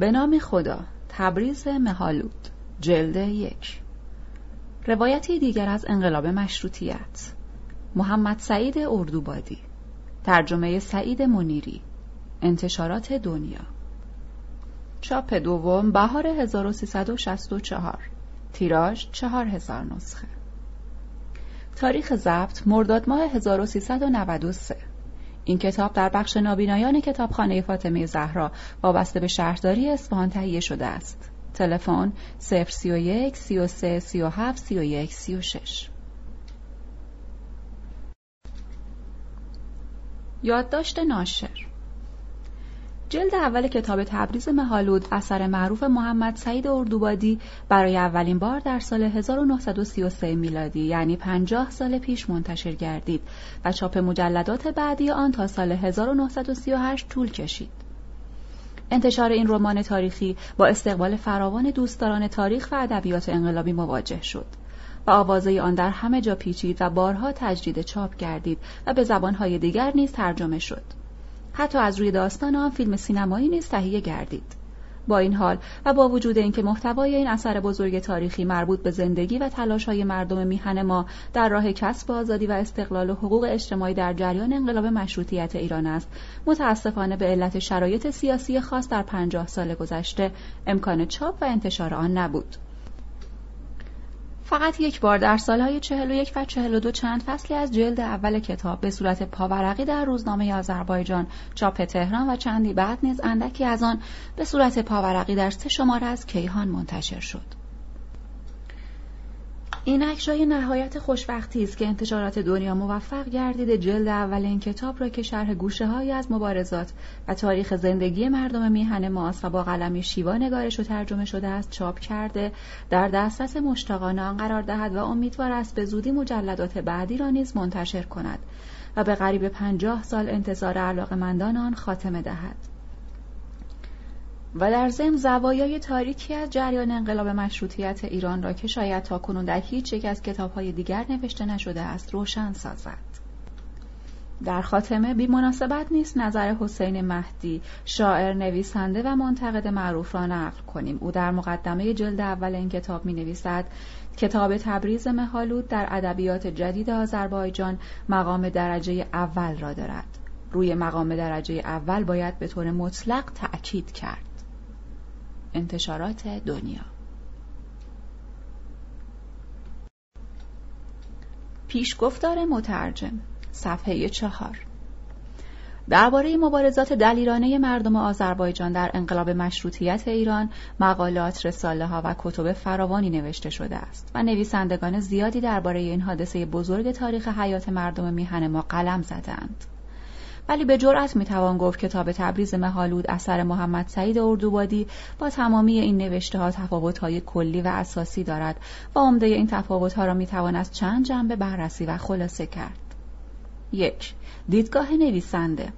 به نام خدا. تبریز مهالود. جلد یک. روایتی دیگر از انقلاب مشروطیت. محمد سعید اردوبادی. ترجمه سعید منیری. انتشارات دنیا. چاپ دوم بهار 1364 تیراژ 4000 نسخه. تاریخ ضبط مرداد ماه 1393 این کتاب در بخش نابینایان کتابخانه فاطمه زهرا وابسته به شهرداری اصفهان تهیه شده است. تلفن 031 33 37 31 36 یادداشت ناشر جلد اول کتاب تبریز مهالود اثر معروف محمد سعید اردوبادی برای اولین بار در سال 1933 میلادی یعنی 50 سال پیش منتشر گردید و چاپ مجلدات بعدی آن تا سال 1938 طول کشید. انتشار این رمان تاریخی با استقبال فراوان دوستداران تاریخ و ادبیات انقلابی مواجه شد. و آوازه آن در همه جا پیچید و بارها تجدید چاپ گردید و به زبانهای دیگر نیز ترجمه شد. حتی از روی داستان آن فیلم سینمایی نیز تهیه گردید. با این حال و با وجود اینکه محتوای این اثر بزرگ تاریخی مربوط به زندگی و های مردم میهن ما در راه کسب آزادی و استقلال و حقوق اجتماعی در جریان انقلاب مشروطیت ایران است متاسفانه به علت شرایط سیاسی خاص در پنجاه سال گذشته امکان چاپ و انتشار آن نبود. فقط یک بار در سالهای 41 و 42 چند فصلی از جلد اول کتاب به صورت پاورقی در روزنامه آذربایجان چاپ تهران و چندی بعد نیز اندکی از آن به صورت پاورقی در سه شماره از کیهان منتشر شد. اینک جای نهایت خوشبختی است که انتشارات دنیا موفق گردیده جلد اول این کتاب را که شرح گوشه های از مبارزات و تاریخ زندگی مردم میهن ماست و با قلمی شیوا نگارش و ترجمه شده است چاپ کرده در دسترس مشتاقان آن قرار دهد و امیدوار است به زودی مجلدات بعدی را نیز منتشر کند و به قریب پنجاه سال انتظار علاقمندان آن خاتمه دهد. و در ضمن زوایای تاریکی از جریان انقلاب مشروطیت ایران را که شاید تا کنون در هیچ یک از کتابهای دیگر نوشته نشده است روشن سازد. در خاتمه بی مناسبت نیست نظر حسین مهدی شاعر نویسنده و منتقد معروف را نقل کنیم. او در مقدمه جلد اول این کتاب می نویسد کتاب تبریز مهالود در ادبیات جدید آذربایجان مقام درجه اول را دارد. روی مقام درجه اول باید به طور مطلق تأکید کرد. انتشارات دنیا پیشگفتار مترجم صفحه چهار درباره مبارزات دلیرانه مردم آذربایجان در انقلاب مشروطیت ایران مقالات، رساله ها و کتب فراوانی نوشته شده است و نویسندگان زیادی درباره این حادثه بزرگ تاریخ حیات مردم میهن ما قلم زدند. ولی به جرأت می‌توان گفت کتاب تبریز مهالود اثر محمد سعید اردوبادی با تمامی این نوشته ها تفاوت های کلی و اساسی دارد و عمده این تفاوت ها را می‌توان از چند جنبه بررسی و خلاصه کرد. یک دیدگاه نویسنده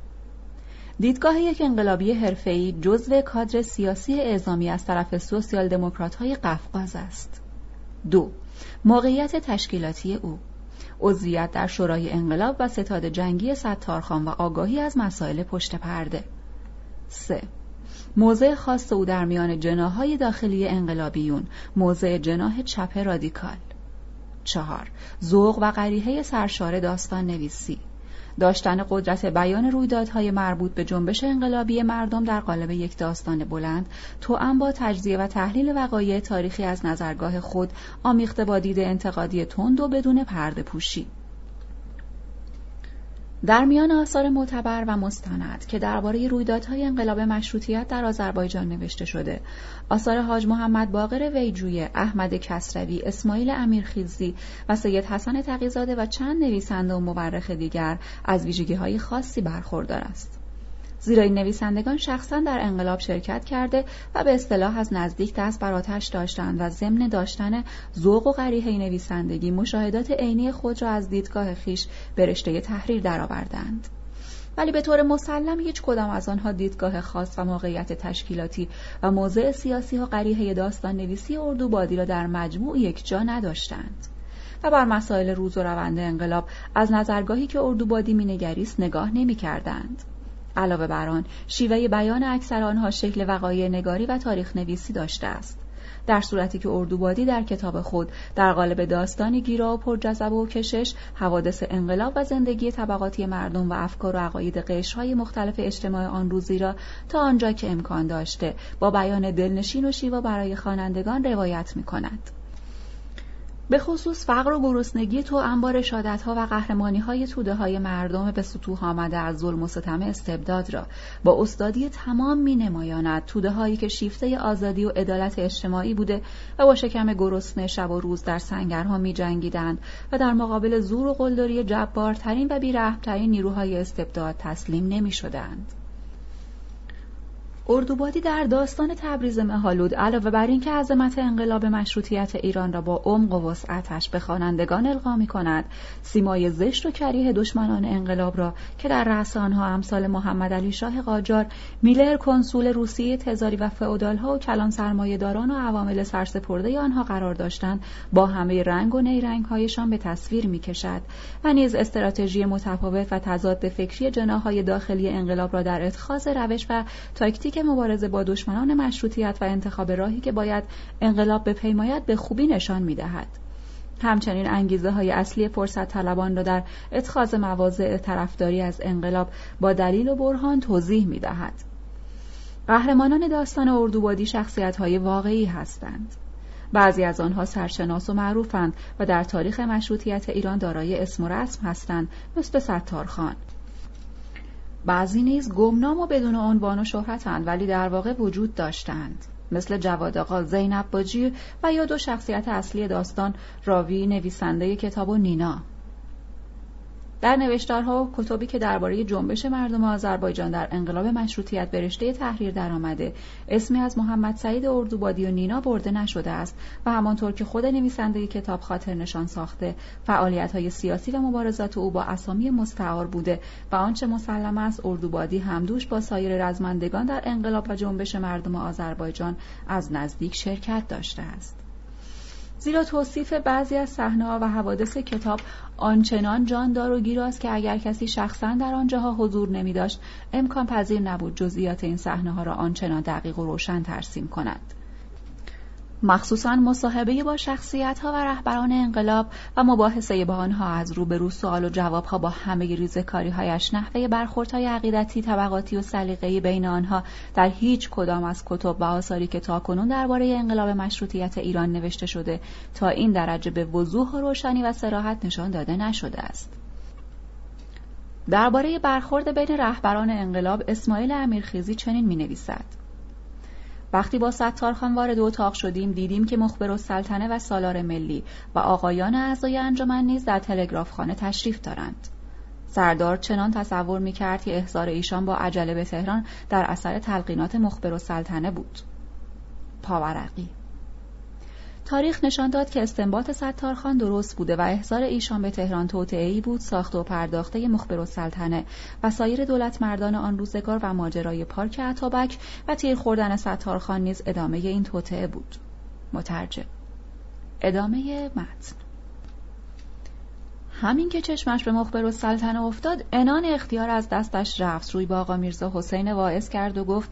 دیدگاه یک انقلابی حرفه‌ای جزو کادر سیاسی اعزامی از طرف سوسیال دموکرات های قفقاز است. دو موقعیت تشکیلاتی او عضویت در شورای انقلاب و ستاد جنگی ستارخان و آگاهی از مسائل پشت پرده. 3. موضع خاص او در میان جناهای داخلی انقلابیون. موضع جناه چپ رادیکال. چهار. ذوق و غریحه سرشار داستان نویسی داشتن قدرت بیان رویدادهای مربوط به جنبش انقلابی مردم در قالب یک داستان بلند توأم با تجزیه و تحلیل وقایع تاریخی از نظرگاه خود آمیخته با دید انتقادی تند و بدون پرده پوشی. در میان آثار معتبر و مستند که درباره رویدادهای انقلاب مشروطیت در آذربایجان نوشته شده. آثار حاج محمد باقر ویجویه احمد کسروی اسماعیل امیرخیزی و سید حسن تقیزاده و چند نویسنده و مورخ دیگر از ویژگی های خاصی برخوردار است. زیرا این نویسندگان شخصا در انقلاب شرکت کرده و به اصطلاح از نزدیک دست بر آتش داشتند و ضمن داشتن ذوق و غریحه نویسندگی مشاهدات عینی خود را از دیدگاه خیش به تحریر درآوردند. ولی به طور مسلم هیچ کدام از آنها دیدگاه خاص و موقعیت تشکیلاتی و موضع سیاسی و غریحه داستان نویسی اردوبادی را در مجموع یک جا نداشتند. و بر مسائل روز و روند انقلاب از نظرگاهی که اردوبادی مینگریست نگاه نمی کردند. علاوه بر آن شیوه بیان اکثر آنها شکل وقایع نگاری و تاریخ نویسی داشته است در صورتی که اردوبادی در کتاب خود در قالب داستانی گیرا و پرجذبه و کشش حوادث انقلاب و زندگی طبقاتی مردم و افکار و عقاید قشرهای مختلف اجتماع آن روزی را تا آنجا که امکان داشته با بیان دلنشین و شیوا برای خوانندگان روایت می کند. به خصوص فقر و گرسنگی تو انبار ها و قهرمانی های توده های مردم به سطوح آمده از ظلم و ستم استبداد را با استادی تمام می نمایاند توده هایی که شیفته آزادی و عدالت اجتماعی بوده و با شکم گرسنه شب و روز در سنگرها می جنگیدند و در مقابل زور و قلدری جبارترین و بیرحمترین نیروهای استبداد تسلیم نمی شدند. اردوبادی در داستان تبریز مهالود علاوه بر اینکه عظمت انقلاب مشروطیت ایران را با عمق و وسعتش به خوانندگان القا می کند سیمای زشت و کریه دشمنان انقلاب را که در رأس آنها امثال محمد علی شاه قاجار میلر کنسول روسیه تزاری و فئودالها و کلان سرمایهداران و عوامل سرسپرده آنها قرار داشتند با همه رنگ و نیرنگهایشان به تصویر می‌کشد و نیز استراتژی متفاوت و تضاد فکری جناهای داخلی انقلاب را در اتخاذ روش و تاکتیک که مبارزه با دشمنان مشروطیت و انتخاب راهی که باید انقلاب به پیمایت به خوبی نشان می‌دهد. همچنین انگیزه های اصلی فرصت طلبان را در اتخاذ مواضع طرفداری از انقلاب با دلیل و برهان توضیح می دهد. قهرمانان داستان اردوبادی شخصیت های واقعی هستند. بعضی از آنها سرشناس و معروفند و در تاریخ مشروطیت ایران دارای اسم و رسم هستند مثل ستارخان بعضی نیز گمنام و بدون عنوان و شهرتند ولی در واقع وجود داشتند. مثل جواد آقا زینب باجی و یا دو شخصیت اصلی داستان راوی نویسنده کتاب و نینا. در نوشتارها و کتبی که درباره جنبش مردم آذربایجان در انقلاب مشروطیت به رشته تحریر درآمده اسمی از محمد سعید اردوبادی و نینا برده نشده است و همانطور که خود نویسنده کتاب خاطر نشان ساخته فعالیت های سیاسی و مبارزات او با اسامی مستعار بوده و آنچه مسلم است اردوبادی همدوش با سایر رزمندگان در انقلاب و جنبش مردم آذربایجان از نزدیک شرکت داشته است. زیرا توصیف بعضی از صحنه‌ها و حوادث کتاب آنچنان جاندار و گیراست که اگر کسی شخصا در آنجاها حضور نمی داشت امکان پذیر نبود جزئیات این صحنه ها را آنچنان دقیق و روشن ترسیم کند. مخصوصا مصاحبه با شخصیت ها و رهبران انقلاب و مباحثه با آنها از روبرو سوال و جواب ها با همه ریزکاری هایش نحوه برخوردهای عقیدتی طبقاتی و سلیقه‌ای بین آنها در هیچ کدام از کتب و آثاری که تاکنون درباره انقلاب مشروطیت ایران نوشته شده تا این درجه به وضوح و روشنی و سراحت نشان داده نشده است. درباره برخورد بین رهبران انقلاب اسماعیل امیرخیزی چنین می نویسد وقتی با ستارخان وارد اتاق شدیم دیدیم که مخبر و سلطنه و سالار ملی و آقایان اعضای انجمن نیز در تلگرافخانه تشریف دارند. سردار چنان تصور می کرد که احضار ایشان با عجله به تهران در اثر تلقینات مخبر و سلطنه بود. پاورقی تاریخ نشان داد که استنباط ستارخان درست بوده و احضار ایشان به تهران توطئه‌ای بود ساخت و پرداخته مخبر و سلطنه و سایر دولت مردان آن روزگار و ماجرای پارک عطابک و تیر خوردن ستارخان نیز ادامه این توطعه بود. مترجم ادامه متن. همین که چشمش به مخبر و سلطنه افتاد انان اختیار از دستش رفت. روی با آقا میرزا حسین واعظ کرد و گفت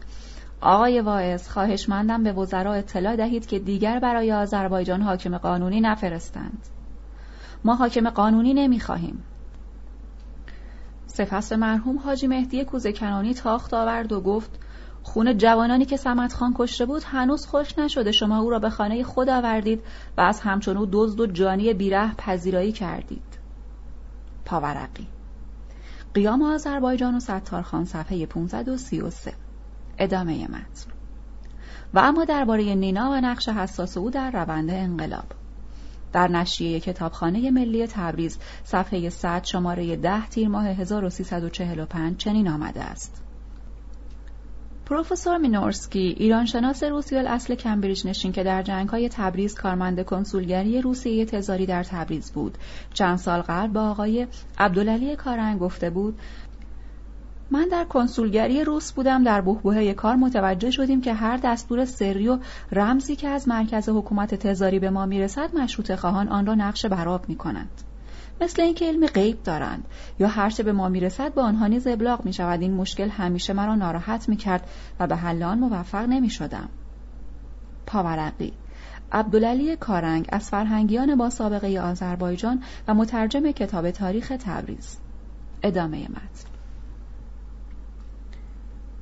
آقای واعظ خواهشمندم به وزرا اطلاع دهید که دیگر برای آذربایجان حاکم قانونی نفرستند. ما حاکم قانونی نمی‌خواهیم. سپس مرحوم حاجی مهدی کوزه کنانی تاخت آورد و گفت خون جوانانی که سمت خان کشته بود هنوز خوش نشده شما او را به خانه خود آوردید و از همچنو دزد و جانی بیره پذیرایی کردید. پاورقی. قیام آذربایجان و ستارخان صفحه 533 ادامه متن. و اما درباره نینا و نقش حساس او در روند انقلاب. در نشریه کتابخانه ملی تبریز صفحه 100 شماره 10 تیر ماه 1345 چنین آمده است. پروفسور مینورسکی ایرانشناس روسی اصل کمبریج نشین که در جنگ های تبریز کارمند کنسولگری روسیه تزاری در تبریز بود. چند سال قبل با آقای عبدالعلی کارنگ گفته بود من در کنسولگری روس بودم در بحبوحه کار متوجه شدیم که هر دستور سری و رمزی که از مرکز حکومت تزاری به ما می‌رسد مشروط خواهان آن را نقش براب می کنند. مثل اینکه علم غیب دارند یا هرچه به ما می‌رسد به آنها نیز ابلاغ می شود این مشکل همیشه مرا ناراحت می کرد و به حل آن موفق نمی شدم. پاورقی عبدالعلی کارنگ از فرهنگیان با سابقه آذربایجان و مترجم کتاب تاریخ تبریز ادامه متن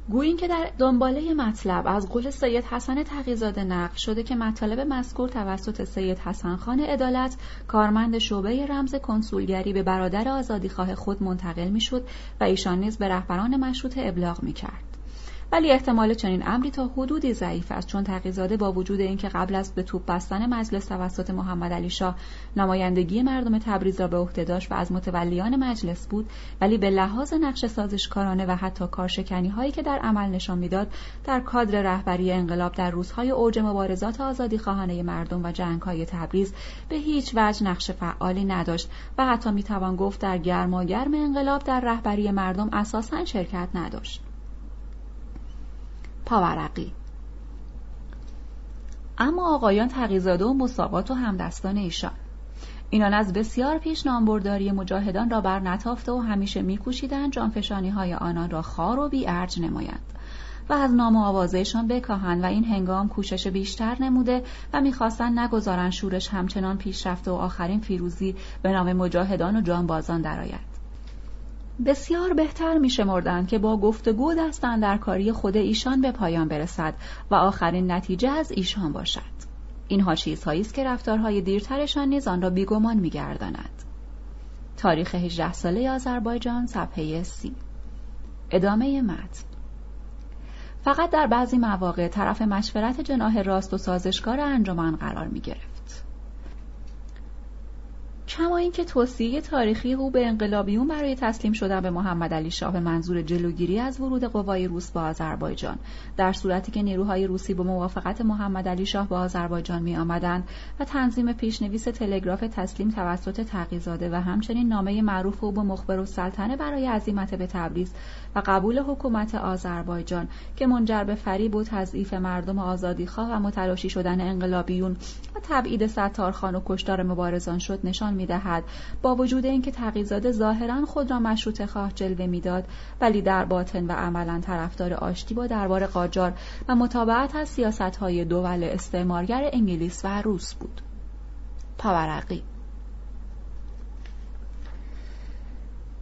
گویین که در دنباله مطلب از قول سید حسن تقیزاده نقل شده که مطالب مذکور توسط سید حسن خان عدالت کارمند شعبه رمز کنسولگری به برادر آزادیخواه خود منتقل می‌شد و ایشان نیز به رهبران مشروط ابلاغ می‌کرد. ولی احتمال چنین امری تا حدودی ضعیف است چون تقیزاده با وجود اینکه قبل از به توپ بستن مجلس توسط محمد علی شاه نمایندگی مردم تبریز را به عهده داشت و از متولیان مجلس بود ولی به لحاظ نقش سازشکارانه و حتی کارشکنی هایی که در عمل نشان می‌داد در کادر رهبری انقلاب در روزهای اوج مبارزات آزادی خواهانه مردم و جنگ های تبریز به هیچ وجه نقش فعالی نداشت و حتی می‌توان گفت در گرماگرم انقلاب در رهبری مردم اساسا شرکت نداشت. پاورقی. اما آقایان تقیزاده و مساقات و همدستان ایشان. اینان از بسیار پیش نامبرداری مجاهدان را بر نتافته و همیشه میکوشیدند جانفشانی های آنان را خار و بیارج نمایند و از نام و آوازهشان بکاهند و این هنگام کوشش بیشتر نموده و می‌خواستند نگذارند شورش همچنان پیشرفته و آخرین فیروزی به نام مجاهدان و جانبازان درآید. بسیار بهتر می شمردند که با گفتگو دستن در کاری خود ایشان به پایان برسد و آخرین نتیجه از ایشان باشد. اینها چیزهایی است که رفتارهای دیرترشان نیز آن را بیگمان میگرداند. تاریخ 18 ساله آذربایجان صفحه سی ادامه متن فقط در بعضی مواقع طرف مشورت جناه راست و سازشکار انجمن قرار می گرفت. کما اینکه توصیه تاریخی او به انقلابیون برای تسلیم شدن به محمد علی شاه به منظور جلوگیری از ورود قوای روس به آذربایجان در صورتی که نیروهای روسی به موافقت محمد علی شاه به آذربایجان می آمدند و تنظیم پیشنویس تلگراف تسلیم توسط تقیزاده و همچنین نامه معروف او به مخبر سلطنه برای عزیمت به تبریز و قبول حکومت آذربایجان که منجر به فریب و تضعیف مردم آزادیخواه و متلاشی شدن انقلابیون و تبعید ستارخان و کشتار مبارزان شد نشان می‌دهد. با وجود اینکه تقیزاده ظاهرا خود را مشروط خواه جلوه می‌داد ولی در باطن و عملا طرفدار آشتی با دربار قاجار و مطابقت از سیاست های دول استعمارگر انگلیس و روس بود. پاورقی.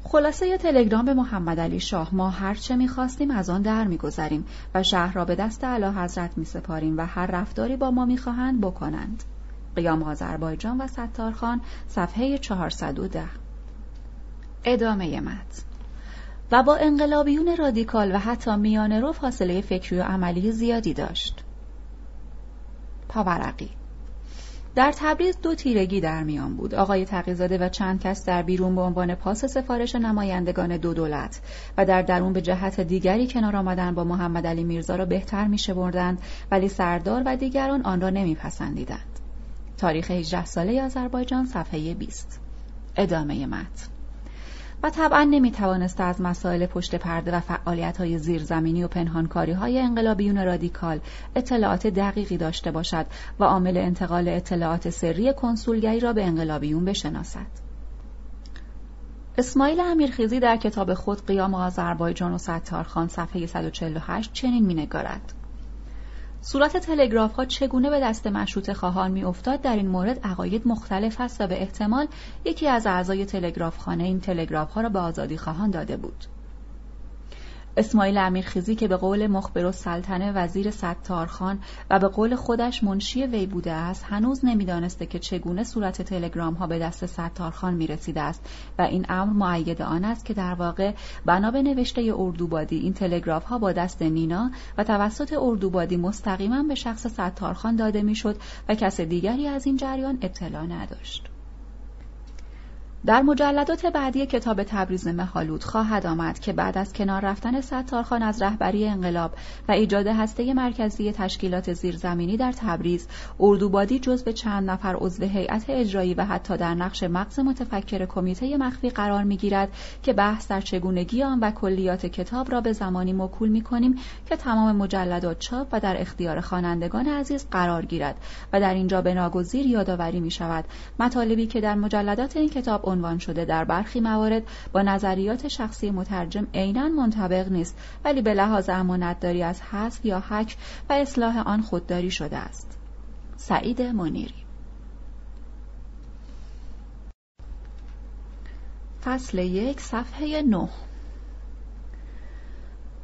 خلاصه تلگرام به محمد علی شاه ما هر چه می‌خواستیم از آن در میگذریم و شهر را به دست اعلی حضرت میسپاریم و هر رفتاری با ما می‌خواهند بکنند. قیام آذربایجان و ستارخان صفحه 410 ادامه متن. و با انقلابیون رادیکال و حتی میان رو فاصله فکری و عملی زیادی داشت. پاورقی. در تبریز دو تیرگی در میان بود. آقای تقیزاده و چند کس در بیرون به عنوان پاس سفارش نمایندگان دو دولت و در درون به جهت دیگری کنار آمدن با محمد علی میرزا را بهتر میشمردند ولی سردار و دیگران آن را نمیپسندیدند. تاریخ 18 ساله آذربایجان صفحه 20 ادامه متن. و طبعا نمی توانسته از مسائل پشت پرده و فعالیت های زیرزمینی و پنهانکاری های انقلابیون رادیکال اطلاعات دقیقی داشته باشد و عامل انتقال اطلاعات سری کنسولگری را به انقلابیون بشناسد. اسماعیل امیرخیزی در کتاب خود قیام آذربایجان و ستارخان صفحه 148 چنین مینگارد. صورت تلگراف ها چگونه به دست مشروط خواهان می افتاد در این مورد عقاید مختلف است و به احتمال یکی از اعضای تلگراف خانه این تلگراف ها را به آزادی خواهان داده بود. اسماعیل امیرخیزی که به قول مخبر و سلطنه وزیر ستارخان و به قول خودش منشی وی بوده است هنوز نمی‌دانسته که چگونه صورت تلگرام ها به دست ستارخان می رسیده است و این امر معید آن است که در واقع بنا به نوشته اردوبادی این تلگراف ها با دست نینا و توسط اردوبادی مستقیما به شخص ستارخان داده می‌شد و کس دیگری از این جریان اطلاع نداشت. در مجلدات بعدی کتاب تبریز مهالود خواهد آمد که بعد از کنار رفتن ستارخان از رهبری انقلاب و ایجاد هسته مرکزی تشکیلات زیرزمینی در تبریز اردوبادی جزو چند نفر عضو هیئت اجرایی و حتی در نقش مغز متفکر کمیته مخفی قرار می‌گیرد که بحث در چگونگی آن و کلیات کتاب را به زمانی مکول می کنیم که تمام مجلدات چاپ و در اختیار خوانندگان عزیز قرار گیرد و در اینجا به ناگزیر یادآوری می شود مطالبی که در مجلدات این کتاب عنوان شده در برخی موارد با نظریات شخصی مترجم عینا منطبق نیست ولی به لحاظ امانتداری از حذف یا حک و اصلاح آن خودداری شده است سعید منیری فصل یک صفحه نه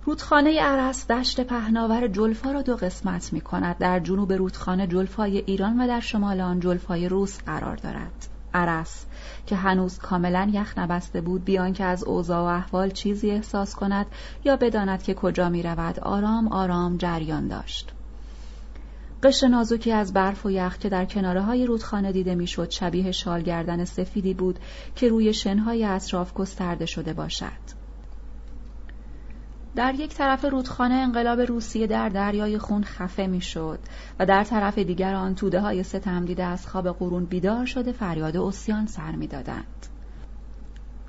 رودخانه عرس دشت پهناور جلفا را دو قسمت می کند. در جنوب رودخانه جلفای ایران و در شمال آن جلفای روس قرار دارد. عرس که هنوز کاملا یخ نبسته بود بیان که از اوضاع و احوال چیزی احساس کند یا بداند که کجا می رود آرام آرام جریان داشت. قشر نازکی از برف و یخ که در کناره های رودخانه دیده می‌شد شبیه شال گردن سفیدی بود که روی شنهای اطراف گسترده شده باشد. در یک طرف رودخانه انقلاب روسیه در دریای خون خفه می‌شد و در طرف دیگر آن توده های ستم دیده از خواب قرون بیدار شده فریاد اسیان سر می‌دادند.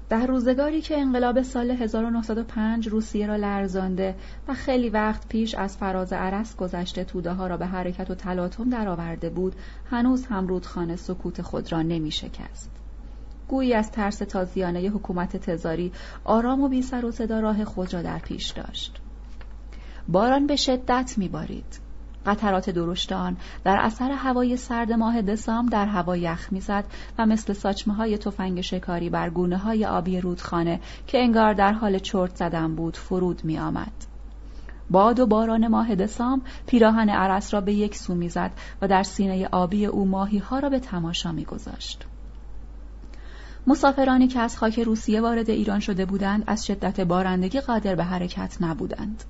در روزگاری که انقلاب سال 1905 روسیه را لرزانده و خیلی وقت پیش از فراز عرس گذشته توده ها را به حرکت و تلاطم درآورده بود هنوز هم رودخانه سکوت خود را نمی شکست. گویی از ترس تازیانه حکومت تزاری آرام و بی سر و صدا راه خود را در پیش داشت. باران به شدت میبارید. قطرات درشت آن در اثر هوای سرد ماه دسامبر در هوا یخ می‌زد و مثل ساچمه های تفنگ شکاری بر گونه های آبی رودخانه که انگار در حال چرت زدن بود فرود می آمد. باد و باران ماه دسامبر پیراهن عرس را به یک سو می‌زد و در سینه آبی او ماهی ها را به تماشا میگذاشت. مسافرانی که از خاک روسیه وارد ایران شده بودند از شدت بارندگی قادر به حرکت نبودند.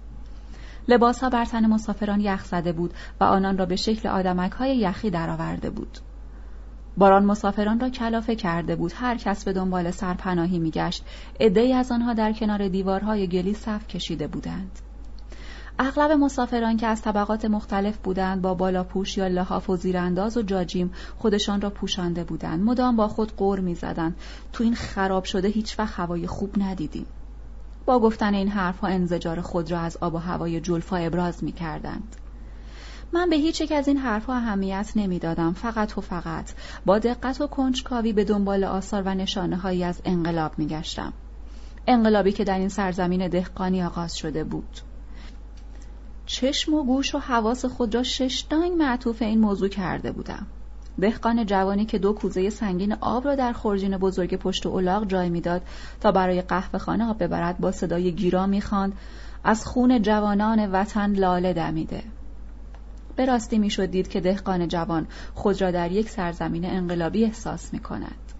لباس ها بر تن مسافران یخ زده بود و آنان را به شکل آدمک های یخی درآورده بود. باران مسافران را کلافه کرده بود هر کس به دنبال سرپناهی میگشت عدهای از آنها در کنار دیوارهای گلی صف کشیده بودند اغلب مسافران که از طبقات مختلف بودند با بالاپوش یا لحاف و زیرانداز و جاجیم خودشان را پوشانده بودند مدام با خود قور می‌زدند تو این خراب شده هیچ وقت هوای خوب ندیدیم با گفتن این حرفها انزجار خود را از آب و هوای جلفا ابراز می کردند. من به هیچ یک از این حرفها اهمیت نمی‌دادم فقط و فقط با دقت و کنجکاوی به دنبال آثار و نشانه هایی از انقلاب می گشتم. انقلابی که در این سرزمین دهقانی آغاز شده بود. چشم و گوش و حواس خود را ششتانگ معطوف این موضوع کرده بودم. دهقان جوانی که دو کوزه سنگین آب را در خورجین بزرگ پشت اولاغ جای می‌داد تا برای قهوه خانه آب ببرد با صدای گیرا می‌خواند از خون جوانان وطن لاله دمیده به راستی می‌شد دید که دهقان جوان خود را در یک سرزمین انقلابی احساس می کند.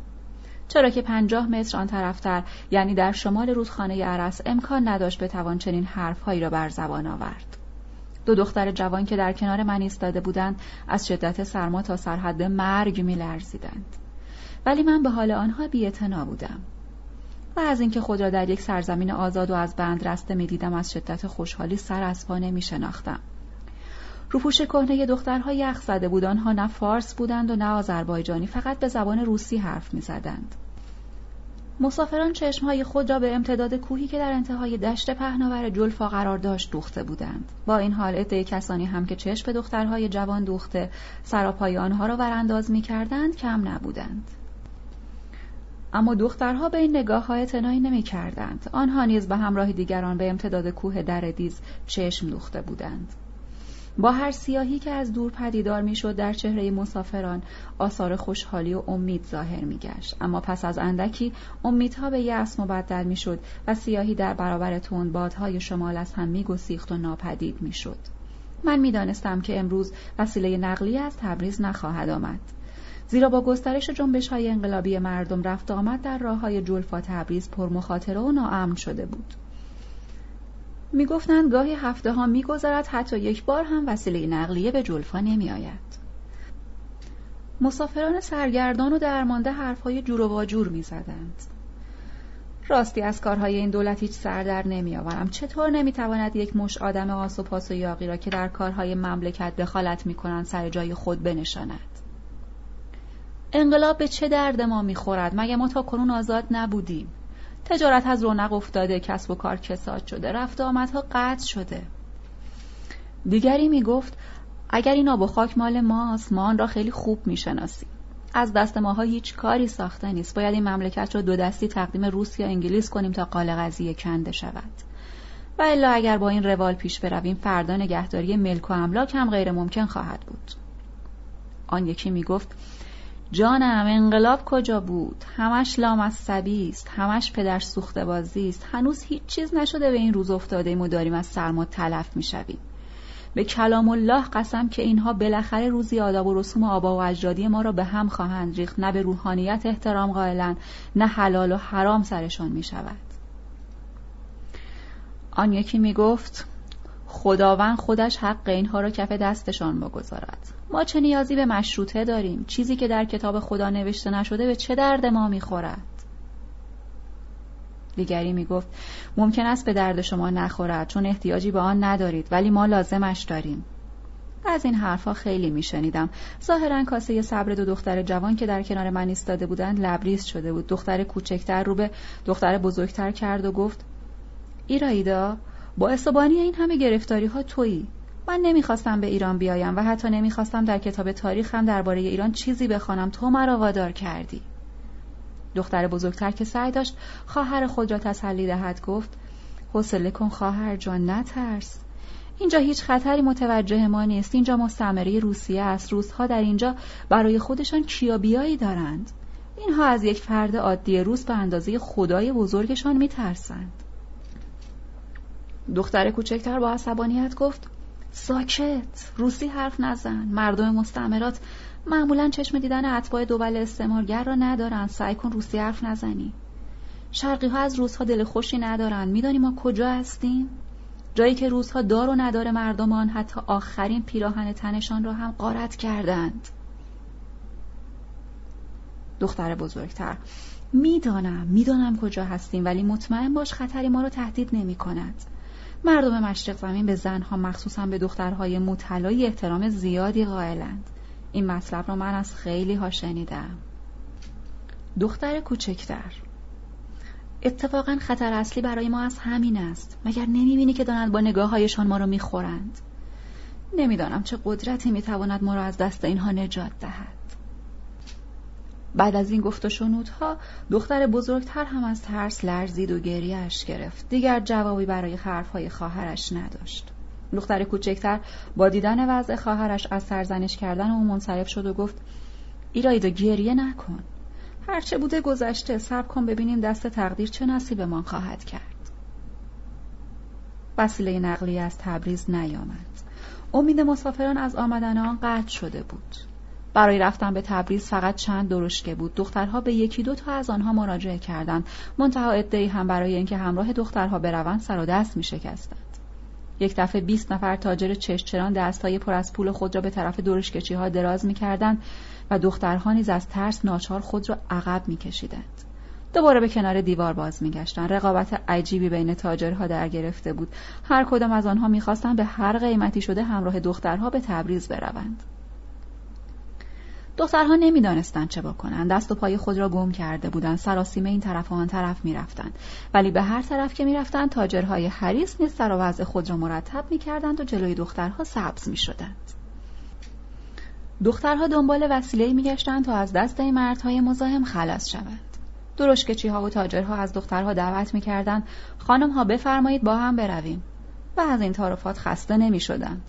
چرا که پنجاه متر آن طرفتر یعنی در شمال رودخانه عرس امکان نداشت بتوان چنین حرفهایی را بر زبان آورد. دو دختر جوان که در کنار من ایستاده بودند از شدت سرما تا سرحد مرگ میلرزیدند. ولی من به حال آنها بی‌اعتنا بودم. و از اینکه خود را در یک سرزمین آزاد و از بند رسته می‌دیدم از شدت خوشحالی سر از پا نمیشناختم. روپوش کهنه دخترها یخ زده بود. آنها نه فارس بودند و نه آذربایجانی فقط به زبان روسی حرف می‌زدند. مسافران چشمهای خود را به امتداد کوهی که در انتهای دشت پهناور جلفا قرار داشت دوخته بودند با این حال عده کسانی هم که چشم به دخترهای جوان دوخته سراپای آنها را ورانداز می کردند کم نبودند اما دخترها به این نگاه های اعتنایی نمی کردند. آنها نیز به همراه دیگران به امتداد کوه در دیز چشم دوخته بودند. با هر سیاهی که از دور پدیدار می‌شد در چهره مسافران آثار خوشحالی و امید ظاهر میگشت. اما پس از اندکی امیدها به یأس مبدل می‌شد و سیاهی در برابر بادهای شمال از هم میگسیخت و ناپدید می‌شد. من می‌دانستم که امروز وسیله نقلیه از تبریز نخواهد آمد. زیرا با گسترش جنبش های انقلابی مردم رفت آمد در راه های جلفا تبریز پرمخاطره و ناامن شده بود. می‌گفتند گاهی هفته ها میگذرد حتی یک بار هم وسیله نقلیه به جلفا نمی آید. مسافران سرگردان و درمانده حرفهای جور و واجور می زدند. راستی از کارهای این دولت هیچ سر در نمی آورم. چطور نمی تواند یک مش آدم آس و پاس و یاقی را که در کارهای مملکت دخالت می کنند سر جای خود بنشاند؟ انقلاب به چه درد ما می‌خورد مگه ما تا کنون آزاد نبودیم تجارت از رونق افتاده کسب و کار کساد شده رفت آمدها قطع شده. دیگری می گفت اگر این آب و خاک مال ماست ما آن را خیلی خوب می‌شناسیم. از دست ماها هیچ کاری ساخته نیست. باید این مملکت را دو دستی تقدیم روس یا انگلیس کنیم تا قال قضیه کنده شود. و الا اگر با این روال پیش برویم فردا نگهداری ملک و املاک هم غیر ممکن خواهد بود. آن یکی می گفت جانم انقلاب کجا بود؟ همش لام از است همش پدر سوخته بازی است. هنوز هیچ چیز نشده به این روز افتاده و داریم از سرما تلف می‌شویم. به کلام الله قسم که اینها بالاخره روزی آداب و رسوم آبا و اجدادی ما را به هم خواهند ریخت. نه به روحانیت احترام قائلن نه حلال و حرام سرشان می شود آن یکی می گفت خداوند خودش حق اینها را کف دستشان بگذارد. ما چه نیازی به مشروطه داریم؟ چیزی که در کتاب خدا نوشته نشده به چه درد ما می‌خورد؟ دیگری می‌گفت ممکن است به درد شما نخورد چون احتیاجی به آن ندارید ولی ما لازمش داریم. از این حرفها خیلی میشنیدم. ظاهرا کاسه صبر دو دختر جوان که در کنار من ایستاده بودند لبریز شده بود. دختر کوچکتر رو به دختر بزرگتر کرد و گفت ایرایدا با اسبانی این همه گرفتاری ها تویی. من نمی‌خواستم به ایران بیایم و حتی نمی‌خواستم در کتاب تاریخ هم درباره ایران چیزی بخوانم. تو مرا وادار کردی. دختر بزرگتر که سعی داشت خواهر خود را تسلی دهد گفت حوصله کن خواهر جان نترس. اینجا هیچ خطری متوجه ما نیست. اینجا مستعمره روسیه است. روسها در اینجا برای خودشان کیابیایی دارند. اینها از یک فرد عادی روس به اندازه خدای بزرگشان میترسند. دختر کوچکتر با عصبانیت گفت ساکت روسی حرف نزن مردم مستعمرات معمولا چشم دیدن اتباع دول استعمارگر را ندارن سعی کن روسی حرف نزنی. شرقی ها از روزها دل خوشی ندارن. میدانی ما کجا هستیم؟ جایی که روزها دار و ندار مردمان حتی آخرین پیراهن تنشان را هم قارت کردند. دختر بزرگتر می‌دانم می‌دانم کجا هستیم ولی مطمئن باش خطری ما را تهدید نمی کند مردم مشرق زمین به زنها مخصوصا به دخترهای مطلعی احترام زیادی قائلند. این مطلب را من از خیلی ها شنیدم. دختر کوچکتر. اتفاقا خطر اصلی برای ما از همین است مگر نمی‌بینی که دانند با نگاه هایشان ما را می‌خورند؟ نمی‌دانم چه قدرتی می‌تواند ما را از دست اینها نجات دهد. بعد از این گفت و شنودها دختر بزرگتر هم از ترس لرزید و گریهش گرفت. دیگر جوابی برای حرفهای خواهرش نداشت. دختر کوچکتر با دیدن وضع خواهرش از سرزنش کردن او منصرف شد و گفت ایرایدا گریه نکن. هرچه بوده گذشته صبر کن ببینیم دست تقدیر چه نصیبمان خواهد کرد. وسیله نقلی از تبریز نیامد. امید مسافران از آمدن آن قطع شده بود. برای رفتن به تبریز فقط چند درشکه بود. دخترها به یکی دو تا از آنها مراجعه کردند. منتها عدهای هم برای اینکه همراه دخترها بروند سر و دست می شکستند. یک دفعه 20 نفر تاجر چشچران دستهای پر از پول خود را به طرف درشکچی ها دراز می کردند و دخترها نیز از ترس ناچار خود را عقب می کشیدند. دوباره به کنار دیوار باز میگشتند. رقابت عجیبی بین تاجرها در گرفته بود. هر کدام از آنها می‌خواستند به هر قیمتی شده همراه دخترها به تبریز بروند. دخترها نمی‌دانستند چه بکنند. دست و پای خود را گم کرده بودند. سراسیمه این طرف و آن طرف می‌رفتند. ولی به هر طرف که می‌رفتند تاجرهای حریص نیز سر و وضع خود را مرتب می‌کردند و جلوی دخترها سبز می‌شدند. دخترها دنبال وسیلهای میگشتند تا از دست این مردهای مزاحم خلاص شوند. درشکچی ها و تاجرها از دخترها دعوت می‌کردند خانم ها بفرمایید با هم برویم. و از این تعارفات خسته نمی‌شدند.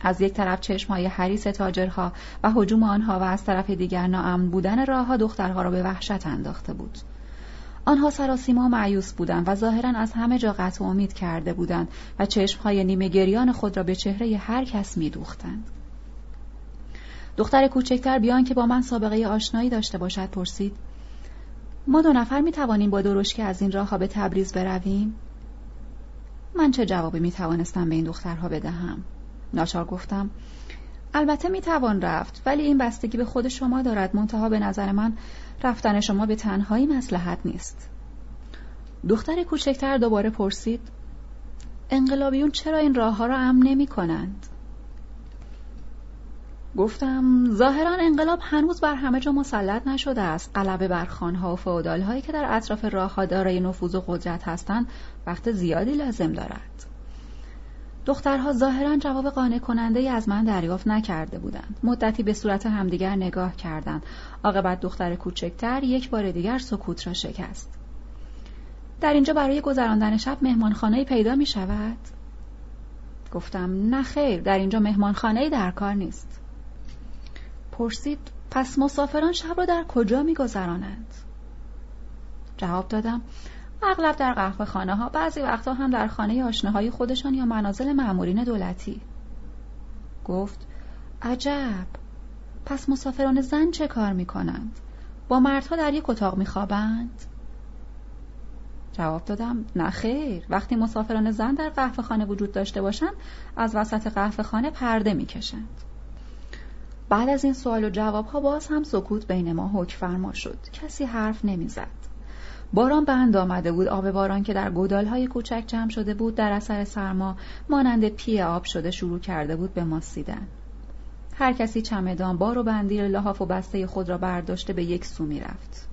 از یک طرف چشم های حریس تاجرها و حجوم آنها و از طرف دیگر ناامن بودن راهها دخترها را به وحشت انداخته بود آنها سراسیما معیوس بودند و ظاهرا از همه جا قطع امید کرده بودند و های نیمه گریان خود را به چهره هر کس میدوختند دختر کوچکتر بیان که با من سابقه آشنایی داشته باشد پرسید ما دو نفر می توانیم با درشکه از این راه ها به تبریز برویم؟ من چه جوابی می توانستم به این دخترها بدهم؟ ناچار گفتم. البته می‌توان رفت ولی این بستگی به خود شما دارد منتها به نظر من رفتن شما به تنهایی مسلحت نیست. دختر کوچکتر دوباره پرسید انقلابیون چرا این راه ها را امن نمی کنند؟ گفتم ظاهرا انقلاب هنوز بر همه جا مسلط نشده است. غلبه بر خانها و فودال هایی که در اطراف راه ها دارای نفوذ و قدرت هستند وقت زیادی لازم دارد. دخترها ظاهرا جواب قانع کننده ای از من دریافت نکرده بودند. مدتی به صورت همدیگر نگاه کردند. عاقبت دختر کوچکتر یک بار دیگر سکوت را شکست. در اینجا برای گذراندن شب مهمانخانه پیدا می شود؟ گفتم نه خیر در اینجا مهمانخانه در کار نیست. پرسید پس مسافران شب را در کجا می گذرانند؟ جواب دادم اغلب در قهوه خانه ها بعضی وقتها هم در خانه آشناهای خودشان یا منازل معمورین دولتی گفت عجب پس مسافران زن چه کار می کنند؟ با مردها در یک اتاق می خوابند؟ جواب دادم نه خیر وقتی مسافران زن در قهوه خانه وجود داشته باشند از وسط قهوه خانه پرده می کشند. بعد از این سوال و جواب ها باز هم سکوت بین ما حکم فرما شد کسی حرف نمی‌زد باران بند آمده بود. آب باران که در های کوچک جمع شده بود در اثر سرما مانند پی آب شده شروع کرده بود به ماسیدن هر کسی چمدان بار و بندیل لحاف و بسته خود را برداشته به یک سو رفت.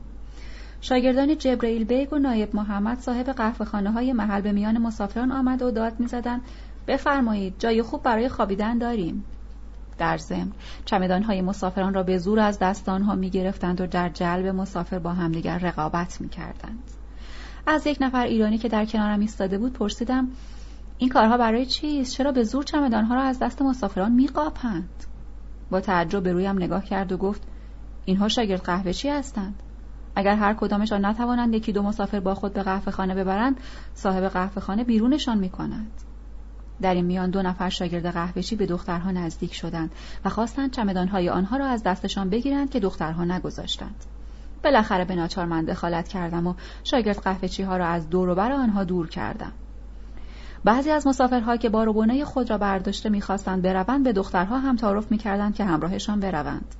شاگردان جبرئیل بیگ و نایب محمد صاحب قهوه خانه های محل به میان مسافران آمد و داد می‌زدند. بفرمایید جای خوب برای خوابیدن داریم. در ضمن. چمدانهای مسافران را به زور از دست آنها می‌گرفتند و در جلب مسافر با همدیگر رقابت می‌کردند. از یک نفر ایرانی که در کنارم ایستاده بود پرسیدم این کارها برای چیست؟ چرا به زور چمدانها را از دست مسافران میقاپند؟ با تعجب به رویم نگاه کرد و گفت اینها شاگرد قهوه چی هستند؟ اگر هر کدامشان نتوانند یکی دو مسافر با خود به قهوه خانه ببرند صاحب قهوه خانه بیرونشان می‌کند. در این میان دو نفر شاگرد قهوهچی به دخترها نزدیک شدند و خواستند چمدانهای آنها را از دستشان بگیرند که دخترها نگذاشتند. بالاخره به ناچار من دخالت کردم و شاگرد قهوهچی ها را از دور و بر آنها دور کردم. بعضی از مسافرها که بار و خود را برداشته می‌خواستند بروند به دخترها هم تعارف می‌کردند که همراهشان بروند.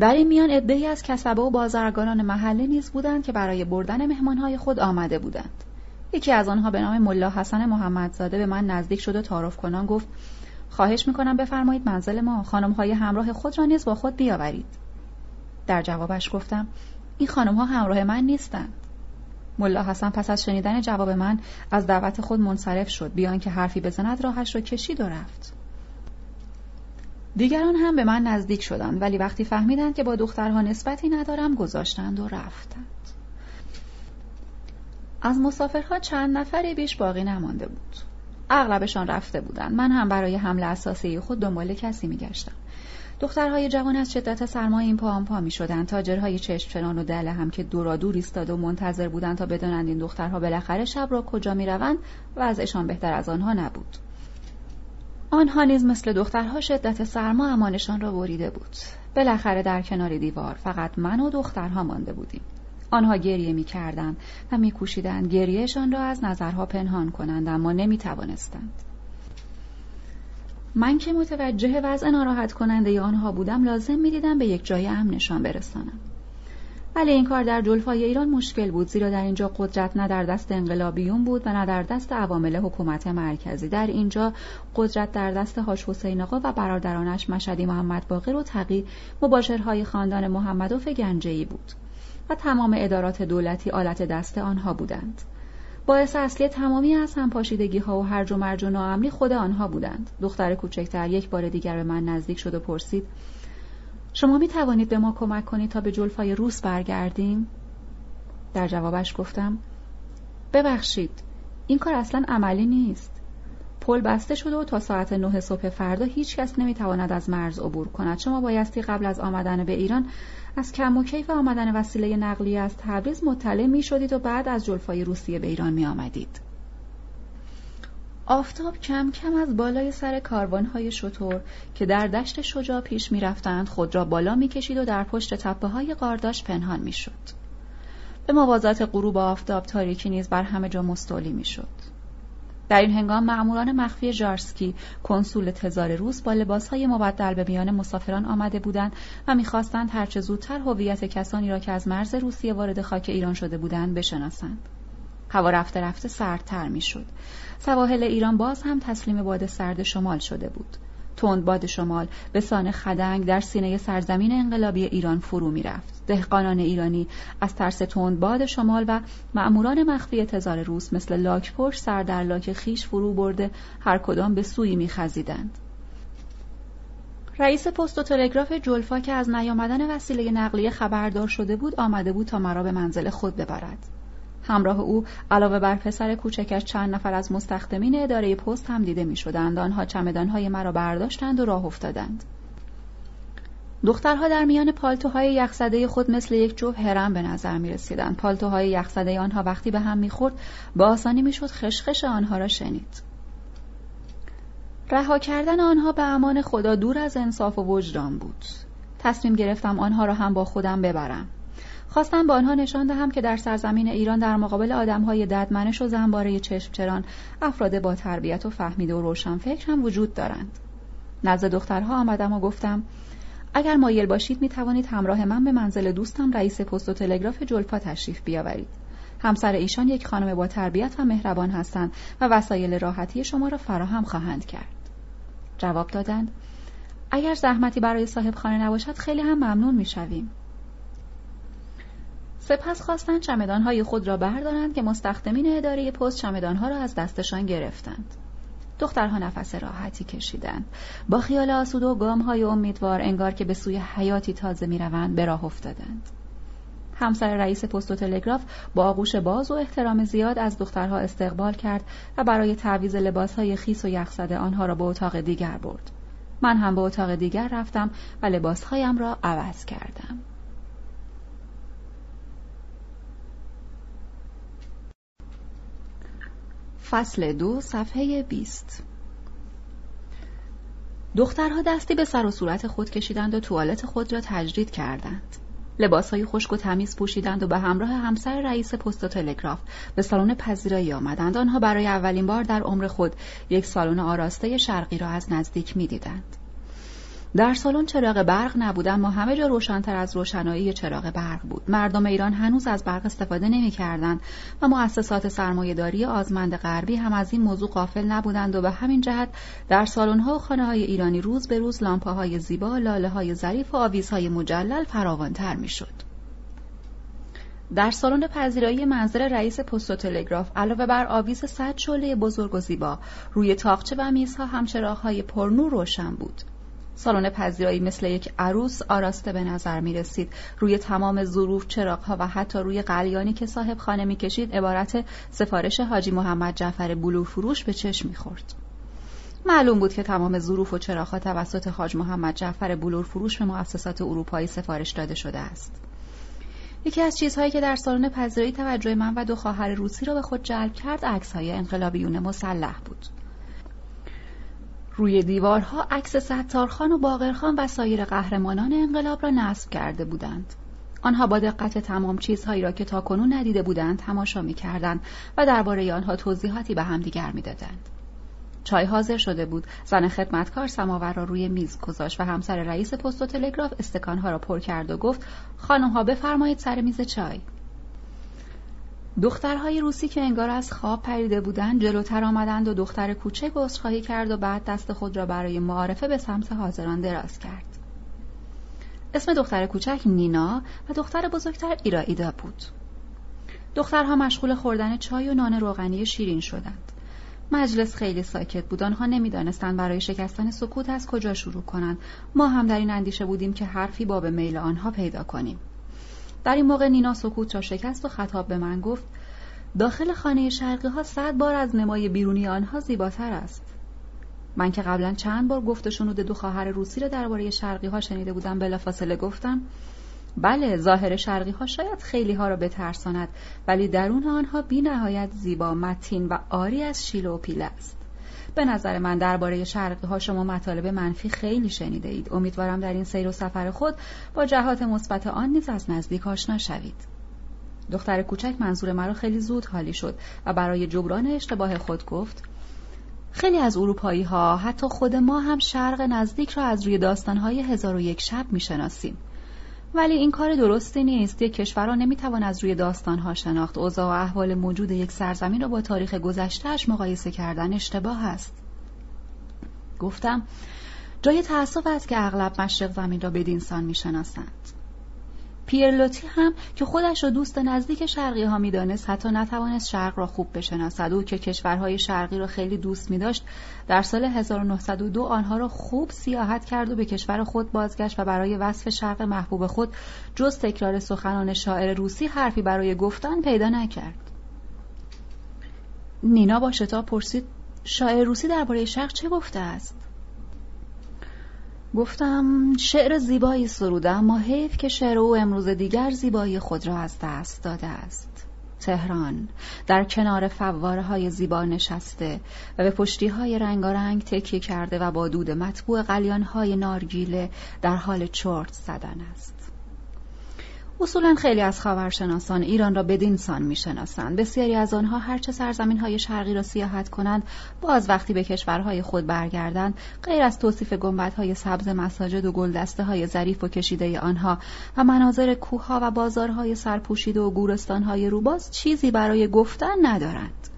در این میان عدهای از کسبه و بازرگانان محله نیز بودند که برای بردن مهمانهای خود آمده بودند. یکی از آنها به نام ملا حسن محمدزاده به من نزدیک شد و تعارف کنان گفت خواهش می‌کنم بفرمایید منزل ما خانمهای همراه خود را نیز با خود بیاورید. در جوابش گفتم این خانمها همراه من نیستند. ملا حسن پس از شنیدن جواب من از دعوت خود منصرف شد بیان که حرفی بزند راهش را کشید و رفت. دیگران هم به من نزدیک شدند ولی وقتی فهمیدند که با دخترها نسبتی ندارم گذاشتند و رفتند. از مسافرها چند نفری بیش باقی نمانده بود. اغلبشان رفته بودند. من هم برای حمل اساسی خود دنبال کسی میگشتم. دخترهای جوان از شدت سرما این پا پا می شدند تاجرهای چشم چنان و دله هم که دورا دور ایستاد و منتظر بودند تا بدانند این دخترها بالاخره شب را کجا می روند و ازشان بهتر از آنها نبود. آنها نیز مثل دخترها شدت سرما امانشان را بریده بود. بالاخره در کنار دیوار فقط من و دخترها مانده بودیم. آنها گریه می کردن و می کوشیدن گریهشان را از نظرها پنهان کنند اما نمی توانستند. من که متوجه وضع ناراحت کننده آنها بودم لازم می دیدم به یک جای امنشان برسانم. ولی این کار در جلفای ایران مشکل بود زیرا در اینجا قدرت نه در دست انقلابیون بود و نه در دست عوامل حکومت مرکزی در اینجا قدرت در دست هاش حسین آقا و برادرانش مشدی محمد باقر و تقی مباشرهای خاندان محمدوف گنجهی بود و تمام ادارات دولتی آلت دست آنها بودند. باعث اصلی تمامی از همپاشیدگی ها و هرج و مرج و ناامنی خود آنها بودند. دختر کوچکتر یک بار دیگر به من نزدیک شد و پرسید شما می توانید به ما کمک کنید تا به جلفای روس برگردیم؟ در جوابش گفتم ببخشید این کار اصلا عملی نیست. پل بسته شده و تا ساعت نه صبح فردا هیچ کس نمی‌تواند از مرز عبور کند شما بایستی قبل از آمدن به ایران از کم و کیف آمدن وسیله نقلیه از تبریز مطلع می شدید و بعد از جلفای روسیه به ایران می آمدید. آفتاب کم کم از بالای سر کاروانهای شطور که در دشت شجاع پیش می رفتند خود را بالا می کشید و در پشت تپه های قارداش پنهان می شد. به موازات غروب آفتاب تاریکی نیز بر همه جا مستولی می شد. در این هنگام مأموران مخفی جارسکی کنسول تزار روس با لباسهای مبدل به میان مسافران آمده بودند و می‌خواستند هرچه زودتر هویت کسانی را که از مرز روسیه وارد خاک ایران شده بودند بشناسند. هوا رفته رفته سردتر می‌شد. سواحل ایران باز هم تسلیم باد سرد شمال شده بود. باد شمال به سان خدنگ در سینه سرزمین انقلابی ایران فرو می‌رفت. دهقانان ایرانی از ترس باد شمال و مأموران مخفی تزار روس مثل لاکپشت سر در لاک خیش فرو برده هر کدام به سوی میخزیدند. رئیس پست و تلگراف جلفا که از نیامدن وسیله نقلیه خبردار شده بود آمده بود تا مرا به منزل خود ببرد. همراه او علاوه بر پسر کوچکش چند نفر از مستخدمین اداره پست هم دیده می شدند. آنها چمدانهای مرا برداشتند و راه افتادند. دخترها در میان پالتوهای یخزده خود مثل یک جو هرم به نظر می رسیدند. پالتوهای یخزده آنها وقتی به هم می خورد با آسانی می شد خشخش آنها را شنید. رها کردن آنها به امان خدا دور از انصاف و وجدان بود. تصمیم گرفتم آنها را هم با خودم ببرم. خواستم به آنها نشان دهم که در سرزمین ایران در مقابل آدمهای ددمنش و زنباره چشمچران افراد با تربیت و فهمیده و روشنفکر هم وجود دارند. نزد دخترها آمدم و گفتم اگر مایل باشید می توانید همراه من به منزل دوستم رئیس پست و تلگراف جلفا تشریف بیاورید. همسر ایشان یک خانم با تربیت و مهربان هستند و وسایل راحتی شما را فراهم خواهند کرد. جواب دادند اگر زحمتی برای صاحب خانه نباشد خیلی هم ممنون می‌شویم. سپس خواستند چمدانهای خود را بردارند که مستخدمین اداره پست چمدانها را از دستشان گرفتند. دخترها نفس راحتی کشیدند. با خیال آسود و گامهای امیدوار انگار که به سوی حیاتی تازه می‌روند به راه افتادند. همسر رئیس پست و تلگراف با آغوش باز و احترام زیاد از دخترها استقبال کرد و برای تعویز لباسهای خیس و یخزده آنها را به اتاق دیگر برد. من هم به اتاق دیگر رفتم و لباسهایم را عوض کردم. فصل دو صفحه 20 دخترها دستی به سر و صورت خود کشیدند و توالت خود را تجدید کردند. لباسهای خشک و تمیز پوشیدند و به همراه همسر رئیس پست و تلگراف به سالن پذیرایی آمدند. آنها برای اولین بار در عمر خود یک سالن آراسته شرقی را از نزدیک می‌دیدند. در سالن چراغ برق نبود اما همه جا روشنتر از روشنایی چراغ برق بود. مردم ایران هنوز از برق استفاده نمی‌کردند و مؤسسات سرمایهداری آزمند غربی هم از این موضوع غافل نبودند و به همین جهت در سالن‌ها و خانه‌های ایرانی روز به روز لامپاهای زیبا های ظریف و آویزهای مجلل فراوانتر می‌شد. در سالن پذیرایی منزل رئیس پست و تلگراف علاوه بر آویز صد شعله بزرگ و زیبا روی تاقچه و میزها هم چراغهای پرنور روشن بود. سالن پذیرایی مثل یک عروس آراسته به نظر می رسید. روی تمام ظروف چراغها و حتی روی قلیانی که صاحب خانه می کشید عبارت سفارش حاجی محمد جعفر بلور فروش به چشم می خورد. معلوم بود که تمام ظروف و چراغها توسط حاج محمد جعفر بلور فروش به مؤسسات اروپایی سفارش داده شده است. یکی از چیزهایی که در سالن پذیرایی توجه من و دو خواهر روسی را به خود جلب کرد عکسهای انقلابیون مسلح بود. روی دیوارها عکس ستارخان و باقرخان و سایر قهرمانان انقلاب را نصب کرده بودند. آنها با دقت تمام چیزهایی را که تاکنون ندیده بودند تماشا می‌کردند و درباره آنها توضیحاتی به همدیگر می‌دادند. چای حاضر شده بود زن خدمتکار سماور را روی میز گذاشت و همسر رئیس پست و تلگراف استکانها را پر کرد و گفت خانمها بفرمایید سر میز چای دخترهای روسی که انگار از خواب پریده بودند جلوتر آمدند و دختر کوچک عذرخواهی کرد و بعد دست خود را برای معارفه به سمت حاضران دراز کرد. اسم دختر کوچک نینا و دختر بزرگتر ایرائیدا بود. دخترها مشغول خوردن چای و نان روغنی شیرین شدند. مجلس خیلی ساکت بود. آنها نمی‌دانستند برای شکستن سکوت از کجا شروع کنند. ما هم در این اندیشه بودیم که حرفی باب میل آنها پیدا کنیم. در این موقع نینا سکوت را شکست و خطاب به من گفت داخل خانه شرقی ها صد بار از نمای بیرونی آنها زیباتر است. من که قبلا چند بار گفت شنود دو خواهر روسی را درباره شرقی ها شنیده بودم بلافاصله گفتم بله ظاهر شرقی ها شاید خیلی ها را بترساند ولی درون آنها بی نهایت زیبا متین و آری از شیل و پیله است. به نظر من درباره شرقی ها شما مطالب منفی خیلی شنیده اید امیدوارم در این سیر و سفر خود با جهات مثبت آن نیز از نزدیک آشنا شوید. دختر کوچک منظور مرا خیلی زود حالی شد و برای جبران اشتباه خود گفت خیلی از اروپایی ها حتی خود ما هم شرق نزدیک را از روی داستانهای هزار و یک شب می‌شناسیم. ولی این کار درستی نیست. یک کشور را نمی‌توان از روی داستانها شناخت. اوضاع و احوال موجود یک سرزمین را با تاریخ گذشتهش مقایسه کردن اشتباه است. گفتم جای تأسف است که اغلب مشرق زمین را بدینسان می‌شناسند. پیرلوتی هم که خودش را دوست نزدیک شرقی ها می‌دانست حتی نتوانست شرق را خوب بشناسد. او که کشورهای شرقی را خیلی دوست می داشت در سال 1902 آنها را خوب سیاحت کرد و به کشور خود بازگشت و برای وصف شرق محبوب خود جز تکرار سخنان شاعر روسی حرفی برای گفتن پیدا نکرد. نینا با شتاب پرسید شاعر روسی درباره شرق چه گفته است؟ گفتم شعر زیبایی سروده اما حیف که شعر او امروز دیگر زیبایی خود را از دست داده است. تهران در کنار فواره های زیبا نشسته و به پشتی های رنگارنگ تکیه کرده و با دود مطبوع قلیان های نارگیله در حال چرت زدن است. اصولا خیلی از خاورشناسان ایران را بدین سان می‌شناسند. بسیاری از آنها هرچه سرزمین های شرقی را سیاحت کنند باز وقتی به کشورهای خود برگردند غیر از توصیف های سبز مساجد و گلدسته های ظریف و کشیده آنها و مناظر کوهها و بازارهای سرپوشیده و گورستانهای روباز چیزی برای گفتن ندارند.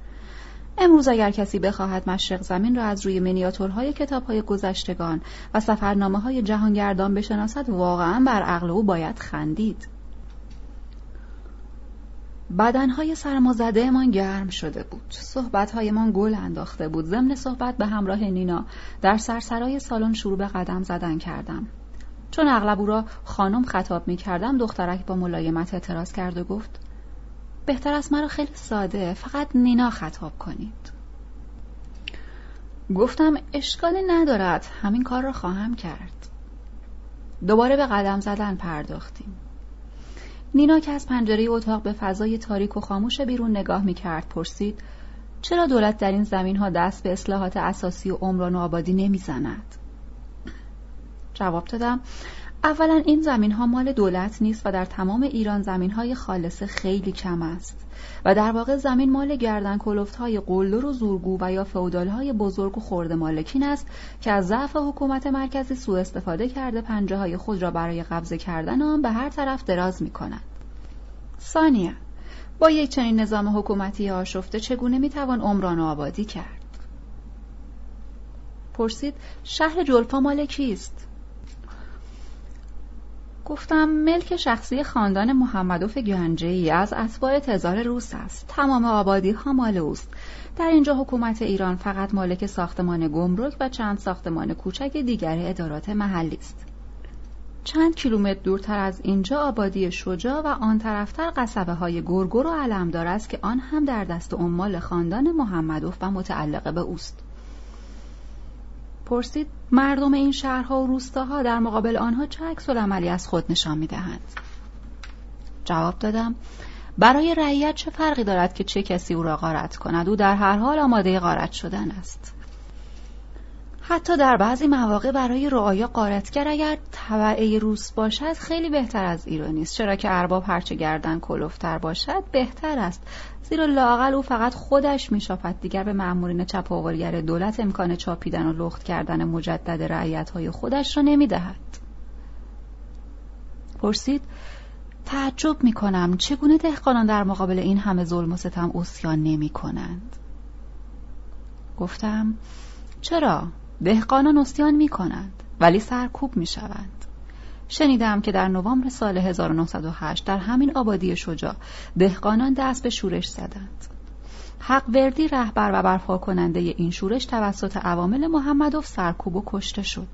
امروز اگر کسی بخواهد مشرق زمین را از روی منیاتورهای کتابهای گذشتگان و سفرنامه های جهانگردان بشناسد واقعا بر عقل او باید خندید. بدنهای سرمازده گرم شده بود. صحبتهایمان گل انداخته بود. ضمن صحبت به همراه نینا در سرسرای سالن شروع به قدم زدن کردم. چون اغلب او را خانم خطاب می کردم دخترک با ملایمت اعتراض کرد و گفت بهتر است مرا خیلی ساده فقط نینا خطاب کنید. گفتم اشکالی ندارد. همین کار را خواهم کرد. دوباره به قدم زدن پرداختیم. نینا که از پنجره اتاق به فضای تاریک و خاموش بیرون نگاه می کرد پرسید چرا دولت در این زمین ها دست به اصلاحات اساسی و عمران و آبادی نمی زند؟ جواب دادم اولا این زمین ها مال دولت نیست و در تمام ایران زمین های خالصه خیلی کم است و در واقع زمین مال گردن کلفت های قلدر و زورگو و یا فودال های بزرگ و خورده مالکین است که از ضعف حکومت مرکزی سوء استفاده کرده پنجه های خود را برای قبضه کردن آن به هر طرف دراز می کنند. ثانیا با یک چنین نظام حکومتی آشفته چگونه می توان عمران و آبادی کرد؟ پرسید شهر جلفا مال کیست؟ گفتم ملک شخصی خاندان محمدوف گنجی از اتباع تزار روس است. تمام آبادی ها مال اوست. در اینجا حکومت ایران فقط مالک ساختمان گمرک و چند ساختمان کوچک دیگر ادارات محلی است. چند کیلومتر دورتر از اینجا آبادی شجاع و آن طرفتر قصبه های گرگر و علمدار است که آن هم در دست عمال خاندان محمدوف و متعلق به اوست. پرسید مردم این شهرها و روستاها در مقابل آنها چه عکس عملی از خود نشان می‌دهند؟ جواب دادم برای رعیت چه فرقی دارد که چه کسی او را غارت کند؟ او در هر حال آماده غارت شدن است. حتی در بعضی مواقع برای رعایا قارتگر اگر طبعه روس باشد خیلی بهتر از ایرانی است. چرا که ارباب هرچه گردن کلوفتر باشد بهتر است. زیرا لاقل او فقط خودش میشافد. دیگر به مأمورین چپاولگر دولت امکان چاپیدن و لخت کردن مجدد رعیت های خودش را نمی‌دهد. پرسید تعجب می کنم چگونه دهقانان در مقابل این همه ظلم و ستم اسیان نمی کنند گفتم چرا؟ دهقانان اسیان می کنند ولی سرکوب می شوند شنیدم که در نوامبر سال 1908 در همین آبادی شجاع دهقانان دست به شورش زدند. حق وردی رهبر و برپا کننده این شورش توسط عوامل محمدوف سرکوب و کشته شد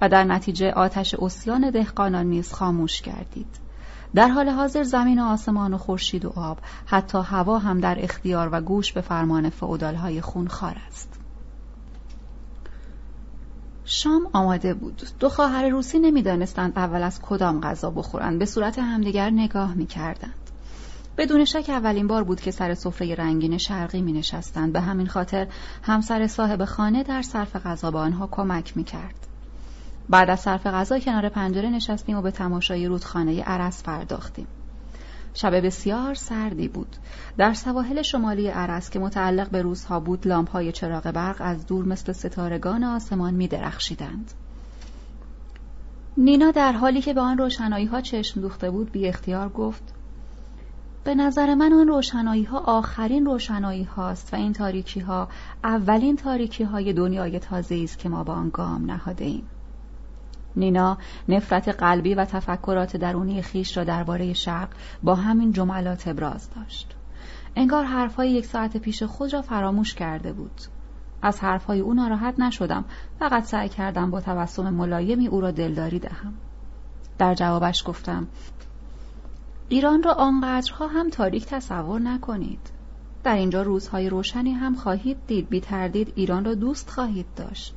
و در نتیجه آتش اسیان دهقانان نیز خاموش گردید. در حال حاضر زمین و آسمان و خورشید و آب حتی هوا هم در اختیار و گوش به فرمان فعودالهای خونخوار است. شام آماده بود دو خواهر روسی نمی‌دانستند اول از کدام غذا بخورند به صورت همدیگر نگاه می‌کردند بدون شک اولین بار بود که سر سفره رنگین شرقی می نشستند به همین خاطر همسر صاحب خانه در صرف غذا به آنها کمک می کرد. بعد از صرف غذا کنار پنجره نشستیم و به تماشای رودخانه عرس پرداختیم. شب بسیار سردی بود در سواحل شمالی عرس که متعلق به روزها بود لامپ های چراغ برق از دور مثل ستارگان آسمان می درخشیدند. نینا در حالی که به آن روشنایی ها چشم دوخته بود بی اختیار گفت به نظر من آن روشنایی ها آخرین روشنایی هاست و این تاریکی ها اولین تاریکی های دنیای تازه است که ما با آن گام نهاده ایم. نینا نفرت قلبی و تفکرات درونی خیش را درباره شرق با همین جملات ابراز داشت. انگار حرفهای یک ساعت پیش خود را فراموش کرده بود. از حرفهای او ناراحت نشدم فقط سعی کردم با تبسم ملایمی او را دلداری دهم. در جوابش گفتم ایران را آنقدرها هم تاریک تصور نکنید. در اینجا روزهای روشنی هم خواهید دید بی تردید ایران را دوست خواهید داشت.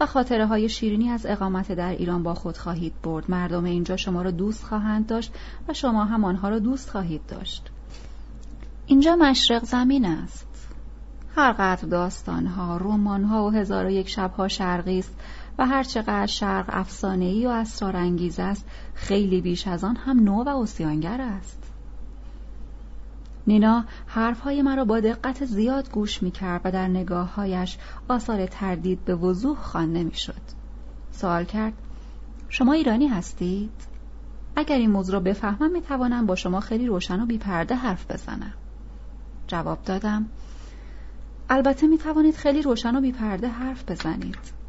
و خاطره های شیرینی از اقامت در ایران با خود خواهید برد. مردم اینجا شما را دوست خواهند داشت و شما هم آنها را دوست خواهید داشت. اینجا مشرق زمین است. هرقدر داستانها رمانها و هزار و یک شبها شرقی است و هرچقدر شرق افسانهای و اسرارانگیز است خیلی بیش از آن هم نو و اوسیانگر است. نینا حرفهای مرا با دقت زیاد گوش می‌کرد و در نگاههایش آثار تردید به وضوح خوانده می‌شد. سوال کرد شما ایرانی هستید؟ اگر این موضوع را بفهمم می‌توانم با شما خیلی روشن و بیپرده حرف بزنم. جواب دادم البته می توانید خیلی روشن و بیپرده حرف بزنید.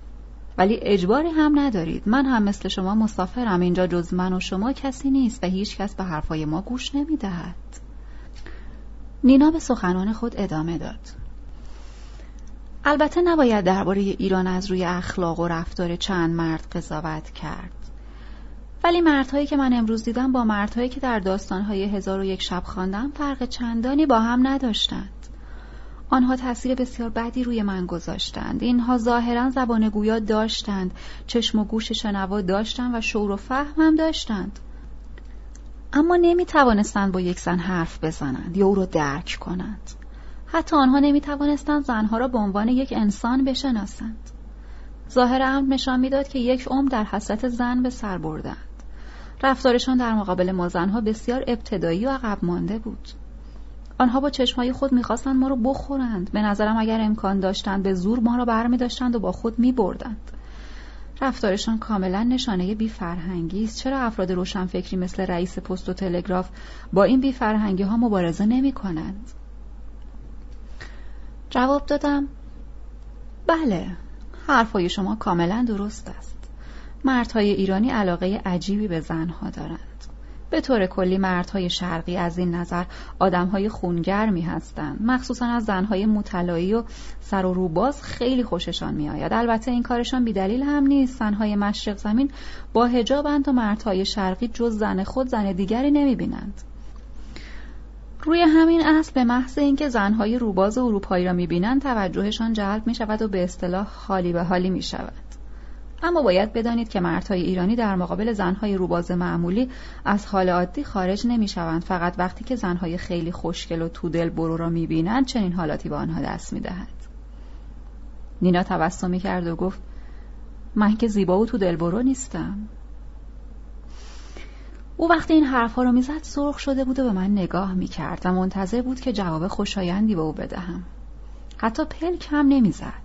ولی اجباری هم ندارید. من هم مثل شما مسافرم. اینجا جز من و شما کسی نیست و هیچ کس به حرفای ما گوش نمی دهد. نینا به سخنان خود ادامه داد. البته نباید درباره ایران از روی اخلاق و رفتار چند مرد قضاوت کرد. ولی مردهایی که من امروز دیدم با مردهایی که در داستانهای هزار و یک شب خواندم فرق چندانی با هم نداشتند. آنها تاثیر بسیار بدی روی من گذاشتند. اینها ظاهرا زبان گویا داشتند چشم و گوش شنوا داشتند و شعور و فهمم داشتند. اما نمی توانستند با یک زن حرف بزنند یا او را درک کنند. حتی آنها نمی توانستند زنها را به عنوان یک انسان بشناسند. ظاهر امر نشان می‌داد که یک عمر در حسرت زن به سر بردند. رفتارشان در مقابل ما زنها بسیار ابتدایی و عقب مانده بود. آنها با چشمهای خود می‌خواستند ما را بخورند. به نظرم اگر امکان داشتند به زور ما را برمی داشتند و با خود می بردند. رفتارشان کاملا نشانه بیفرهنگی است چرا افراد روشنفکری مثل رئیس پست و تلگراف با این بیفرهنگی ها مبارزه نمی کنند؟ جواب دادم بله حرفای شما کاملا درست است. مردهای ایرانی علاقه عجیبی به زنها دارند. به طور کلی مردهای شرقی از این نظر آدمهای خونگرمی هستند. مخصوصا از زنهای مطلعی و سر و روباز خیلی خوششان میآید. البته این کارشان بیدلیل هم نیست. زنهای مشرق زمین با هجابند و مردهای شرقی جز زن خود زن دیگری نمی‌بینند. روی همین اصل به محض اینکه زنهای روباز اروپایی را می‌بینند توجهشان جلب می شود و به اصطلاح حالی به حالی می شود. اما باید بدانید که مردهای ایرانی در مقابل زنهای روباز معمولی از حال عادی خارج نمی شوند فقط وقتی که زنهای خیلی خوشگل و تودل برو را می بینند چنین حالاتی به آنها دست می دهد. نینا تبسمی کرد و گفت من که زیبا و تودل برو نیستم. او وقتی این حرفها را می‌زد سرخ شده بود و به من نگاه می‌کرد و منتظر بود که جواب خوشایندی به او بدهم. حتی پلک هم نمی‌زد.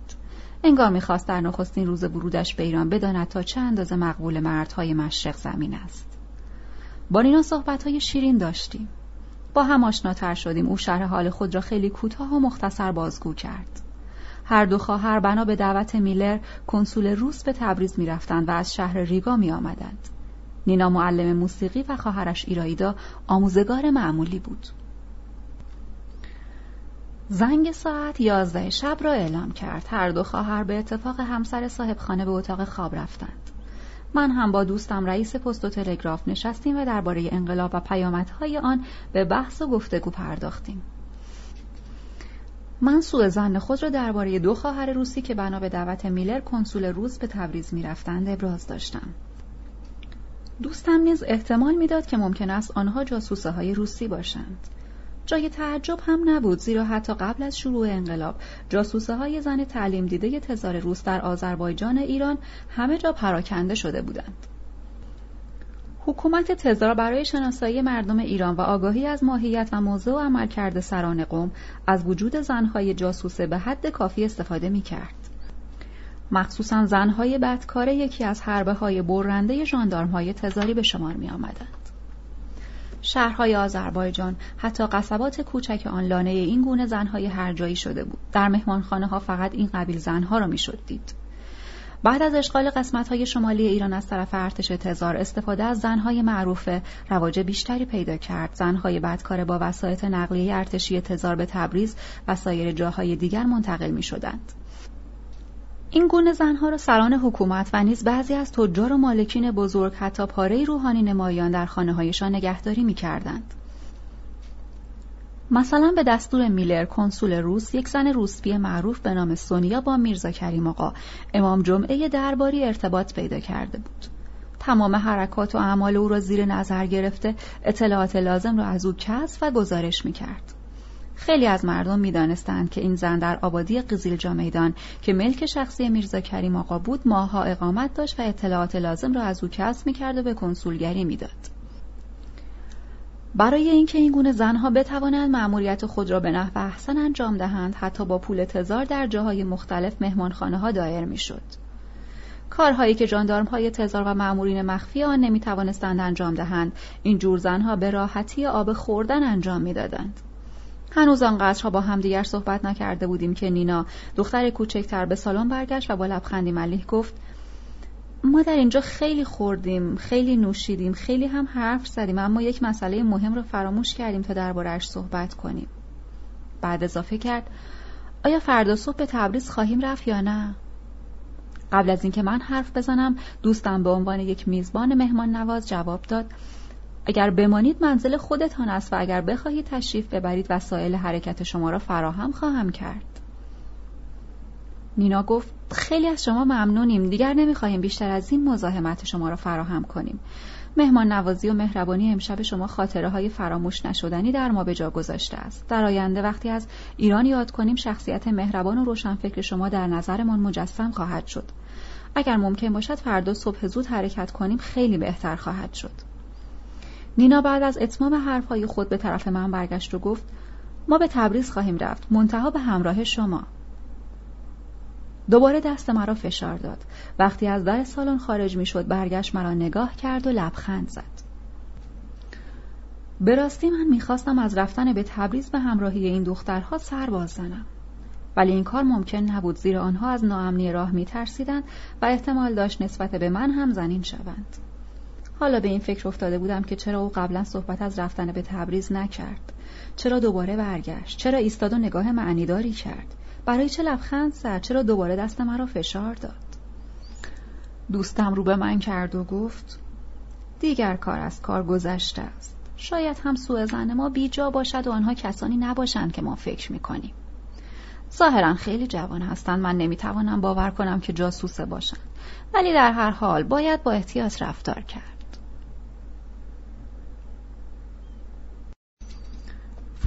انگار می‌خواست در نخستین روز ورودش به ایران بداند تا چه اندازه مقبول مردهای مشرق زمین است با نینا صحبتهای شیرین داشتیم با هم آشناتر شدیم او شرح حال خود را خیلی کوتاه و مختصر بازگو کرد هر دو خواهر بنا به دعوت میلر کنسول روس به تبریز می‌رفتند و از شهر ریگا می آمدند. نینا معلم موسیقی و خواهرش ایرایدا آموزگار معمولی بود. زنگ ساعت یازده شب را اعلام کرد. هر دو خواهر به اتفاق همسر صاحب خانه به اتاق خواب رفتند. من هم با دوستم رئیس پست و تلگراف نشستیم و درباره انقلاب و پیامدهای آن به بحث و گفتگو پرداختیم. من سوء زن خود را درباره دو خواهر روسی که بنا به دعوت میلر کنسول روس به تبریز می‌رفتند ابراز داشتم. دوستم نیز احتمال می‌داد که ممکن است آنها جاسوسه های روسی باشند. جای تعجب هم نبود زیرا حتی قبل از شروع انقلاب جاسوسه های زن تعلیم دیده تزار روس در آذربایجان ایران همه جا پراکنده شده بودند. حکومت تزار برای شناسایی مردم ایران و آگاهی از ماهیت و موضوع و عملکرد سران قوم از وجود زنهای جاسوسه به حد کافی استفاده می کرد. مخصوصا زنهای بدکاره یکی از حربه های برنده جاندارم های تزاری به شمار می آمدند. شهرهای آذربایجان حتی قصبات کوچک آن لانه این گونه زنهای هرجایی شده بود. در مهمانخانه ها فقط این قبیل زنها را می‌شد دید. بعد از اشغال های شمالی ایران از طرف ارتش تزار استفاده از زنهای معروف رواج بیشتری پیدا کرد. زنهای بدکار با وسایط نقلیه ارتشی تزار به تبریز و سایر جاهای دیگر منتقل می شدند. این گونه زنها را سران حکومت و نیز بعضی از تجار و مالکین بزرگ حتی پاره روحانی نمایان در خانه هایشان نگهداری می کردند. مثلا به دستور میلر کنسول روس یک زن روسپی معروف به نام سونیا با میرزا کریم آقا امام جمعه درباری ارتباط پیدا کرده بود تمام حرکات و اعمال او را زیر نظر گرفته اطلاعات لازم را از او کسب و گزارش می‌کرد خیلی از مردم می‌دانستند که این زن در آبادی قزیلجا میدان که ملک شخصی میرزا کریم آقا بود ماها اقامت داشت و اطلاعات لازم را از او کسب می‌کرد و به کنسولگری می‌داد. برای اینکه این گونه زنها بتوانند مأموریت خود را به نحو احسن انجام دهند حتی با پول تزار در جاهای مختلف مهمانخانه ها دایر می‌شد. کارهایی که جاندارم های تزار و مأمورین مخفی آن نمی توانستند انجام دهند این جور زنها به راحتی آب خوردن انجام می‌دادند. هنوز آن قصرها با همدیگر صحبت نکرده بودیم که نینا دختر کوچکتر به سالن برگشت و با لبخندی ملیح گفت ما در اینجا خیلی خوردیم خیلی نوشیدیم خیلی هم حرف زدیم اما یک مسئله مهم رو فراموش کردیم تا دربارهش صحبت کنیم. بعد اضافه کرد آیا فردا صبح به تبریز خواهیم رفت یا نه؟ قبل از اینکه من حرف بزنم دوستم به عنوان یک میزبان مهمان نواز جواب داد. اگر بمانید منزل خودتان است و اگر بخواهید تشریف ببرید وسایل حرکت شما را فراهم خواهم کرد. نینا گفت خیلی از شما ممنونیم. دیگر نمی‌خواهیم بیشتر از این مزاحمت شما را فراهم کنیم. مهمان نوازی و مهربانی امشب شما خاطره های فراموش نشدنی در ما به جا گذاشته است. در آینده وقتی از ایران یاد کنیم شخصیت مهربان و روشنفکر شما در نظرمان مجسم خواهد شد. اگر ممکن باشد فردا صبح زود حرکت کنیم خیلی بهتر خواهد شد. نینا بعد از اتمام حرفهای خود به طرف من برگشت و گفت ما به تبریز خواهیم رفت منتها به همراه شما. دوباره دست مرا فشار داد. وقتی از در سالن خارج می شد برگشت مرا نگاه کرد و لبخند زد. به راستی من می‌خواستم از رفتن به تبریز به همراهی این دخترها سر باز زنم. ولی این کار ممکن نبود زیرا آنها از ناامنی راه میترسیدند و احتمال داشت نسبت به من هم زنین شوند. حالا به این فکر افتاده بودم که چرا او قبلا صحبت از رفتن به تبریز نکرد. چرا دوباره برگشت؟ چرا ایستاد و نگاه معنیداری کرد؟ برای چه لبخند زد؟ چرا دوباره دست مرا فشار داد؟ دوستم رو به من کرد و گفت دیگر کار از کار گذشته است. شاید هم سوء زن ما بیجا باشد و آنها کسانی نباشند که ما فکر می‌کنیم. ظاهرا خیلی جوان هستند. من نمی‌توانم باور کنم که جاسوسه باشند. ولی در هر حال باید با احتیاط رفتار کرد.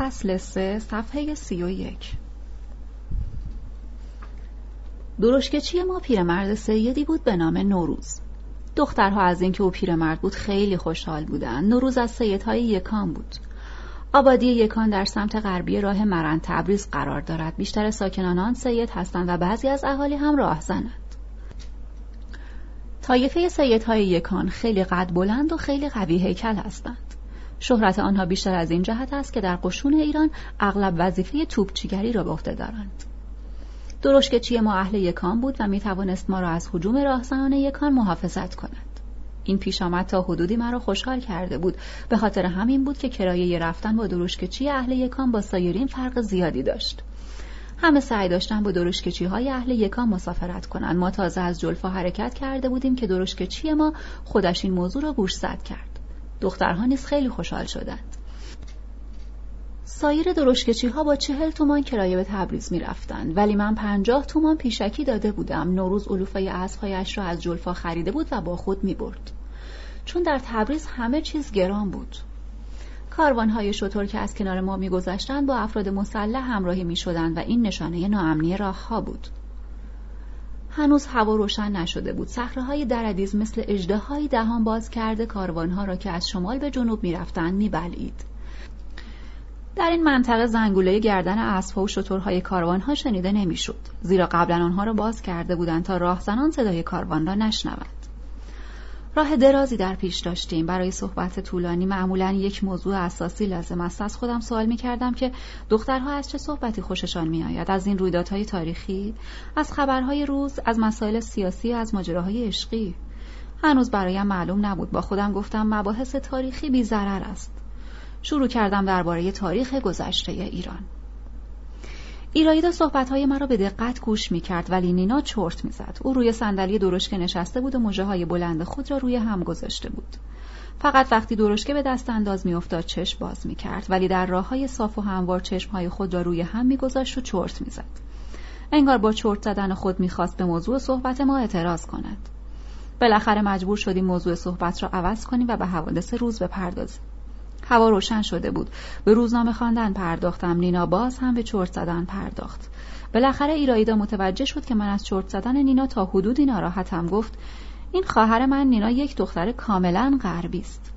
فصل سه صفحه سی و یک. درشکچی ما پیرمرد سیدی بود به نام نوروز؟ دخترها از اینکه او پیرمرد بود خیلی خوشحال بودند. نوروز از سیدهای یکان بود. آبادی یکان در سمت غربی راه مرند تبریز قرار دارد. بیشتر ساکنان آن سید هستند و بعضی از اهالی هم راهزنند طایفه سیدهای یکان خیلی قد بلند و خیلی قوی هیکل هستند. شهرت آنها بیشتر از این جهت است که در قشون ایران اغلب وظیفه توپچیگری را به عهده دارند. چیه ما اهل یکان بود و می توانست ما را از حجوم راهزنان یکان محافظت کند. این پیش آمد تا حدودی مرا خوشحال کرده بود. به خاطر همین بود که کرایه رفتن با دروشکچی اهل یکان با سایرین فرق زیادی داشت. همه سعی داشتن با درشکچی های اهل یکان مسافرت کنند. ما تازه از جلفا حرکت کرده بودیم که درشکچی ما خودش این موضوع را زد کرد. دخترها نیز خیلی خوشحال شدند سایر درشکچی ها با چهل تومان کرایه به تبریز می رفتن. ولی من پنجاه تومان پیشکی داده بودم نوروز علوفای اسبهایش را از جلفا خریده بود و با خود می برد. چون در تبریز همه چیز گران بود های شطور که از کنار ما میگذشتند با افراد مسلح همراهی می شدند و این نشانه ناامنی راه ها بود هنوز هوا روشن نشده بود. های دردیز مثل اجده دهان باز کرده ها را که از شمال به جنوب می‌رفتند میبلعید. در این منطقه زنگوله گردن اسبها و شترهای کاروانها شنیده نمی‌شد. زیرا قبلا آنها را باز کرده بودند تا راهزنان صدای کاروان را نشنوند. راه درازی در پیش داشتیم. برای صحبت طولانی معمولا یک موضوع اساسی لازم است. از خودم سوال می کردم که دخترها از چه صحبتی خوششان می آید از این رویدادهای تاریخی؟ از خبرهای روز؟ از مسائل سیاسی؟ از ماجراهای عشقی؟ هنوز برایم معلوم نبود. با خودم گفتم مباحث تاریخی بی است. شروع کردم درباره تاریخ گذشته ایران. ایرایدا صحبتهای مرا به دقت گوش می کرد ولی نینا چرت می‌زد. او روی صندلی درشکه نشسته بود و مژه های بلند خود را روی هم گذاشته بود. فقط وقتی درشکه به دست انداز میافتاد چشم باز می کرد ولی در راه های صاف و هموار چشم های خود را روی هم میگذاشت و چرت می‌زد. انگار با چرت زدن خود می‌خواست به موضوع صحبت ما اعتراض کند. بالاخره مجبور شدیم موضوع صحبت را عوض کنیم و به حوادث روز بپردازیم. هوا روشن شده بود. به روزنامه خواندن پرداختم. نینا باز هم به چرت زدن پرداخت. بالاخره ایرایدا متوجه شد که من از چرت زدن نینا تا حدودی ناراحتم. گفت این خواهر من نینا یک دختر کاملا غربی است.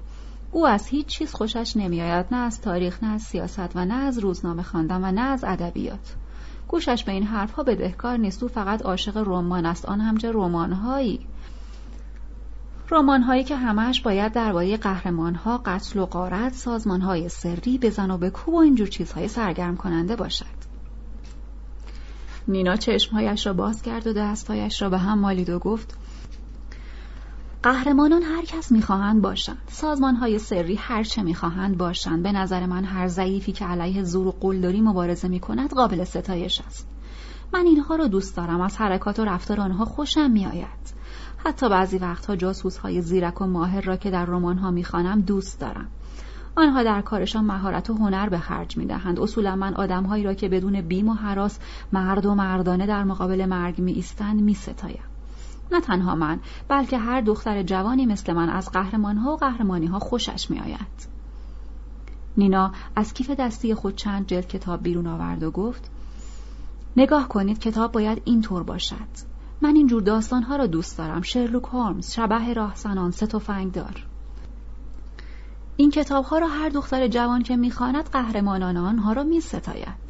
او از هیچ چیز خوشش نمیآید. نه از تاریخ نه از سیاست و نه از روزنامه خواندن و نه از ادبیات. گوشش به این حرفها بدهکار نیست. او فقط عاشق رمان است. آن هم چه رمانهایی رمان هایی که همش باید درباره قهرمان ها قتل و غارت سازمان های سری بزن و بکو و اینجور چیزهای سرگرم کننده باشد. نینا چشمهایش را باز کرد و دستهایش را به هم مالید و گفت قهرمانان هر کس می‌خواهند باشند. سازمان های سری هر چه می‌خواهند باشند. به نظر من هر ضعیفی که علیه زور و قلدری مبارزه می‌کند قابل ستایش است. من اینها را دوست دارم. از حرکات و رفتار آنها خوشم میآید. حتی بعضی وقتها جاسوس های زیرک و ماهر را که در رمان ها می‌خوانم دوست دارم آنها در کارشان مهارت و هنر به خرج می‌دهند اصولا من آدمهایی را که بدون بیم و حراس مرد و مردانه در مقابل مرگ می ایستند می ستایم. نه تنها من بلکه هر دختر جوانی مثل من از قهرمان ها و قهرمانی ها خوشش می آید. نینا از کیف دستی خود چند جلد کتاب بیرون آورد و گفت نگاه کنید کتاب باید اینطور باشد من اینجور داستانها را دوست دارم. شرلوک هولمز شبه راهزنان سه دار. این کتابها را هر دختر جوان که می‌خواند قهرمانان آنها را میستاید.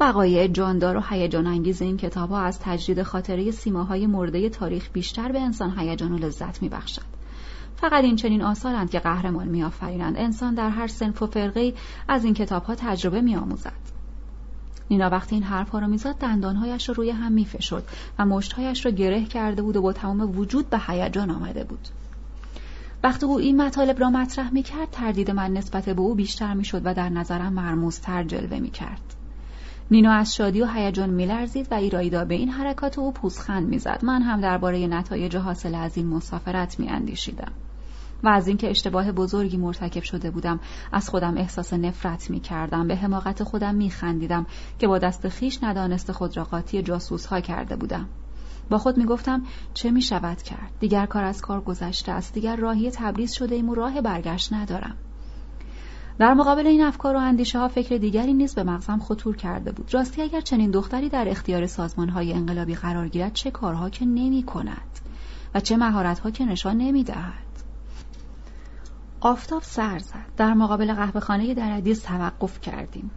وقایع جاندار و هیجان انگیز این کتابها از تجدید خاطره سیماهای مرده تاریخ بیشتر به انسان هیجان و لذت میبخشد. فقط این چنین آثارند که قهرمان میآفرینند. انسان در هر سنف و فرقه از این کتابها تجربه میآموزد. نینا وقتی این حرفها را می‌زد دندانهایش را روی هم میفشرد و مشتهایش را گره کرده بود و با تمام وجود به هیجان آمده بود. وقتی او این مطالب را مطرح می‌کرد تردید من نسبت به او بیشتر می‌شد و در نظرم مرموزتر جلوه می‌کرد. نینا از شادی و هیجان میلرزید و ایرایدا به این حرکات او پوزخند می‌زد. من هم درباره نتایج حاصل از این مسافرت میاندیشیدم. و از اینکه اشتباه بزرگی مرتکب شده بودم از خودم احساس نفرت می کردم به حماقت خودم می خندیدم که با دست خیش ندانست خود را قاطی جاسوس ها کرده بودم. با خود می گفتم چه می شود کرد؟ دیگر کار از کار گذشته است. دیگر راهی تبریز شده ایم و راه برگشت ندارم. در مقابل این افکار و اندیشه ها فکر دیگری نیز به مغزم خطور کرده بود. راستی اگر چنین دختری در اختیار سازمان های انقلابی قرار گیرد چه کارها که نمی کند و چه مهارت ها که نشان نمی دهد آفتاب سر زد. در مقابل قهوه خانه درعدیز توقف کردیم.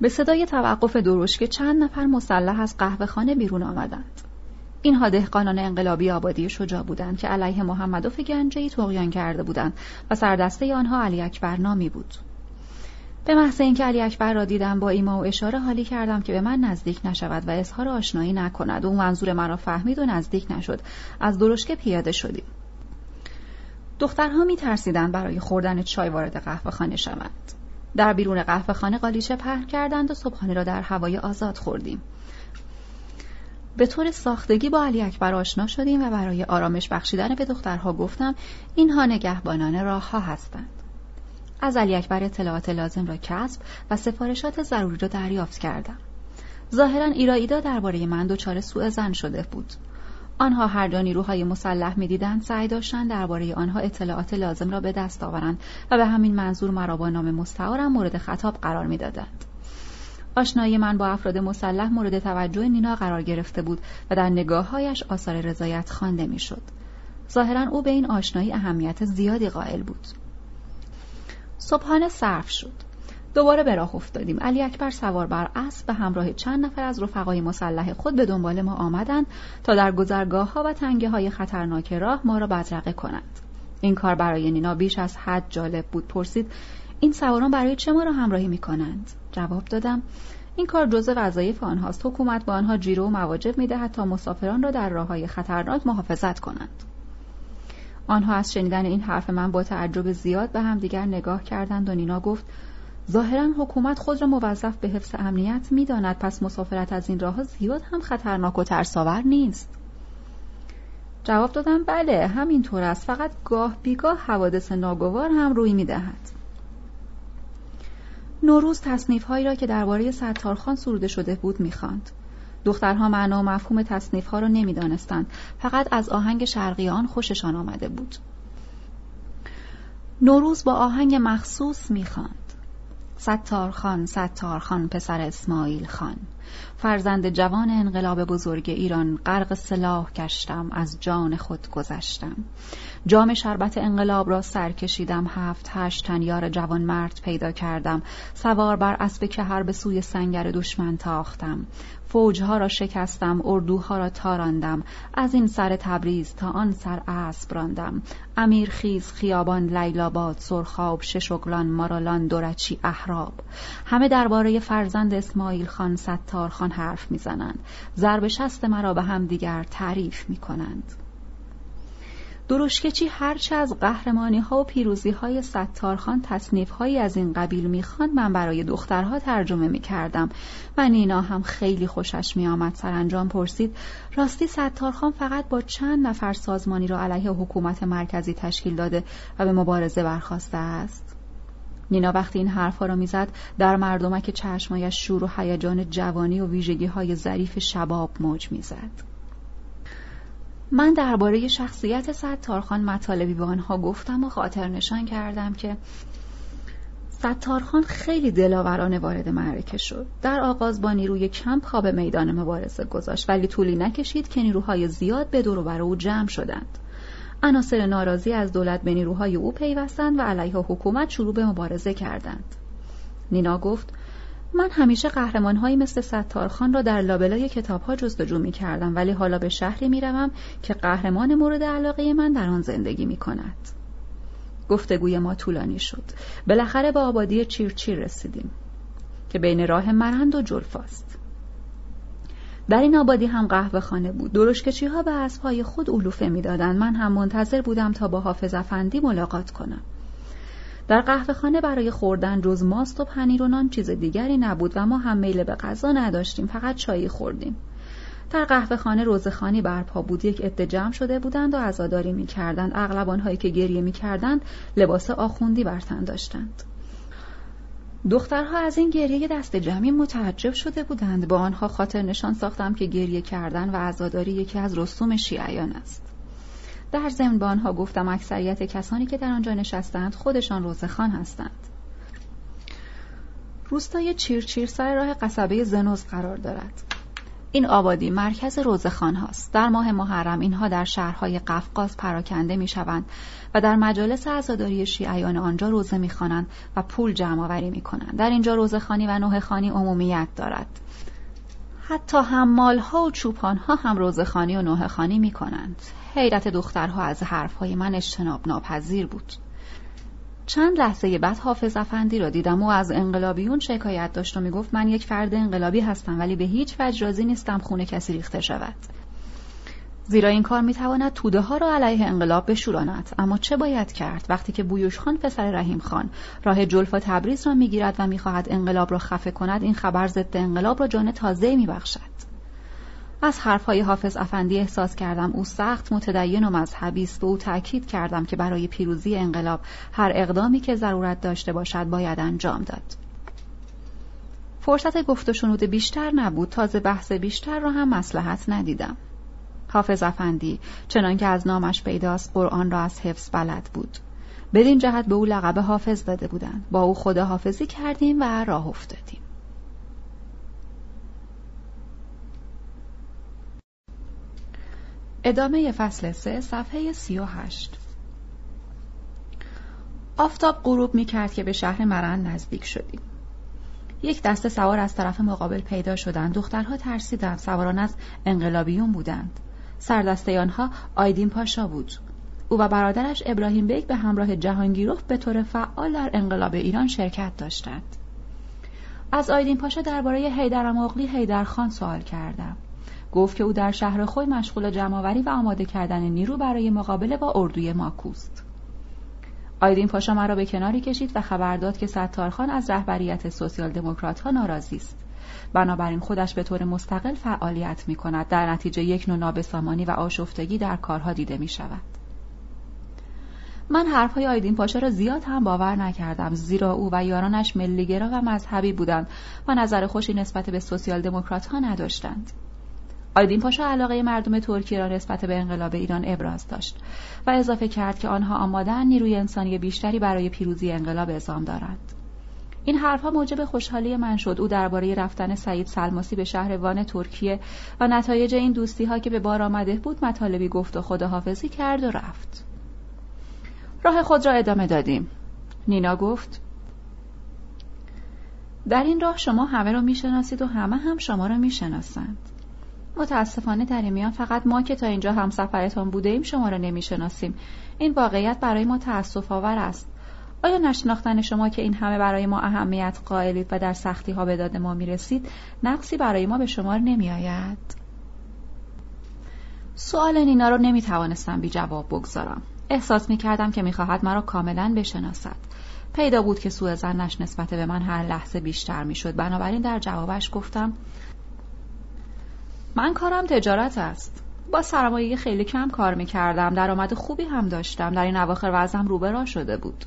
به صدای توقف که چند نفر مسلح از قهوه خانه بیرون آمدند. اینها دهقانان انقلابی آبادی شجاع بودند که علیه محمد و گنجهی تقیان کرده بودند و سردسته آنها علی اکبر نامی بود. به محض اینکه علی اکبر را دیدم با ایما و اشاره حالی کردم که به من نزدیک نشود و اظهار آشنایی نکند. او منظور مرا فهمید و نزدیک نشد. از درشکه پیاده شدیم. دخترها می ترسیدن برای خوردن چای وارد قهوه خانه شوند. در بیرون قهوه خانه قالیچه پهن کردند و صبحانه را در هوای آزاد خوردیم. به طور ساختگی با علی اکبر آشنا شدیم و برای آرامش بخشیدن به دخترها گفتم اینها نگهبانان راه ها هستند. از علی اکبر اطلاعات لازم را کسب و سفارشات ضروری را دریافت کردم. ظاهرا ایرائیدا درباره من دچار سوء زن شده بود. آنها هر جا نیروهای مسلح می‌دیدند سعی داشتند درباره آنها اطلاعات لازم را به دست آورند و به همین منظور مرا با نام مستعارم مورد خطاب قرار می‌دادند. آشنایی من با افراد مسلح مورد توجه نینا قرار گرفته بود و در نگاههایش آثار رضایت خوانده می‌شد. ظاهرا او به این آشنایی اهمیت زیادی قائل بود. صبحانه صرف شد. دوباره به راه افتادیم. علی اکبر سوار بر اسب به همراه چند نفر از رفقای مسلح خود به دنبال ما آمدند تا در گذرگاه ها و تنگه های خطرناک راه ما را بدرقه کنند. این کار برای نینا بیش از حد جالب بود. پرسید این سواران برای چه ما را همراهی می کنند؟ جواب دادم این کار جزء وظایف آنهاست. حکومت به آنها جیرو و مواجب می‌دهد تا مسافران را در راههای خطرناک محافظت کنند. آنها از شنیدن این حرف من با تعجب زیاد به همدیگر نگاه کردند و نینا گفت ظاهرا حکومت خود را موظف به حفظ امنیت می‌داند پس مسافرت از این راه زیاد هم خطرناک و ترساور نیست. جواب دادم بله همینطور است. فقط گاه بیگاه حوادث ناگوار هم روی می‌دهد. نوروز تصنیف هایی را که درباره ستارخان سروده شده بود می‌خواند. دخترها معنا و مفهوم تصنیف ها را نمی‌دانستند. فقط از آهنگ شرقی آن خوششان آمده بود. نوروز با آهنگ مخصوص می‌خواند. ستار خان ستار خان پسر اسماعیل خان. فرزند جوان انقلاب بزرگ ایران غرق سلاح گشتم از جان خود گذشتم. جام شربت انقلاب را سر کشیدم هفت هشت تن یار جوان مرد پیدا کردم. سوار بر اسب هر به سوی سنگر دشمن تاختم. فوجها را شکستم اردوها را تاراندم از این سر تبریز تا آن سر اسب راندم. امیر خیز خیابان لیلاباد سرخاب ششگلان مارالان دورچی احراب. همه درباره فرزند اسماعیل خان ستار خان حرف می‌زنند. ضرب شست مرا به هم دیگر تعریف می‌کنند. درشکچی هرچه از قهرمانی ها و پیروزی های ستارخان تصنیف هایی از این قبیل می‌خواند من برای دخترها ترجمه می‌کردم و نینا هم خیلی خوشش میآمد. سرانجام پرسید راستی ستارخان فقط با چند نفر سازمانی را علیه حکومت مرکزی تشکیل داده و به مبارزه برخواسته است؟ نینا وقتی این حرفها را می‌زد در مردمک چشمایش شور و هیجان جوانی و ویژگی های ظریف شباب موج می‌زد. من درباره شخصیت ستارخان مطالبی به آنها گفتم و خاطر نشان کردم که ستارخان خیلی دلاورانه وارد معرکه شد. در آغاز با نیروی کم پا به میدان مبارزه گذاشت ولی طولی نکشید که نیروهای زیاد به دور بر او جمع شدند. عناصر ناراضی از دولت به نیروهای او پیوستند و علیه حکومت شروع به مبارزه کردند. نینا گفت من همیشه قهرمانهایی مثل ستارخان را در لابلای کتابها جستجو می کردم ولی حالا به شهری می روم که قهرمان مورد علاقه من در آن زندگی می کند. گفتگوی ما طولانی شد. بالاخره به آبادی چیرچیر رسیدیم که بین راه مرند و جلفاست. در این آبادی هم قهوه خانه بود. درشکچی ها به اسبهای خود علوفه می‌دادند. من هم منتظر بودم تا با حافظ افندی ملاقات کنم. در قهوه خانه برای خوردن جز ماست و پنیر و نان چیز دیگری نبود و ما هم میل به غذا نداشتیم فقط چایی خوردیم. در قهوه خانه روزخانی برپا بود یک عده جمع شده بودند و عزاداری می‌کردند. اغلب آنهایی که گریه می‌کردند لباس آخوندی بر تن داشتند. دخترها از این گریه دست جمعی متعجب شده بودند. با آنها خاطر نشان ساختم که گریه کردن و عزاداری یکی از رسوم شیعیان است. در ضمن به آنها گفتم اکثریت کسانی که در آنجا نشستند خودشان روزخان هستند. روستای چیرچیر سر راه قصبه زنوز قرار دارد. این آبادی مرکز روزخان هاست. در ماه محرم اینها در شهرهای قفقاز پراکنده می شوند و در مجالس عزاداری شیعیان آنجا روزه می خوانند و پول جمع آوری می کنند در اینجا روزخانی و نوه خانی عمومیت دارد. حتی حمال ها و چوپان ها هم روزخانی و نوه خانی می کنند حیرت دخترها از حرفهای من اجتناب ناپذیر بود. چند لحظه بعد حافظ افندی را دیدم. و از انقلابیون شکایت داشت و می‌گفت من یک فرد انقلابی هستم ولی به هیچ وجه راضی نیستم خونه کسی ریخته شود. زیرا این کار می‌تواند توده ها را علیه انقلاب بشوراند. اما چه باید کرد؟ وقتی که بویوش خان پسر رحیم خان راه جلفا تبریز را می‌گیرد و می‌خواهد انقلاب را خفه کند این خبر ضد انقلاب را جان تازه میبخشد. از حرفهای حافظ افندی احساس کردم او سخت متدین و مذهبی است و او تأکید کردم که برای پیروزی انقلاب هر اقدامی که ضرورت داشته باشد باید انجام داد. فرصت گفت و شنود بیشتر نبود. تازه بحث بیشتر را هم مسلحت ندیدم. حافظ افندی چنانکه از نامش پیداست قرآن را از حفظ بلد بود. بدین جهت به او لقب حافظ داده بودند. با او خدا حافظی کردیم و راه افتادیم. ادامه فصل سه صفحه سی و هشت. آفتاب غروب می کرد که به شهر مرند نزدیک شدیم. یک دسته سوار از طرف مقابل پیدا شدند. دخترها ترسیدند. سواران از انقلابیون بودند. سردسته آنها آیدین پاشا بود. او و برادرش ابراهیم بیگ به همراه جهانگیروف به طور فعال در انقلاب ایران شرکت داشتند. از آیدین پاشا درباره حیدر عمواوغلی حیدر خان سوال کردم. گفت که او در شهر خوی مشغول جمع‌آوری و آماده کردن نیرو برای مقابله با اردوی ماکوست. آیدین پاشا مرا به کناری کشید و خبر داد که ستارخان از رهبریت سوسیال دموکرات ها ناراضی است. بنابراین خودش به طور مستقل فعالیت می کند در نتیجه یک نوع نابسامانی و آشفتگی در کارها دیده می شود من حرفهای آیدین پاشا را زیاد هم باور نکردم زیرا او و یارانش ملیگرا و مذهبی بودند و نظر خوشی نسبت به سوسیال دموکرات ها نداشتند. آیدین پاشا علاقه مردم ترکیه را نسبت به انقلاب ایران ابراز داشت و اضافه کرد که آنها آمادن نیروی انسانی بیشتری برای پیروزی انقلاب اعزام دارند. این حرفها موجب خوشحالی من شد. او درباره رفتن سعید سلماسی به شهر وان ترکیه و نتایج این دوستی ها که به بار آمده بود مطالبی گفت و خداحافظی کرد و رفت. راه خود را ادامه دادیم. نینا گفت در این راه شما همه را می‌شناسید و همه هم شما را می‌شناسند. متاسفانه در این میان فقط ما که تا اینجا هم سفرتان بوده ایم شما را نمی‌شناسیم. این واقعیت برای ما تأسف آور است. آیا نشناختن شما که این همه برای ما اهمیت قائلید و در سختی ها به داد ما می‌رسید نقصی برای ما به شمار نمی آید؟ سوال نینا رو نمی توانستم بی جواب بگذارم. احساس می کردم که می خواهد مرا کاملا بشناسد. پیدا بود که سوء زنش نسبت به من هر لحظه بیشتر می شد بنابراین در جوابش گفتم من کارم تجارت است. با سرمایه خیلی کم کار می کردم درآمد خوبی هم داشتم. در این اواخر وضعم روبرا شده بود.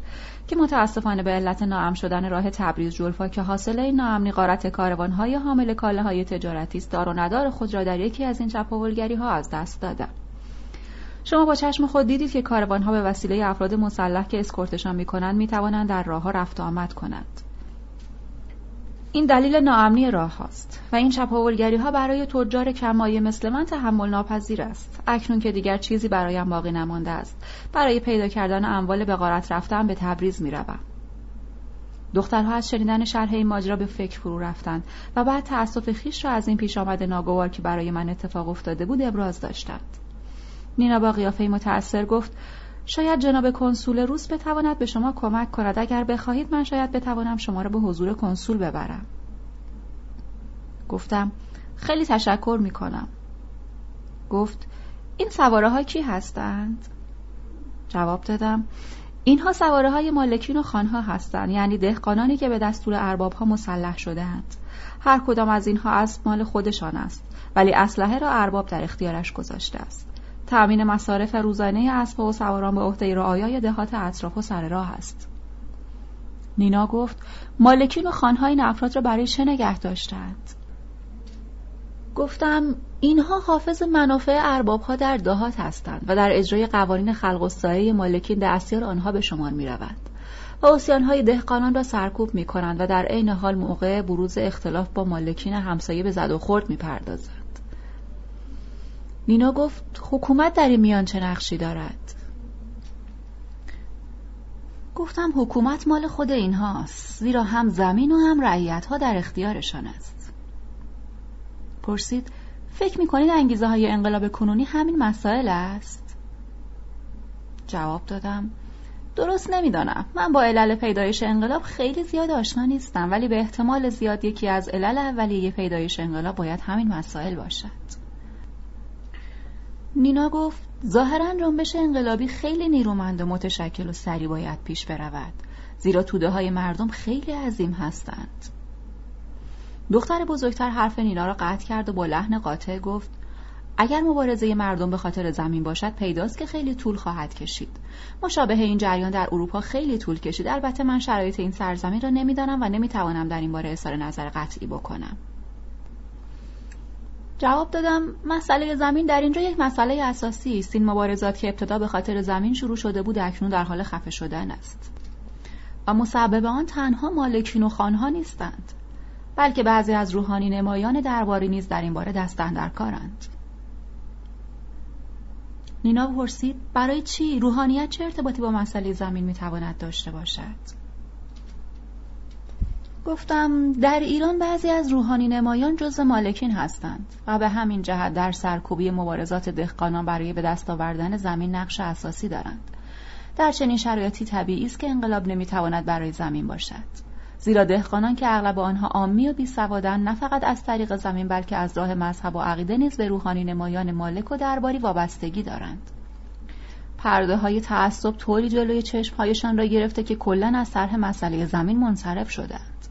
که متاسفانه به علت ناام شدن راه تبریز جلفا که حاصل این ناامنی قارت کاروانهای حامل کاله های تجارتی است دار و ندار خود را در یکی از این چپاولگری ها از دست دادم. شما با چشم خود دیدید که کاروانها به وسیله افراد مسلح که اسکورتشان می‌کنند می‌توانند در راهها رفت آمد کنند. این دلیل ناامنی راه هاست و این چپاولگری ها برای تجار کمایه مثل من تحمل ناپذیر است. اکنون که دیگر چیزی برایم باقی نمانده است. برای پیدا کردن اموال به غارت رفتن به تبریز می روم. دخترها از شنیدن شرح این ماجرا به فکر فرو رفتند و بعد تأسف خیش را از این پیش آمد ناگوار که برای من اتفاق افتاده بود ابراز داشتند. نینا با قیافه متأثر گفت شاید جناب کنسول روس بتواند به شما کمک کند. اگر بخواهید من شاید بتوانم شما را به حضور کنسول ببرم. گفتم خیلی تشکر می کنم گفت این سواره ها کی هستند؟ جواب دادم اینها سواره های مالکین و خانها هستند. یعنی دهقانانی که به دستور ارباب ها مسلح شدهاند. هر کدام از اینها از مال خودشان است ولی اسلحه را ارباب در اختیارش گذاشته است. تأمین مصارف روزانه اسب و سواران به عهده رعایای دهات اطراف و سر راه است نینا گفت مالکین و خانهای این افراد را برای چه نگه داشتند گفتم اینها حافظ منافع ارباب ها در دهات هستند و در اجرای قوانین خلق و مالکین دستیار آنها به شمار می روند و های دهقانان را سرکوب می کنند و در عین حال موقع بروز اختلاف با مالکین همسایه به زد و خورد می پردازند. نینا گفت حکومت در این میان چه نقشی دارد؟ گفتم حکومت مال خود اینهاست زیرا هم زمین و هم رعیت ها در اختیارشان است. پرسید فکر می‌کنید انگیزه های انقلاب کنونی همین مسائل است؟ جواب دادم درست نمی‌دانم. من با علل پیدایش انقلاب خیلی زیاد آشنا نیستم ولی به احتمال زیاد یکی از علل اولیه پیدایش انقلاب باید همین مسائل باشد. نینا گفت ظاهرا جنبش انقلابی خیلی نیرومند و متشکل و سریع باید پیش برود. زیرا توده های مردم خیلی عظیم هستند. دختر بزرگتر حرف نینا را قطع کرد و با لحن قاطع گفت اگر مبارزه مردم به خاطر زمین باشد پیداست که خیلی طول خواهد کشید. مشابه این جریان در اروپا خیلی طول کشید. البته من شرایط این سرزمین را نمی‌دانم و نمی‌توانم در این باره اظهار نظر قطعی بکنم. جواب دادم مسئله زمین در اینجا یک مسئله اساسی است. این مبارزات که ابتدا به خاطر زمین شروع شده بود اکنون در حال خفه شدن است. و مسبب آن تنها مالکین و خانها نیستند بلکه بعضی از روحانی نمایان درباری نیز در این باره دستن در کارند نینا پرسید برای چی؟ روحانیت چه ارتباطی با مسئله زمین می‌تواند داشته باشد؟ گفتم در ایران بعضی از روحانی نمایان جز مالکین هستند و به همین جهت در سرکوبی مبارزات دهقانان برای به دست آوردن زمین نقش اساسی دارند. در چنین شرایطی طبیعی است که انقلاب نمی‌تواند برای زمین باشد. زیرا دهقانان که اغلب آنها عامی و بیسوادند نه فقط از طریق زمین بلکه از راه مذهب و عقیده نیز به روحانی نمایان مالک و درباری وابستگی دارند. پرده های تعصب طوری جلوی چشمهایشان را گرفته که کلا از طرح مسئله زمین منصرف شدند.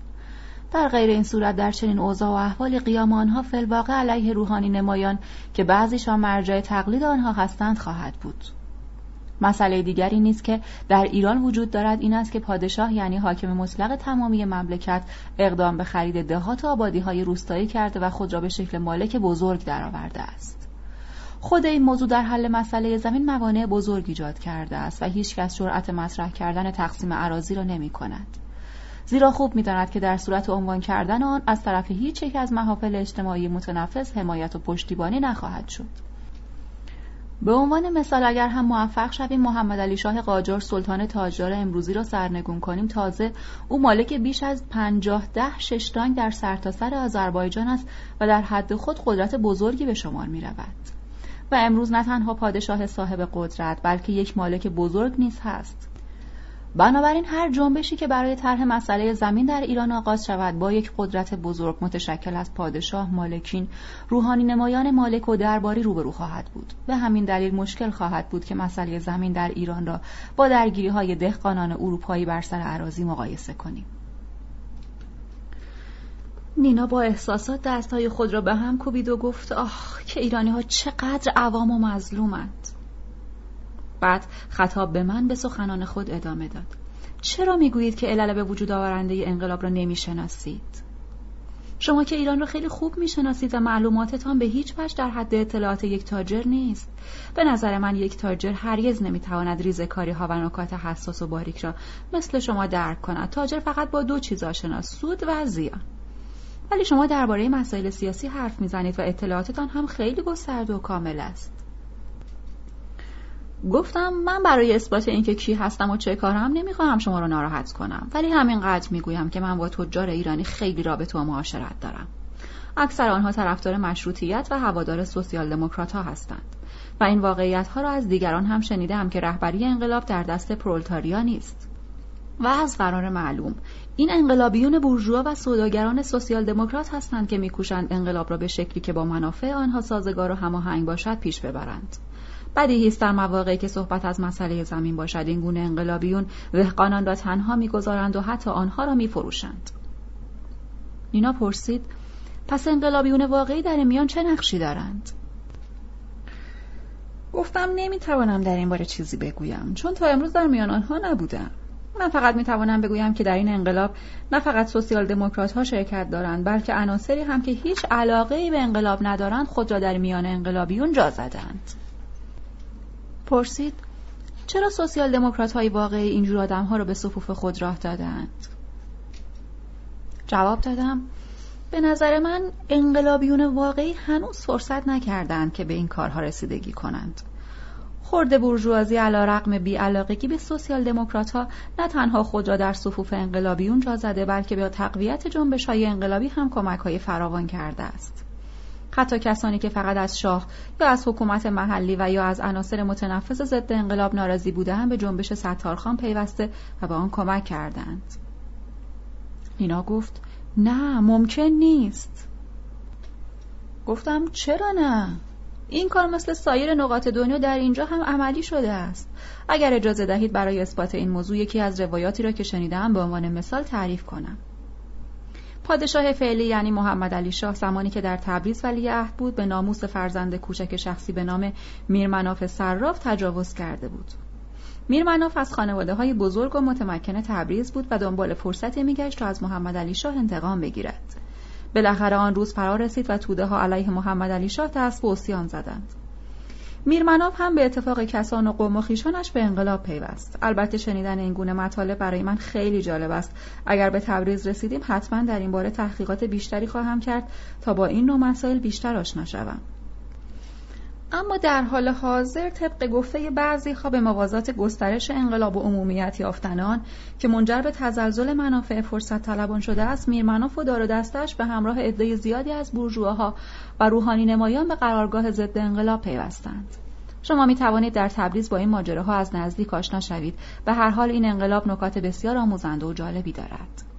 در غیر این صورت در چنین اوضاع و احوال قیام آنها فلواقع علیه روحانی نمایان که بعضیشان مرجع تقلید آنها هستند خواهد بود مسئله دیگری نیست که در ایران وجود دارد این است که پادشاه یعنی حاکم مطلق تمامی مملکت اقدام به خرید دهات و آبادی های روستایی کرده و خود را به شکل مالک بزرگ درآورده است خود این موضوع در حل مسئله زمین موانع بزرگ ایجاد کرده است و هیچکس جرأت مطرح کردن تقسیم عراضی را نمی کند. زیرا خوب می‌داند که در صورت عنوان کردن آن از طرف هیچ یک از محافل اجتماعی متنفذ حمایت و پشتیبانی نخواهد شد به عنوان مثال اگر هم موفق شویم محمد علی شاه قاجار سلطان تاجدار امروزی را سرنگون کنیم تازه او مالک بیش از پنجاه ده ششتانگ در سرتاسر سر آذربایجان است و در حد خود قدرت بزرگی به شمار می رود. و امروز نه تنها پادشاه صاحب قدرت بلکه یک مالک بزرگ نیز هست بنابراین هر جنبشی که برای طرح مسئله زمین در ایران آغاز شود با یک قدرت بزرگ متشکل از پادشاه مالکین روحانی نمایان مالک و درباری روبرو خواهد بود. به همین دلیل مشکل خواهد بود که مسئله زمین در ایران را با درگیری های دهقانان اروپایی بر سر عراضی مقایسه کنیم. نینا با احساسات دستهای خود را به هم کوبید و گفت آه که ایرانی ها چقدر عوام و مظلومند. بعد خطاب به من به سخنان خود ادامه داد. چرا می‌گویید که علل به وجود آورنده انقلاب را نمی‌شناسید؟ شما که ایران را خیلی خوب می‌شناسید و معلوماتتان به هیچ وجه در حد اطلاعات یک تاجر نیست. به نظر من یک تاجر هرگز نمی‌تواند ریزکاری ها و نکات حساس و باریک را مثل شما درک کند. تاجر فقط با دو چیز آشناست سود و زیان. ولی شما درباره مسائل سیاسی حرف می‌زنید و اطلاعاتتان هم خیلی گسترده و کامل است. گفتم من برای اثبات اینکه کی هستم و چه کارم نمی‌خواهم شما رو ناراحت کنم. ولی همینقدر می‌گویم که من با تجار ایرانی خیلی رابطه و معاشرت دارم. اکثر آنها طرفدار مشروطیت و هوادار سوسیال دموکرات ها هستند. و این واقعیت ها را از دیگران هم شنیدم که رهبری انقلاب در دست پرولتاریا نیست. و از قرار معلوم این انقلابیون بورژوا و سوداگران سوسیال دموکرات هستند که میکوشند انقلاب را به شکلی که با منافع آنها سازگار و هماهنگ باشد پیش ببرند. بدیهی است در مواقعی که صحبت از مسئله زمین باشد. این گونه انقلابیون دهقانان را تنها می‌گذارند و حتی آنها را میفروشند. نینا پرسید پس انقلابیون واقعی در میان چه نقشی دارند؟ گفتم نمی‌توانم در این باره چیزی بگویم چون تا امروز در میان آنها نبودم. من فقط می‌توانم بگویم که در این انقلاب نه فقط سوسیال دموکرات ها شرکت دارند بلکه عناصری هم که هیچ علاقه ای به انقلاب ندارند خود را در میان انقلابیون جا زدند. پرسید چرا سوسیال دموکرات های واقعی اینجور آدم ها را به صفوف خود راه دادند؟ جواب دادم به نظر من انقلابیون واقعی هنوز فرصت نکردند که به این کارها رسیدگی کنند. خورده بورژوازی علا رقم بیعلاقگی به سوسیال دموکرات ها نه تنها خود را در صفوف انقلابیون جا زده بلکه به تقویت جنبش های انقلابی هم کمک های فراوان کرده است. حتی کسانی که فقط از شاه یا از حکومت محلی و یا از عناصر متنفذ ضد انقلاب ناراضی بودند به جنبش ستارخان پیوسته و به آن کمک کردند. نینا گفت نه ممکن نیست. گفتم چرا نه؟ این کار مثل سایر نقاط دنیا در اینجا هم عملی شده است. اگر اجازه دهید برای اثبات این موضوع یکی از روایاتی را که شنیدم به عنوان مثال تعریف کنم. پادشاه فعلی یعنی محمد علی شاه زمانی که در تبریز ولی عهد بود به ناموس فرزند کوچک شخصی به نام میرمناف صراف تجاوز کرده بود. میرمناف از خانواده های بزرگ و متمکن تبریز بود و دنبال فرصتی میگشت تا از محمد علی شاه انتقام بگیرد. بالاخره آن روز فرا رسید و توده ها علیه محمد علی شاه دست به زدند. میرمناب هم به اتفاق کسان و قوم و خیشانش به انقلاب پیوست. البته شنیدن این گونه مطالب برای من خیلی جالب است. اگر به تبریز رسیدیم حتما در این باره تحقیقات بیشتری خواهم کرد تا با این نوع مسائل بیشتر آشنا شوم. اما در حال حاضر طبق گفته بعضی به موازات گسترش انقلاب و عمومیت یافتنان که منجر به تزلزل منافع فرصت طلبان شده است میرمناف و دار دستش به همراه عده زیادی از بورژواها و روحانی نمایان به قرارگاه ضد انقلاب پیوستند. شما می توانید در تبریز با این ماجراها از نزدیک آشنا شوید. به هر حال این انقلاب نکات بسیار آموزنده و جالبی دارد.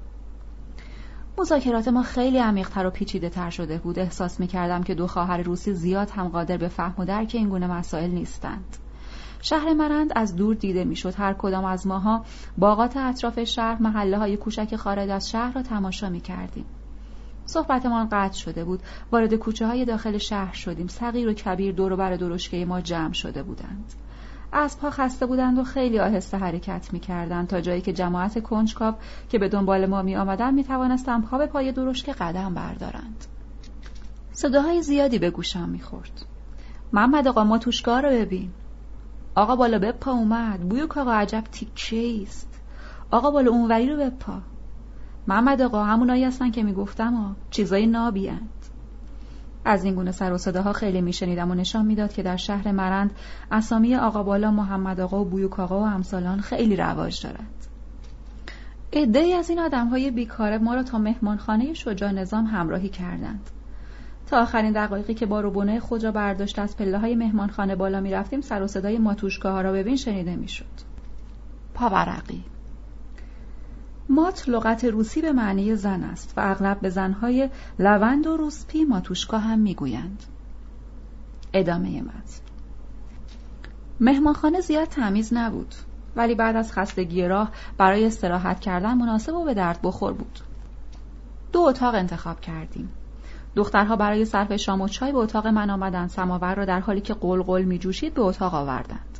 مذاکرات ما خیلی عمیقتر و پیچیده تر شده بود. احساس می کردم که دو خواهر روسی زیاد هم قادر به فهم و درک این گونه مسائل نیستند. شهر مرند از دور دیده می‌شد. هر کدام از ماها باغات اطراف شهر محله های کوچک خارج از شهر را تماشا می کردیم صحبتمان قطع شده بود. وارد کوچه های داخل شهر شدیم. صغیر و کبیر دور و بر درشکه ما جمع شده بودند. اسبها خسته بودند و خیلی آهسته حرکت می کردند تا جایی که جماعت کنجکاو که به دنبال ما می آمدن می توانستم پا به پای درشکه قدم بردارند. صداهای زیادی به گوشم می خورد محمد آقا ما توشگاه رو ببین. آقا بالا بپا اومد. بوی کاغا عجب تیکه است. آقا بالا اونوری رو بپا. محمد آقا همونایی هستن که می‌گفتم ها چیزای نابیند از این گونه سر و صداها خیلی میشنیدم و نشان می‌داد که در شهر مرند اسامی آقا بالا محمد آقا و بویوک آقا و همسالان خیلی رواج دارد عده از این آدم های بیکاره ما را تا مهمانخانه شجاع نظام همراهی کردند. تا آخرین دقایقی که با روبونه خود را برداشت از پله های مهمانخانه بالا می رفتیم سر و صدای ماتوشکه ها را ببین شنیده می شد. پاورقی. مات لغت روسی به معنی زن است و اغلب به زنهای لوند و روسپی ماتوشکا هم می‌گویند. ادامه متن مهمانخانه زیاد تمیز نبود ولی بعد از خستگی راه برای استراحت کردن مناسب و به درد بخور بود. دو اتاق انتخاب کردیم. دخترها برای صرف شام و چای به اتاق من آمدند سماور را در حالی که قلقل می جوشید به اتاق آوردند.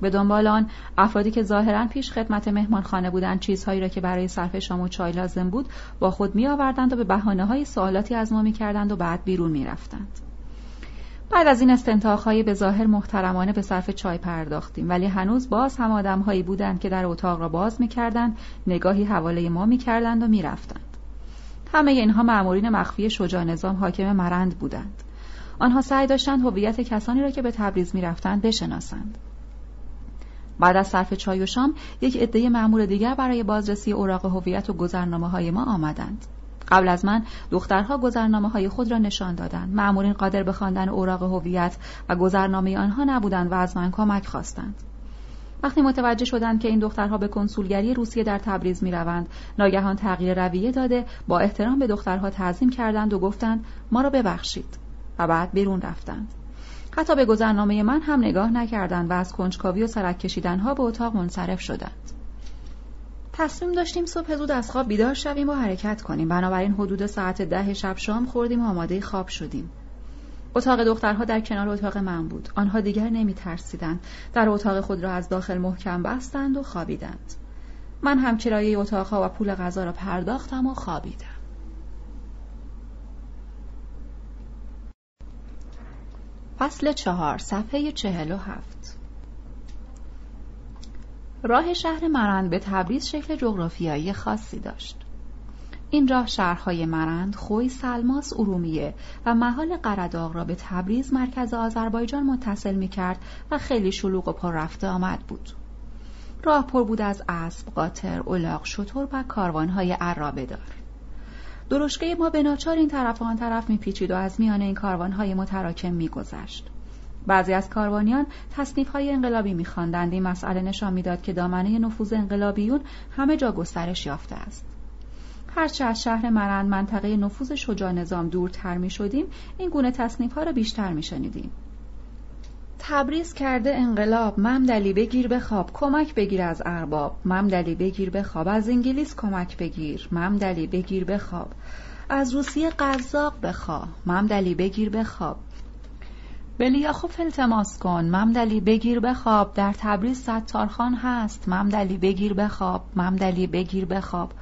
به دنبال آن افرادی که ظاهرا پیش خدمت مهمانخانه بودند چیزهایی را که برای صرف شام و چای لازم بود با خود می آوردند و به بهانه های سوالاتی از ما می کردند و بعد بیرون می رفتند. بعد از این استنتاق های به ظاهر محترمانه به صرف چای پرداختیم ولی هنوز باز هم آدم هایی بودند که در اتاق را باز می کردند نگاهی حواله ما می کردند و می رفتند. همه اینها معمورین مخفی شجاع نظام حاکم مرند بودند. آنها سعی داشتند هویت کسانی را که به تبریز می‌رفتند بشناسند. بعد از صرف چای و شام یک عده مأمور دیگر برای بازرسی اوراق هویت و گذرنامه های ما آمدند. قبل از من دخترها گذرنامه های خود را نشان دادند. مأمورین قادر به خواندن اوراق هویت و گذرنامه آنها نبودند و از من کمک خواستند. وقتی متوجه شدند که این دخترها به کنسولگری روسیه در تبریز می روند، ناگهان تغییر رویه داده با احترام به دخترها تعظیم کردند و گفتند ما را ببخشید. و بعد بیرون رفتند. حتی به گذرنامه من هم نگاه نکردند و از کنجکاوی و سرک کشیدنها به اتاق منصرف شدند. تصمیم داشتیم صبح زود از خواب بیدار شویم و حرکت کنیم. بنابراین حدود ساعت ده شب شام خوردیم و آماده خواب شدیم. اتاق دخترها در کنار اتاق من بود. آنها دیگر نمی ترسیدند در اتاق خود را از داخل محکم بستند و خوابیدند. من هم کرایه اتاقها و پول غذا را پرداختم و خوابیدم. فصل چهار صفحه چهل و هفت راه شهر مرند به تبریز شکل جغرافیایی خاصی داشت. این راه شهرهای مرند، خوی، سلماس، ارومیه و محال قرداغ را به تبریز مرکز آذربایجان متصل می کرد و خیلی شلوغ و پر رفته آمد بود. راه پر بود از اسب، قاطر، الاغ، شتر و کاروانهای عرابه دار. درشکه ما به ناچار این طرف و آن طرف میپیچید و از میان این کاروانهای متراکم میگذشت. بعضی از کاروانیان تصنیف های انقلابی میخواندند. این مسئله نشان می‌داد که دامنه نفوذ انقلابیون همه جا گسترش یافته است. هرچه از شهر مرند منطقه نفوذ شجاع نظام دورتر می شدیم این گونه تصنیف ها را بیشتر می شنیدیم. تبریز کرده انقلاب ممدلی بگیر بخواب کمک بگیر از ارباب. ممدلی بگیر بخواب از انگلیس کمک بگیر. ممدلی بگیر بخواب از روسیه قزاق بخوا ممدلی بگیر بخواب به لیاخوف التماس کن. ممدلی بگیر بخواب در تبریز ستارخان هست. ممدلی بگیر بخواب ممدلی بگیر بخواب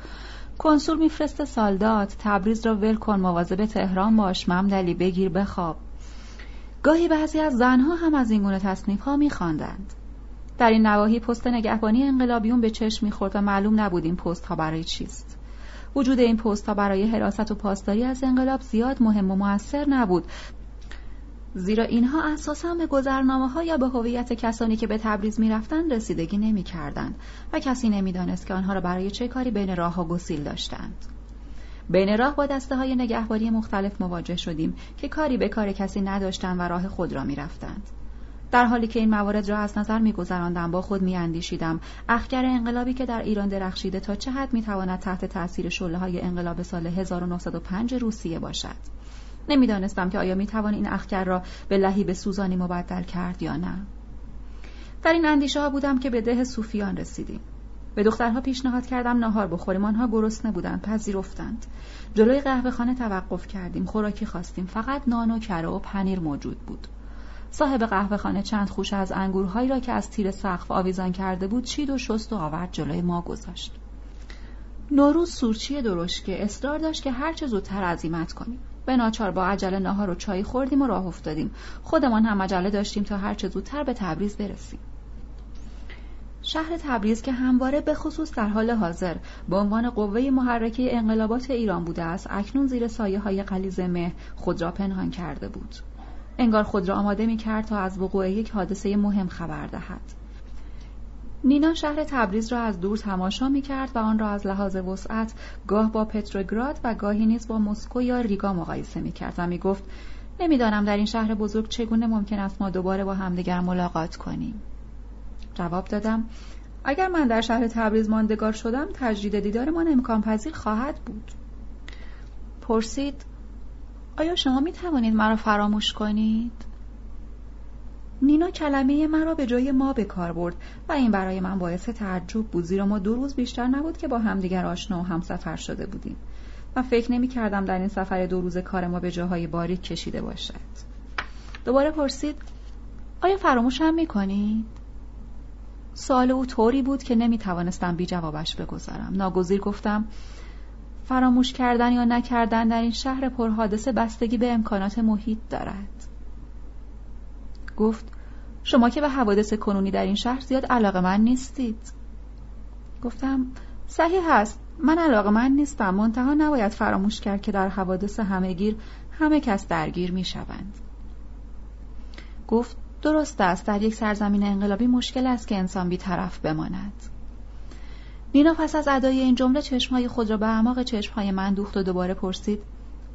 کنسول میفرسته سالدات. تبریز را ول کن. مواظب تهران باش. ممدلی بگیر بخواب گاهی بعضی از زنها هم از این گونه تصنیف ها میخواندند در این نواحی پست نگهبانی انقلابیون به چشم می‌خورد و معلوم نبود این پست ها برای چیست وجود این پست ها برای حراست و پاسداری از انقلاب زیاد مهم و موثر نبود زیرا اینها اساسا به گذرنامه ها یا به هویت کسانی که به تبریز می‌رفتند رسیدگی نمی کردند و کسی نمی‌دانست که آنها را برای چه کاری بین راه ها گسیل داشتند. بین راه با دسته های نگهبانی مختلف مواجه شدیم که کاری به کار کسی نداشتند و راه خود را می‌رفتند. در حالی که این موارد را از نظر میگذراندم با خود میاندیشیدم. اخگر انقلابی که در ایران درخشیده تا چه حد می‌تواند تحت تاثیر شله های انقلاب سال 1905 روسیه باشد؟ نمی‌دانستم که آیا می‌توان این اخگر را به لهیب سوزانی مبدل کرد یا نه. در این اندیشه ها بودم که به ده صوفیان رسیدیم. به دخترها پیشنهاد کردم ناهار بخوریم. آنها گرسنه بودند پذیرفتند. جلوی قهوه خانه توقف کردیم. خوراکی خواستیم. فقط نان و کره و پنیر موجود بود. صاحب قهوه خانه چند خوش از انگورهایی را که از تیر سقف آویزان کرده بود چید و شست و آورد جلوی ما گذاشت. نوروز سورچی درشکه اصرار داشت که هرچه زودتر عزیمت کنیم. به ناچار با عجله ناهار و چای خوردیم و راه افتادیم. خودمان هم عجله داشتیم تا هرچه زودتر به تبریز برسیم. شهر تبریز که همواره به خصوص در حال حاضر به عنوان قوه محرکه انقلابات ایران بوده است اکنون زیر سایه های قلیز مه خود را پنهان کرده بود انگار خود را آماده می کرد تا از وقوع یک حادثه مهم خبر دهد. نینا شهر تبریز را از دور تماشا می کرد و آن را از لحاظ وسعت گاه با پتروگراد و گاهی نیز با مسکو یا ریگا مقایسه می کرد و می گفت نمی‌دانم در این شهر بزرگ چگونه ممکن است ما دوباره با همدیگر ملاقات کنیم. جواب دادم اگر من در شهر تبریز ماندگار شدم تجدید دیدارمان امکان پذیر خواهد بود. پرسید آیا شما می توانید مرا فراموش کنید؟ نینا کلمه مرا به جای ما به کار برد و این برای من باعث تعجب بود زیرا ما دو روز بیشتر نبود که با همدیگر آشنا و همسفر شده بودیم و فکر نمی کردم در این سفر دو روز کار ما به جاهای باریک کشیده باشد دوباره پرسید آیا فراموش هم می کنید؟ سوال او طوری بود که نمی توانستم بی جوابش بگذارم. ناگزیر گفتم فراموش کردن یا نکردن در این شهر پرحادثه بستگی به امکانات محیط دارد. گفت شما که به حوادث کنونی در این شهر زیاد علاقه من نیستید. گفتم صحیح هست من علاقه من نیستم. منتها نباید فراموش کرد که در حوادث همهگیر همه کس درگیر می شوند گفت درست است در یک سرزمین انقلابی مشکل است که انسان بیطرف بماند. نینا پس از ادای این جمله چشمهای خود را به اعماق چشمهای من دوخت و دوباره پرسید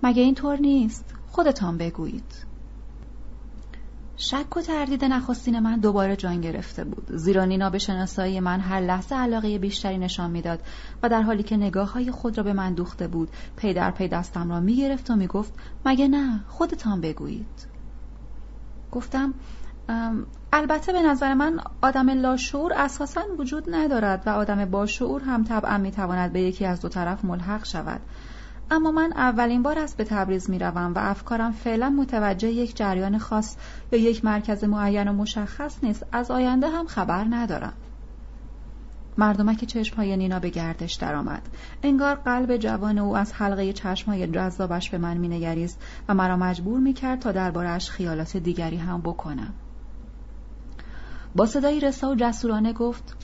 مگه این طور نیست؟ خودتان بگویید. شک و تردید نخستین من دوباره جان گرفته بود زیرا نینا به شناسایی من هر لحظه علاقه بیشتری نشان می‌داد و در حالی که نگاه های خود را به من دوخته بود پی در پی دستم را می‌گرفت و می‌گفت مگه نه؟ خودتان بگویید. گفتم البته به نظر من آدم لاشعور اساسا وجود ندارد و آدم باشعور هم طبعا می‌تواند به یکی از دو طرف ملحق شود. اما من اولین بار است به تبریز می‌روم و افکارم فعلا متوجه یک جریان خاص یا یک مرکز معین و مشخص نیست. از آینده هم خبر ندارم. مردمک چشمهای نینا به گردش درآمد. انگار قلب جوان او از حلقه چشمهای جذابش به من مینگریست و مرا مجبور می‌کرد تا دربارهاش خیالات دیگری هم بکنم. با صدایی رسا و جسورانه گفت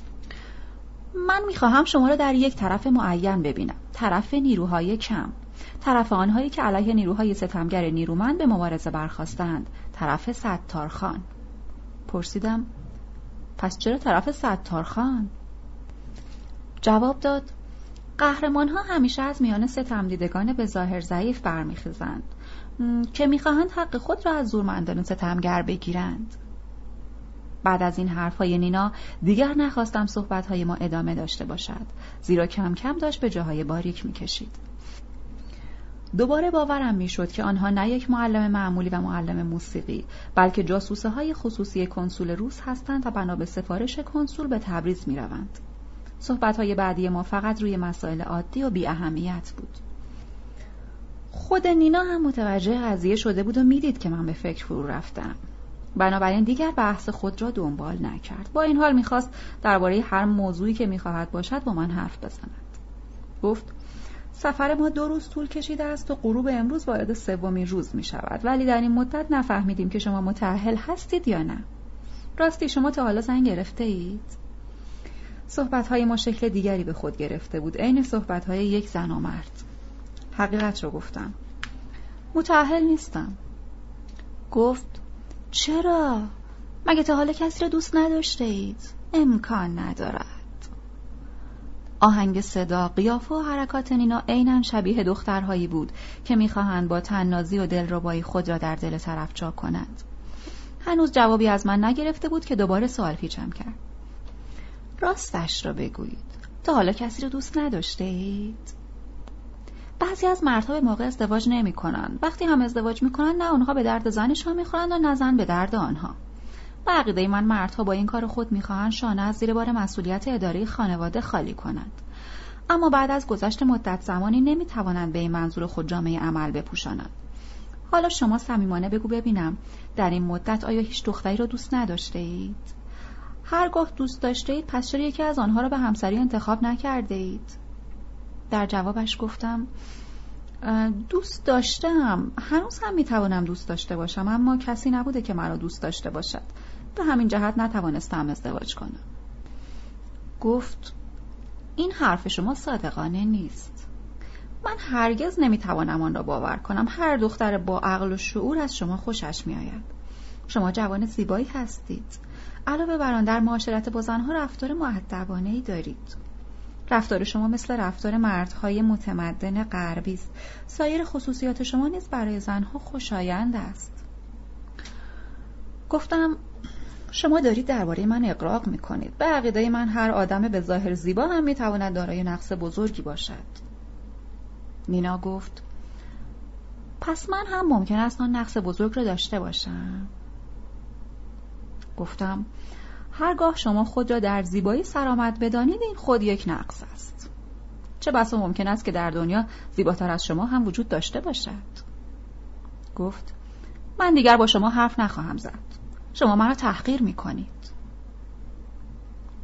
من می‌خواهم شما را در یک طرف معین ببینم طرف نیروهای کم. طرف آنهایی که علیه نیروهای ستمگر نیرومند به مبارزه برخواستند طرف ستارخان پرسیدم پس چرا طرف ستارخان جواب داد قهرمان ها همیشه از میان ستم دیدگان به ظاهر ضعیف برمیخیزند که می‌خواهند حق خود را از زورمندان ستمگر بگیرند. بعد از این حرفهای نینا دیگر نخواستم صحبتهای ما ادامه داشته باشد. زیرا کم کم داشت به جاهای باریک می‌کشید. دوباره باورم می‌شد که آنها نه یک معلم معمولی و معلم موسیقی بلکه جاسوسه های خصوصی کنسول روس هستند و بنا به سفارش کنسول به تبریز می‌روند. صحبت های بعدی ما فقط روی مسائل عادی و بی اهمیت بود. خود نینا هم متوجه قضیه شده بود و می‌دید که من به فکر فرو رفتم. بنابراین دیگر بحث خود را دنبال نکرد. با این حال می‌خواست درباره هر موضوعی که می‌خواهد باشد با من حرف بزند. گفت سفر ما دو روز طول کشیده است و غروب امروز وارد سومین روز می شود ولی در این مدت نفهمیدیم که شما متأهل هستید یا نه. راستی شما تا حالا زن گرفته اید؟ صحبت های ما شکل دیگری به خود گرفته بود. عین صحبت های یک زن و مرد. حقیقت رو گفتم. متأهل نیستم. گفت چرا؟ مگه تا حالا کسی را دوست نداشته اید؟ امکان ندارد آهنگ صدا، قیافه و حرکات نینا عینا شبیه دخترهایی بود که می‌خواهند با تننازی و دلربایی خود را در دل طرف جا کنند. هنوز جوابی از من نگرفته بود که دوباره سوال پیچم کرد. راستش را بگویید. تا حالا کسی رو دوست نداشته اید؟ بعضی از مردها به موقع ازدواج نمی کنند. وقتی هم ازدواج می کنند نه آنها به درد زنشان می خورند و نه زن به درد آنها. به عقیده من مردها با این کار خود می‌خواهند شانه از زیر بار مسئولیت اداره خانواده خالی کنند اما بعد از گذشت مدت زمانی نمی‌توانند به این منظور خود جامعه عمل بپوشانند حالا شما صمیمانه بگو ببینم در این مدت آیا هیچ دختری را دوست نداشته اید؟ هرگاه دوست داشته اید پس چرا یکی از آنها را به همسری انتخاب نکرده اید؟ در جوابش گفتم دوست داشتم. هنوز هم می‌توانم دوست داشته باشم اما کسی نبوده که مرا دوست داشته باشد. به همین جهت نتوانستم ازدواج کنم. گفت این حرف شما صادقانه نیست. من هرگز نمی‌توانم آن را باور کنم. هر دختر با عقل و شعور از شما خوشش میآید. شما جوان زیبایی هستید. علاوه بر آن در معاشرت با زنها رفتار معدبانه ای دارید. رفتار شما مثل رفتار مردهای متمدن غربی است. سایر خصوصیات شما نیز برای زنها خوشایند است. گفتم شما دارید درباره من اقراق می‌کنید. به عقیده من هر آدم به ظاهر زیبا هم می‌تواند دارای نقص بزرگی باشد. نینا گفت پس من هم ممکن است آن نقص بزرگ را داشته باشم. گفتم هرگاه شما خود را در زیبایی سرآمد بدانید این خود یک نقص است. چه بسا ممکن است که در دنیا زیباتر از شما هم وجود داشته باشد؟ گفت من دیگر با شما حرف نخواهم زد. شما مرا تحقیر می کنید.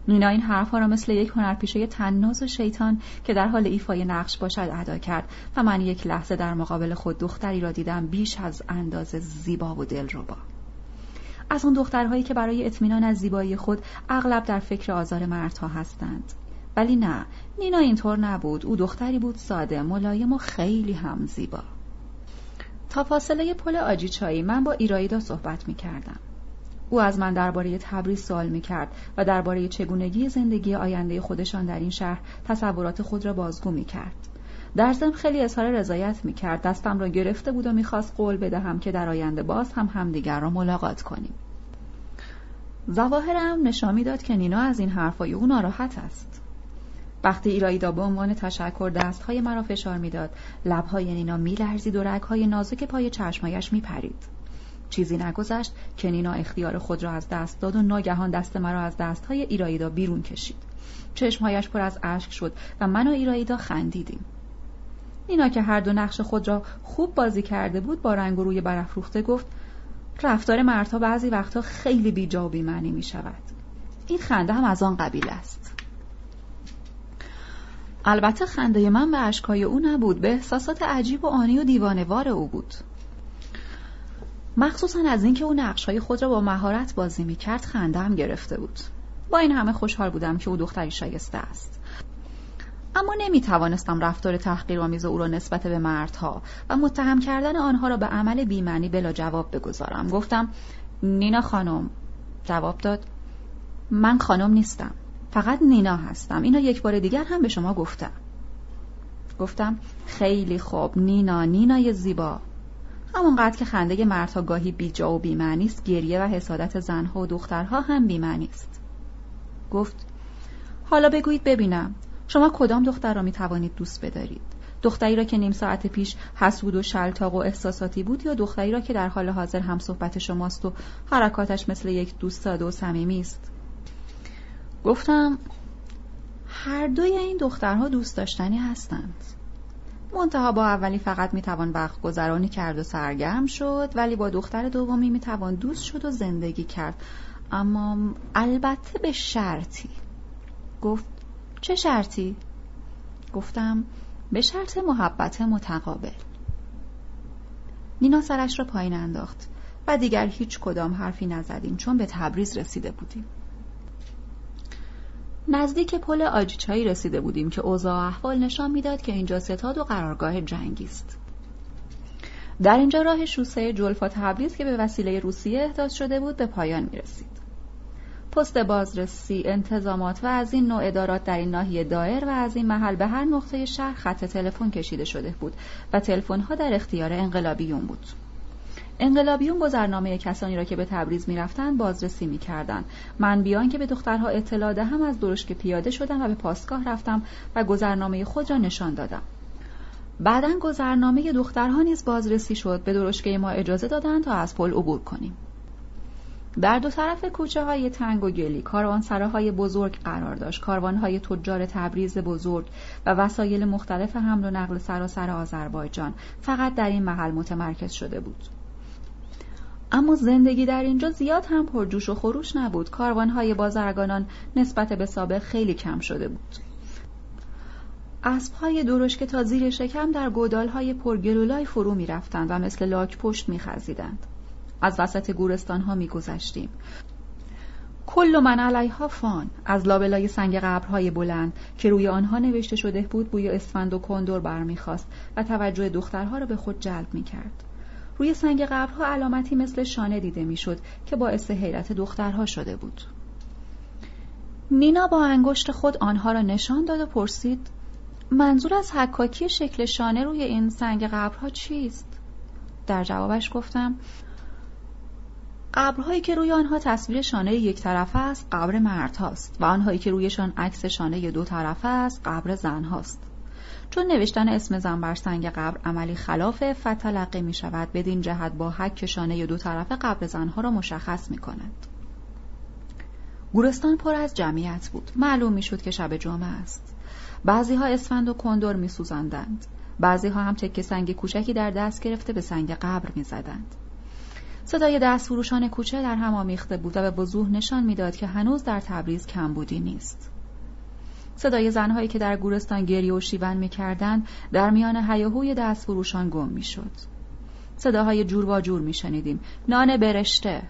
نینا این حرفها را مثل یک هنرپیشه تناز و شیطان که در حال ایفای نقش باشد ادا کرد و من یک لحظه در مقابل خود دختری را دیدم بیش از اندازه زیبا و دلربا. از اون دخترهایی که برای اطمینان از زیبایی خود اغلب در فکر آزار مردها هستند ولی نه نینا اینطور نبود او دختری بود ساده ملایم و خیلی هم زیبا تا فاصله پل آجیچایی من با ایرایدا صحبت می کردم. او از من درباره تبریز سوال می کرد و درباره چگونگی زندگی آینده خودشان در این شهر تصورات خود را بازگو می کرد. در ضمن خیلی اظهار رضایت می کرد دستم را گرفته بود و می‌خواست قول بدهم که در آینده باز هم همدیگر را ملاقات کنیم. ظواهرم نشان می‌داد که نینا از این حرفای او ناراحت است. وقتی ایرایدا به عنوان تشکر دستهای مرا فشار می‌داد لبهای نینا میلرزید و رگهای نازک پای چشمایش میپرید. چیزی نگذشت که نینا اختیار خود را از دست داد و ناگهان دست مرا از دستهای ایرایدا بیرون کشید. چشمهایش پر از اشک شد و من و ایرایدا خندیدیم. نینا که هر دو نقش خود را خوب بازی کرده بود با رنگ و روی برافروخته گفت رفتار مردها بعضی وقتها خیلی بیجا و بیمعنی می شود. این خنده هم از آن قبیل است. البته خنده من به اشکای او نبود به احساسات عجیب و آنی و دیوانوار او بود. مخصوصا از اینکه او نقشهای خود را با مهارت بازی می کرد خنده گرفته بود. با این همه خوشحال بودم که او دختری شایسته است. اما نمی توانستم رفتار تحقیرآمیز او را نسبت به مردها و متهم کردن آنها را به عمل بیمعنی بلا جواب بگذارم. گفتم نینا خانم. جواب داد من خانم نیستم فقط نینا هستم. اینا یک بار دیگر هم به شما گفتم گفتم خیلی خوب نینا نینای زیبا. همونقدر که خنده مردها گاهی بیجا و بیمعنی است گریه و حسادت زنها و دخترها هم بیمعنی است. گفت حالا بگویید ببینم. شما کدام دختر را می توانید دوست بدارید؟ دختری را که نیم ساعت پیش حسود و شلتاق و احساساتی بود یا دختری را که در حال حاضر هم صحبت شماست و حرکاتش مثل یک دوست ساده و صمیمی است؟ گفتم هر دوی این دخترها دوست داشتنی هستند. منتها با اولی فقط می‌توان وقت گذرانی کرد و سرگرم شد ولی با دختر دومی می‌توان دوست شد و زندگی کرد. اما البته به شرطی. گفت چه شرطی؟ گفتم به شرط محبت متقابل نینا سرش را پایین انداخت و دیگر هیچ کدام حرفی نزدیم چون به تبریز رسیده بودیم نزدیک پل آجیچایی رسیده بودیم که اوضاع احوال نشان می‌داد که اینجا ستاد و قرارگاه جنگی است در اینجا راه شوسه جلفا تبریز که به وسیله روسیه احداث شده بود به پایان می رسید. پست بازرسی، انتظامات و از این نوع ادارات در این ناحیه دایر و از این محل به هر نقطه شهر خط تلفن کشیده شده بود و تلفن‌ها در اختیار انقلابیون بود. انقلابیون گذرنامه کسانی را که به تبریز می‌رفتند بازرسی می‌کردند. من بیان که به دخترها اطلاع دهم از درشک پیاده شدم و به پاسگاه رفتم و گذرنامه خود را نشان دادم. بعدا گذرنامه دخترها نیز بازرسی شد. به درشکه ما اجازه دادند تا از پل عبور کنیم. در دو طرف کوچه های تنگ و گلی های بزرگ قرار داشت. های تجار تبریز بزرگ و وسایل مختلف حمل و نقل سراسر آذربایجان فقط در این محل متمرکز شده بود. اما زندگی در اینجا زیاد هم پرجوش و خروش نبود. های بازرگانان نسبت به سابق خیلی کم شده بود. های درشک تا زیر شکم در های پرگلولای فرو می رفتند و مثل لاک پشت می خزیدند. از وسط گورستان ها می گذشتیم. کل من علیها فان از لابلای سنگ قبرهای بلند که روی آنها نوشته شده بود بوی اسفند و کندور برمیخواست و توجه دخترها را به خود جلب می کرد. روی سنگ قبرها علامتی مثل شانه دیده می‌شد که باعث حیرت دخترها شده بود. نینا با انگشت خود آنها را نشان داد و پرسید منظور از حکاکی شکل شانه روی این سنگ قبرها چیست؟ در جوابش گفتم قبرهایی که روی آنها تصویر شانه یک طرفه است قبر مرد هاست و آنهایی که رویشان عکس شانه دو طرفه است قبر زن هاست چون نوشتن اسم زن بر سنگ قبر عملی خلاف فتلقه می شود بدین جهت با حک شانه دو طرفه قبر زنها را مشخص می کند. گورستان پر از جمعیت بود معلوم می شد که شب جمعه است بعضی ها اسفند و کندور می سوزندند. بعضی ها هم تکه سنگ کوچکی در دست گرفته به سنگ قبر می زدند. صدای دست فروشان کوچه در هم آمیخته بود و به وضوح نشان می‌داد که هنوز در تبریز کمبودی نیست. صدای زنهایی که در گورستان گریه و شیون می‌کردند در میان هیاهوی دست فروشان گم می‌شد. صداهای جور و جور میشنیدیم. نان برشته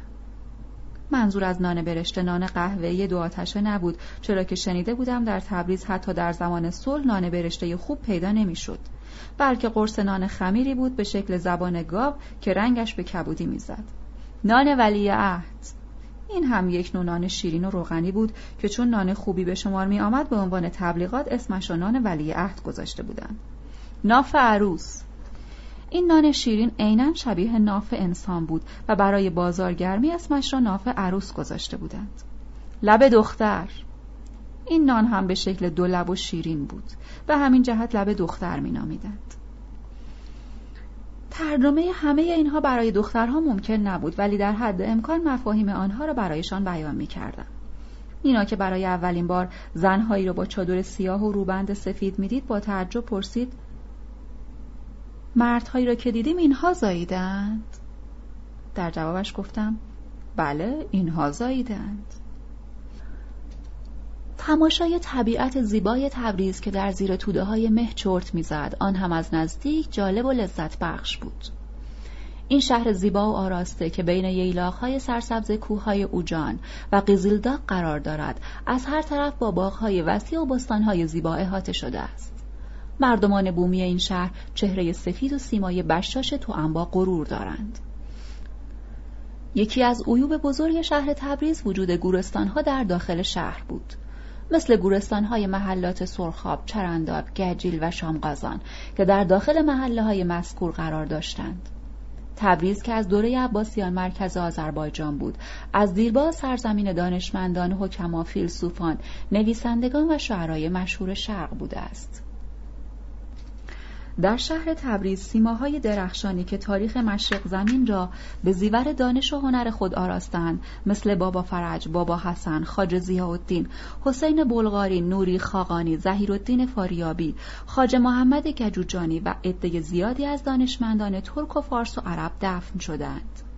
منظور از نان برشته نان قهوه‌ای دو آتشه نبود چرا که شنیده بودم در تبریز حتی در زمان صلح نان برشته خوب پیدا نمی‌شد بلکه قرص نان خمیری بود به شکل زبان گاو که رنگش به کبودی می‌زد. نان ولی عهد. این هم یک نوع نان شیرین و روغنی بود که چون نان خوبی به شمار می آمد به عنوان تبلیغات اسمش را نان ولی عهد گذاشته بودند. ناف عروس. این نان شیرین عینا شبیه ناف انسان بود و برای بازارگرمی اسمش را ناف عروس گذاشته بودند. لب دختر. این نان هم به شکل دو لب و شیرین بود و همین جهت لب دختر می نامیدند. ترجمه همه اینها برای دخترها ممکن نبود ولی در حد امکان مفاهیم آنها را برایشان بیان می کردم. نینا که برای اولین بار زنهایی را با چادر سیاه و روبند سفید می‌دید با تعجب پرسید مردهایی را که دیدیم اینها زاییدند در جوابش گفتم بله اینها زاییدند تماشای طبیعت زیبای تبریز که در زیر توده های مه چرت می‌زد. آن هم از نزدیک جالب و لذت بخش بود. این شهر زیبا و آراسته که بین ییلاقهای سرسبز کوههای اوجان و قیزیلداق قرار دارد از هر طرف با باغهای وسیع و بستانهای زیبا احاطه شده است. مردمان بومی این شهر چهره سفید و سیمای بشاش تو انبا غرور دارند. یکی از عیوب بزرگ شهر تبریز وجود گورستانها در داخل شهر بود. مثل گورستانهای محلات سرخاب، چرنداب، گجیل و شامقازان که در داخل محله های مذکور قرار داشتند. تبریز که از دوره عباسیان مرکز آذربایجان بود از دیربا سرزمین دانشمندان حکما فیلسوفان نویسندگان و شعرای مشهور شرق بوده است در شهر تبریز سیماهای درخشانی که تاریخ مشرق زمین را به زیور دانش و هنر خود آراستند مثل بابا فرج، بابا حسن، خاج الدین، حسین بلغاری، نوری خاقانی، الدین فاریابی، خاج محمد گجوجانی و عده زیادی از دانشمندان ترک و فارس و عرب دفن شدند.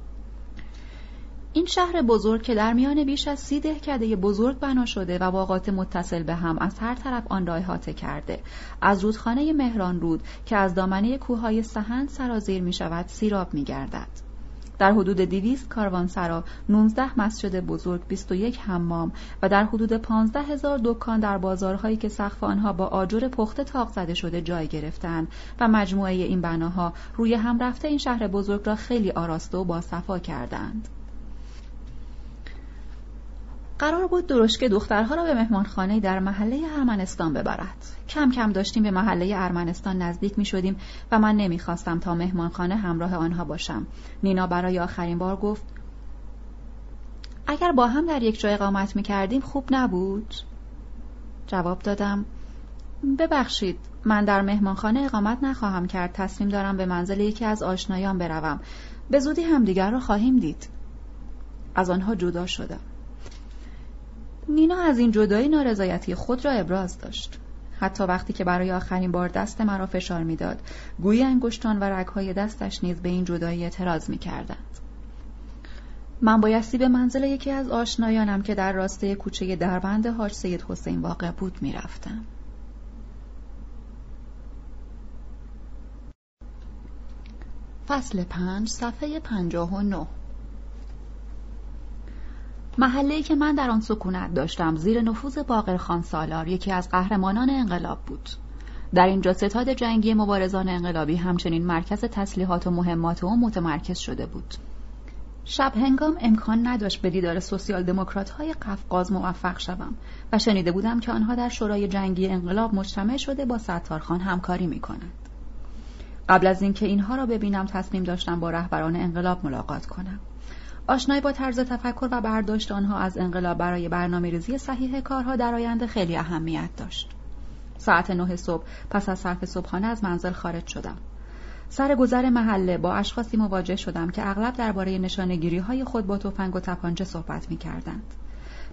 این شهر بزرگ که در میان بیش از سی دهکده بزرگ بنا شده و باغات متصل به هم از هر طرف آن را احاطه کرده از رودخانه مهران رود که از دامنه کوههای سهند سرازیر می شود سیراب می گردد. در حدود 200 کاروانسرا، 19 مسجد بزرگ، 21 حمام و در حدود 15 هزار دکان در بازارهایی که سقف آنها با آجر پخته تاق زده شده جای گرفتند و مجموعه این بناها روی هم رفته این شهر بزرگ را خیلی آراسته و باصفا کردند. قرار بود درشکه دخترها را به مهمانخانه در محله ارمنستان ببرد. کم کم داشتیم به محله ارمنستان نزدیک می شدیم و من نمی‌خواستم تا مهمانخانه همراه آنها باشم. نینا برای آخرین بار گفت اگر با هم در یک جای اقامت می کردیم خوب نبود؟ جواب دادم ببخشید من در مهمانخانه اقامت نخواهم کرد تصمیم دارم به منزل یکی از آشنایان بروم به زودی همدیگر را خواهیم دید از آنها جدا شدم نینا از این جدایی نارضایتی خود را ابراز داشت. حتی وقتی که برای آخرین بار دست مرا فشار می‌داد گویی انگشتان و رگهای دستش نیز به این جدایی اعتراض می‌کردند. من بایستی به منزل یکی از آشنایانم که در راسته کوچه دربند حاج سید حسین واقع بود می‌رفتم. فصل پنج صفحه پنجاه و نه. محله که من در آن سکونت داشتم زیر نفوذ باقر خان سالار یکی از قهرمانان انقلاب بود در اینجا ستاد جنگی مبارزان انقلابی همچنین مرکز تسلیحات و مهمات او متمرکز شده بود شب هنگام امکان نداشت به دیدار سوسیال دموکرات های قفقاز موفق شوم و شنیده بودم که آنها در شورای جنگی انقلاب مجتمع شده با ستارخان همکاری می کنند. قبل از اینکه اینها را ببینم تصمیم داشتم با رهبران انقلاب ملاقات کنم. آشنایی با طرز تفکر و برداشت آنها از انقلاب برای برنامه ریزی صحیح کارها در آینده خیلی اهمیت داشت. ساعت نه صبح پس از صرف صبحانه از منزل خارج شدم. سر گذر محله با اشخاصی مواجه شدم که اغلب درباره نشانگیری های خود با تفنگ و تپانچه صحبت می کردند.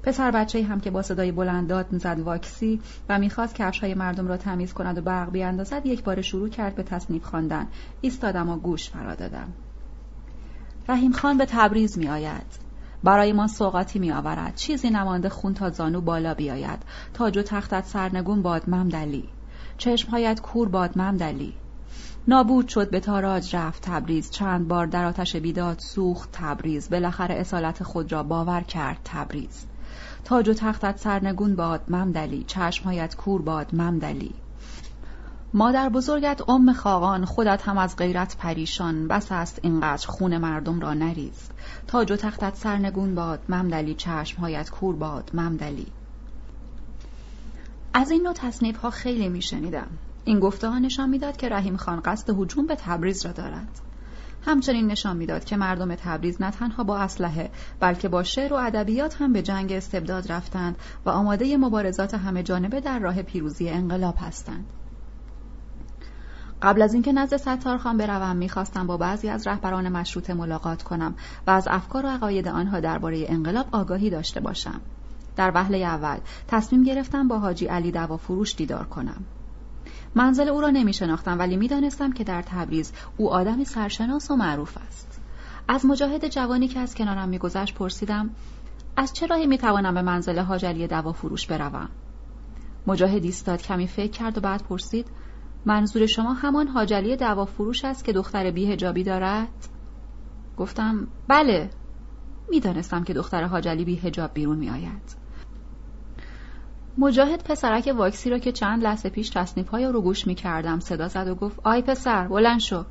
پسر بچه هم که با صدای بلند داد می‌زد واکسی و می‌خواست کفش های مردم را تمیز کند و برق بیاندازد یک بار شروع کرد به تصنیف خواندن ایستادم و گوش فرا دادم رحیم خان به تبریز می آید. برای ما سوقاتی می آورد. چیزی نمانده خون تا زانو بالا بیاید. تاج و تختت سرنگون باد ممدلی. چشمهایت کور باد ممدلی. نابود شد به تاراج رفت تبریز چند بار در آتش بیداد سوخت تبریز بالاخره اصالت خود را باور کرد تبریز تاج و تختت سرنگون باد ممدلی چشمهایت کور باد ممدلی مادر بزرگت ام خاقان خودت هم از غیرت پریشان. بس است اینقدر خون مردم را نریز. تاج و تختت سرنگون باد ممدلی چشمهایت کور باد ممدلی. از این نوع تصنیف ها خیلی میشنیدم. این گفته ها نشان می‌داد که رحیم خان قصد هجوم به تبریز را دارد. همچنین نشان می‌داد که مردم تبریز نه تنها با اسلحه بلکه با شعر و ادبیات هم به جنگ استبداد رفتند و آماده مبارزات همه جانبه در راه پیروزی انقلاب هستند. قبل از اینکه نزد ستارخان بروم می‌خواستم با بعضی از رهبران مشروطه ملاقات کنم و از افکار و عقاید آنها درباره انقلاب آگاهی داشته باشم در وهله اول تصمیم گرفتم با حاجی علی دوا فروش دیدار کنم منزل او را نمی شناختم ولی می دانستم که در تبریز او آدمی سرشناس و معروف است. از مجاهد جوانی که از کنارم میگذشت پرسیدم از چه راهی می توانم به منزل حاجلی دوا فروش بروم؟ مجاهد ایستاد کمی فکر کرد و بعد پرسید منظور شما همان حاجلی دوا فروش است که دختر بیهجابی دارد؟ گفتم بله می‌دانستم که دختر حاجلی بیهجاب بیرون می آید. مجاهد پسرک واکسی را که چند لحظه پیش تصنیف های رو گوش می کردم صدا زد و گفت آی پسر بلند شو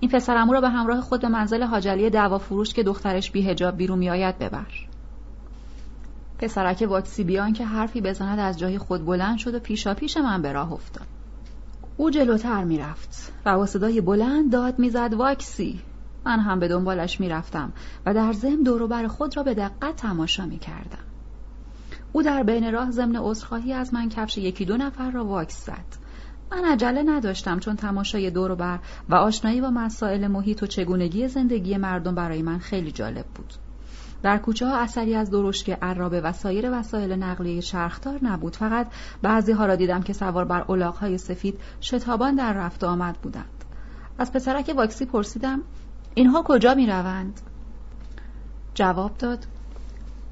این پسرمو را به همراه خود به منزل حاجلی دعوا فروش که دخترش بی هجاب بیرون میآید ببر پسرک واکسی بیان که حرفی بزند از جای خود بلند شد و پیشا پیش من به راه افتاد او جلوتر می‌رفت و با صدای بلند داد می‌زد واکسی. من هم به دنبالش می‌رفتم و در ضمن دوروبر خود را به دقت تماشا می‌کردم. او در بین راه ضمن عذرخواهی از من کفش یکی دو نفر را واکس زد. من عجله نداشتم چون تماشای دور و و آشنایی با مسائل محیط و چگونگی زندگی مردم برای من خیلی جالب بود. در کوچه ها اثری از درشک عرابه و سایر وسایل نقلیه شرختار نبود فقط بعضی ها را دیدم که سوار بر های سفید شتابان در رفت آمد بودند از پسرک واکسی پرسیدم اینها کجا می روند؟ جواب داد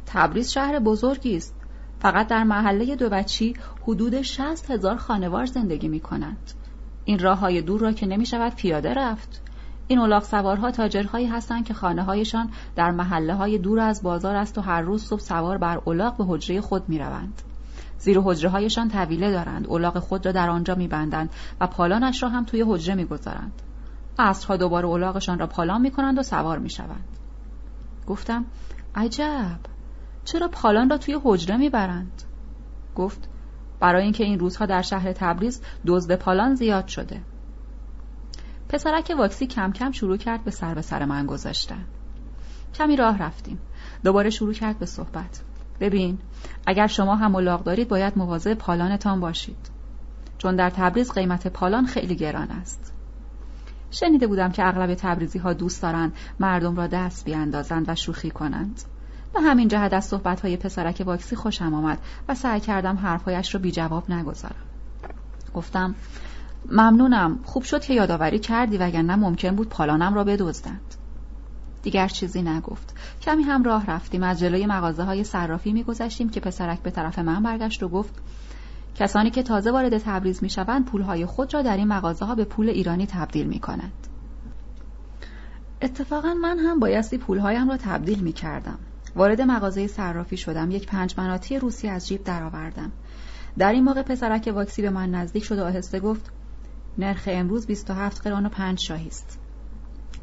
تبریز شهر بزرگی است فقط در محله دو بچی حدود شست هزار خانوار زندگی می کنند. این راه های دور را که نمی شود پیاده رفت این الاغ سوارها تاجرهایی هستند که خانه هایشان در محله های دور از بازار است و هر روز صبح سوار بر الاغ به حجره خود می روند. زیر حجره هایشان طویله دارند الاغ خود را در آنجا می بندند و پالانش را هم توی حجره می گذارند. عصرها دوباره الاغشان را پالان می کنند و سوار می شوند. گفتم عجب چرا پالان را توی حجره می برند؟ گفت برای اینکه این روزها در شهر تبریز دزد پالان زیاد شده. پسرک واکسی کم کم شروع کرد به سر به سر من گذاشتن. کمی راه رفتیم. دوباره شروع کرد به صحبت. ببین اگر شما هم ملاق دارید باید مواظب پالانتان باشید. چون در تبریز قیمت پالان خیلی گران است. شنیده بودم که اغلب تبریزی ها دوست دارند مردم را دست بیاندازند و شوخی کنند. به همین جهت از صحبت های پسرک واکسی خوشم آمد و سعی کردم حرفهایش را بی جواب نگذارم. گفتم ممنونم خوب شد که یادآوری کردی وگرنه ممکن بود پالانم را بدزدند دیگر چیزی نگفت کمی هم راه رفتیم از جلوی مغازه های صرافی میگذشتیم که پسرک به طرف من برگشت و گفت کسانی که تازه وارد تبریز می‌شوند پولهای خود را در این مغازه ها به پول ایرانی تبدیل می کنند. اتفاقا من هم بایستی پولهایم را تبدیل می کردم. وارد مغازه صرافی شدم یک پنج مناتی روسی از جیب درآوردم. در این موقع پسرک واکسی به من نزدیک شد و آهسته گفت نرخ امروز 27 قران و 5 شاهی است.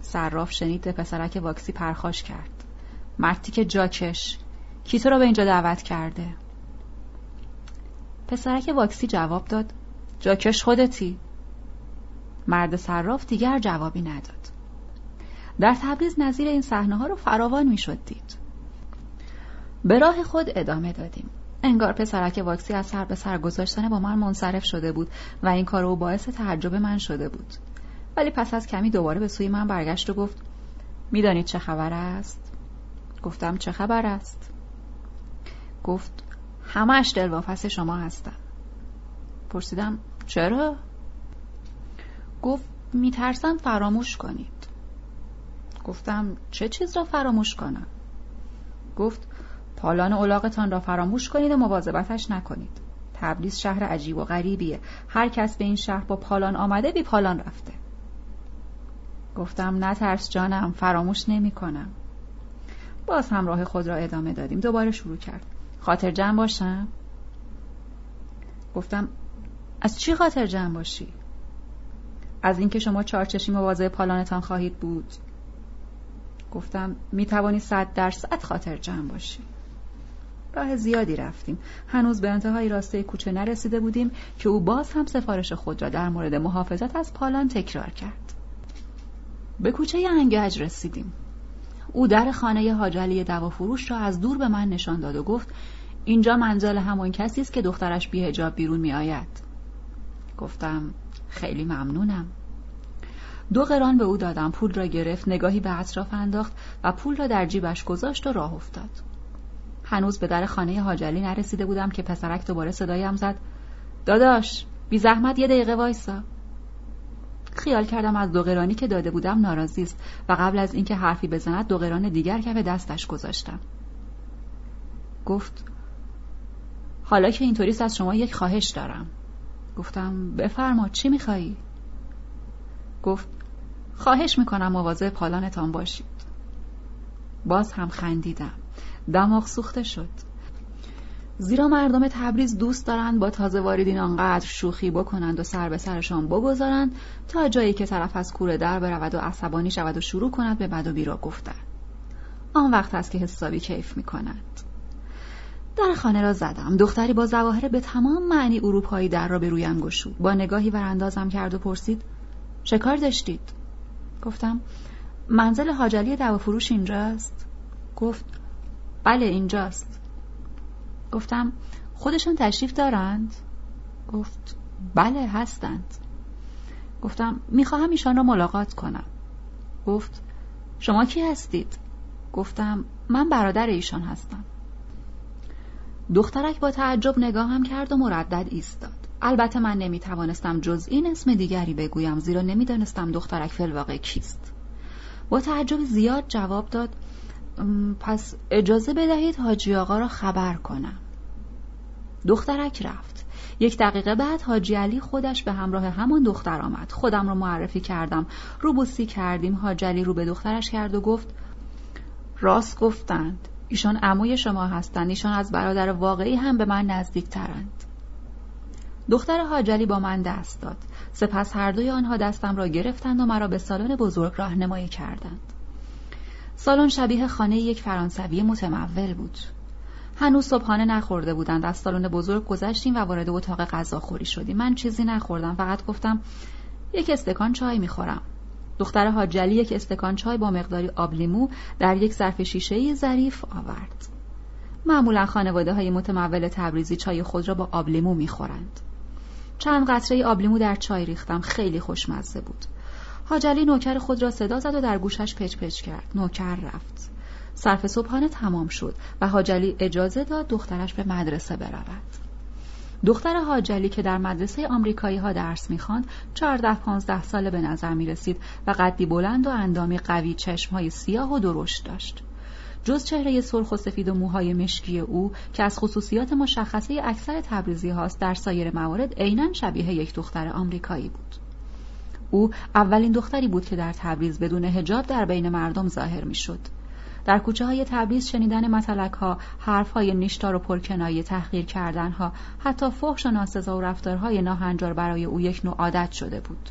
صراف شنید پسرک واکسی پرخاش کرد. مرتی که جاکش کی تو را به اینجا دعوت کرده؟ پسرک واکسی جواب داد جاکش خودتی. مرد صراف دیگر جوابی نداد. در تبریز نظیر این صحنه ها رو فراوان می‌شد دید. به راه خود ادامه دادیم. انگار پسرک واکسی از سر به سر گذاشتن با من منصرف شده بود و این کار او باعث تعجب من شده بود. ولی پس از کمی دوباره به سوی من برگشت و گفت می‌دانید چه خبر است؟ گفتم چه خبر است؟ گفت همش دلواپس شما هستم پرسیدم چرا؟ گفت میترسم فراموش کنید. گفتم چه چیز را فراموش کنم؟ گفت پالان اولاغتان را فراموش کنید و مواظبتش نکنید. تبریز شهر عجیب و غریبیه. هر کس به این شهر با پالان آمده بی پالان رفته. گفتم نترس جانم فراموش نمی کنم باز هم راه خود را ادامه دادیم. دوباره شروع کرد. خاطر جمع باشم؟ گفتم از چی خاطر جمع باشی؟ از اینکه شما چارچشی مواظب پالانتان خواهید بود. گفتم می توانی صد درصد خاطر جمع باشی. راه زیادی رفتیم. هنوز به انتهای راسته کوچه نرسیده بودیم که او باز هم سفارش خود را در مورد محافظت از پالان تکرار کرد. به کوچه انگج رسیدیم. او در خانه حاجلی دوا فروش را از دور به من نشان داد و گفت اینجا منزل همان کسی است که دخترش بی هجاب بیرون می آید. گفتم خیلی ممنونم. دو قران به او دادم. پول را گرفت نگاهی به اطراف انداخت و پول را در جیبش گذاشت و راه افتاد. هنوز به در خانه حاجلی نرسیده بودم که پسرک دوباره صدایم زد. داداش بی زحمت یه دقیقه وایسا. خیال کردم از دوغرانی که داده بودم ناراضی است و قبل از اینکه حرفی بزند دوغران دیگر کف دستش گذاشتم. گفت حالا که اینطوریست از شما یک خواهش دارم. گفتم بفرما چی میخوایی؟ گفت خواهش می‌کنم مواظب پالانتان باشید. باز هم خندیدم. دماغ سوخته شد. زیرا مردم تبریز دوست دارند با تازه واردین آنقدر شوخی بکنند و سر به سرشان بگذارند تا جایی که طرف از کوره در برود و عصبانی شود و شروع کند به بد و بیرا گفتن. آن وقت است که حسابی کیف می کند در خانه را زدم. دختری با زواهر به تمام معنی اروپایی در را به رویم گشود. با نگاهی وراندازم کرد و پرسید چه کار داشتید؟ گفتم منزل حاجلی دوا فروش اینجاست. گفت بله اینجاست. گفتم خودشون تشریف دارند؟ گفت بله هستند. گفتم می‌خواهم ایشان را ملاقات کنم. گفت شما کی هستید؟ گفتم من برادر ایشان هستم. دخترک با تعجب نگاهم کرد و مردد ایستاد. البته من نمی‌توانستم جز این اسم دیگری بگویم زیرا نمی‌دانستم دخترک فلواقع کیست. با تعجب زیاد جواب داد پس اجازه بدهید حاجی آقا را خبر کنم. دخترک رفت. یک دقیقه بعد حاجی علی خودش به همراه همان دختر آمد. خودم را معرفی کردم. روبوسی کردیم. حاجی علی رو به دخترش کرد و گفت راست گفتند. ایشان عموی شما هستند. ایشان از برادر واقعی هم به من نزدیک ترند دختر حاجلی با من دست داد. سپس هر دوی آنها دستم را گرفتند و مرا به سالن بزرگ راهنمایی کردند. سالن شبیه خانه یک فرانسوی متمول بود. هنوز صبحانه نخورده بودند. از سالن بزرگ گذشتیم و وارد اتاق غذاخوری شدیم. من چیزی نخوردم. فقط گفتم یک استکان چای می‌خورم. دختر حاجلی یک استکان چای با مقداری آب لیمو در یک ظرف شیشه ظریف آورد. معمولا خانواده های متمول تبریزی چای خود را با آب لیمو می‌خورند. چند قطره آبلیمو در چای ریختم. خیلی خوشمزه بود. حاجلی نوکر خود را صدا زد و در گوشش پچ پچ کرد. نوکر رفت. صرف صبحانه تمام شد و حاجلی اجازه داد دخترش به مدرسه برود. دختر حاجلی که در مدرسه آمریکایی ها درس می‌خواند چهارده پانزده ساله به نظر می رسید و قدی بلند و اندامی قوی چشمهای سیاه و درشت داشت. جز چهره سرخ و سفید و موهای مشکی او که از خصوصیات مشخصه اکثر تبریزی هاست در سایر موارد عینا شبیه یک دختر آمریکایی بود. او اولین دختری بود که در تبریز بدون هجاب در بین مردم ظاهر می‌شد در کوچه های تبریز شنیدن متلک ها، حرف های نیشدار و پرکنایی تحقیر کردن ها، حتی فحش و ناسزا و رفتارهای ناهنجار برای او یک نوع عادت شده بود.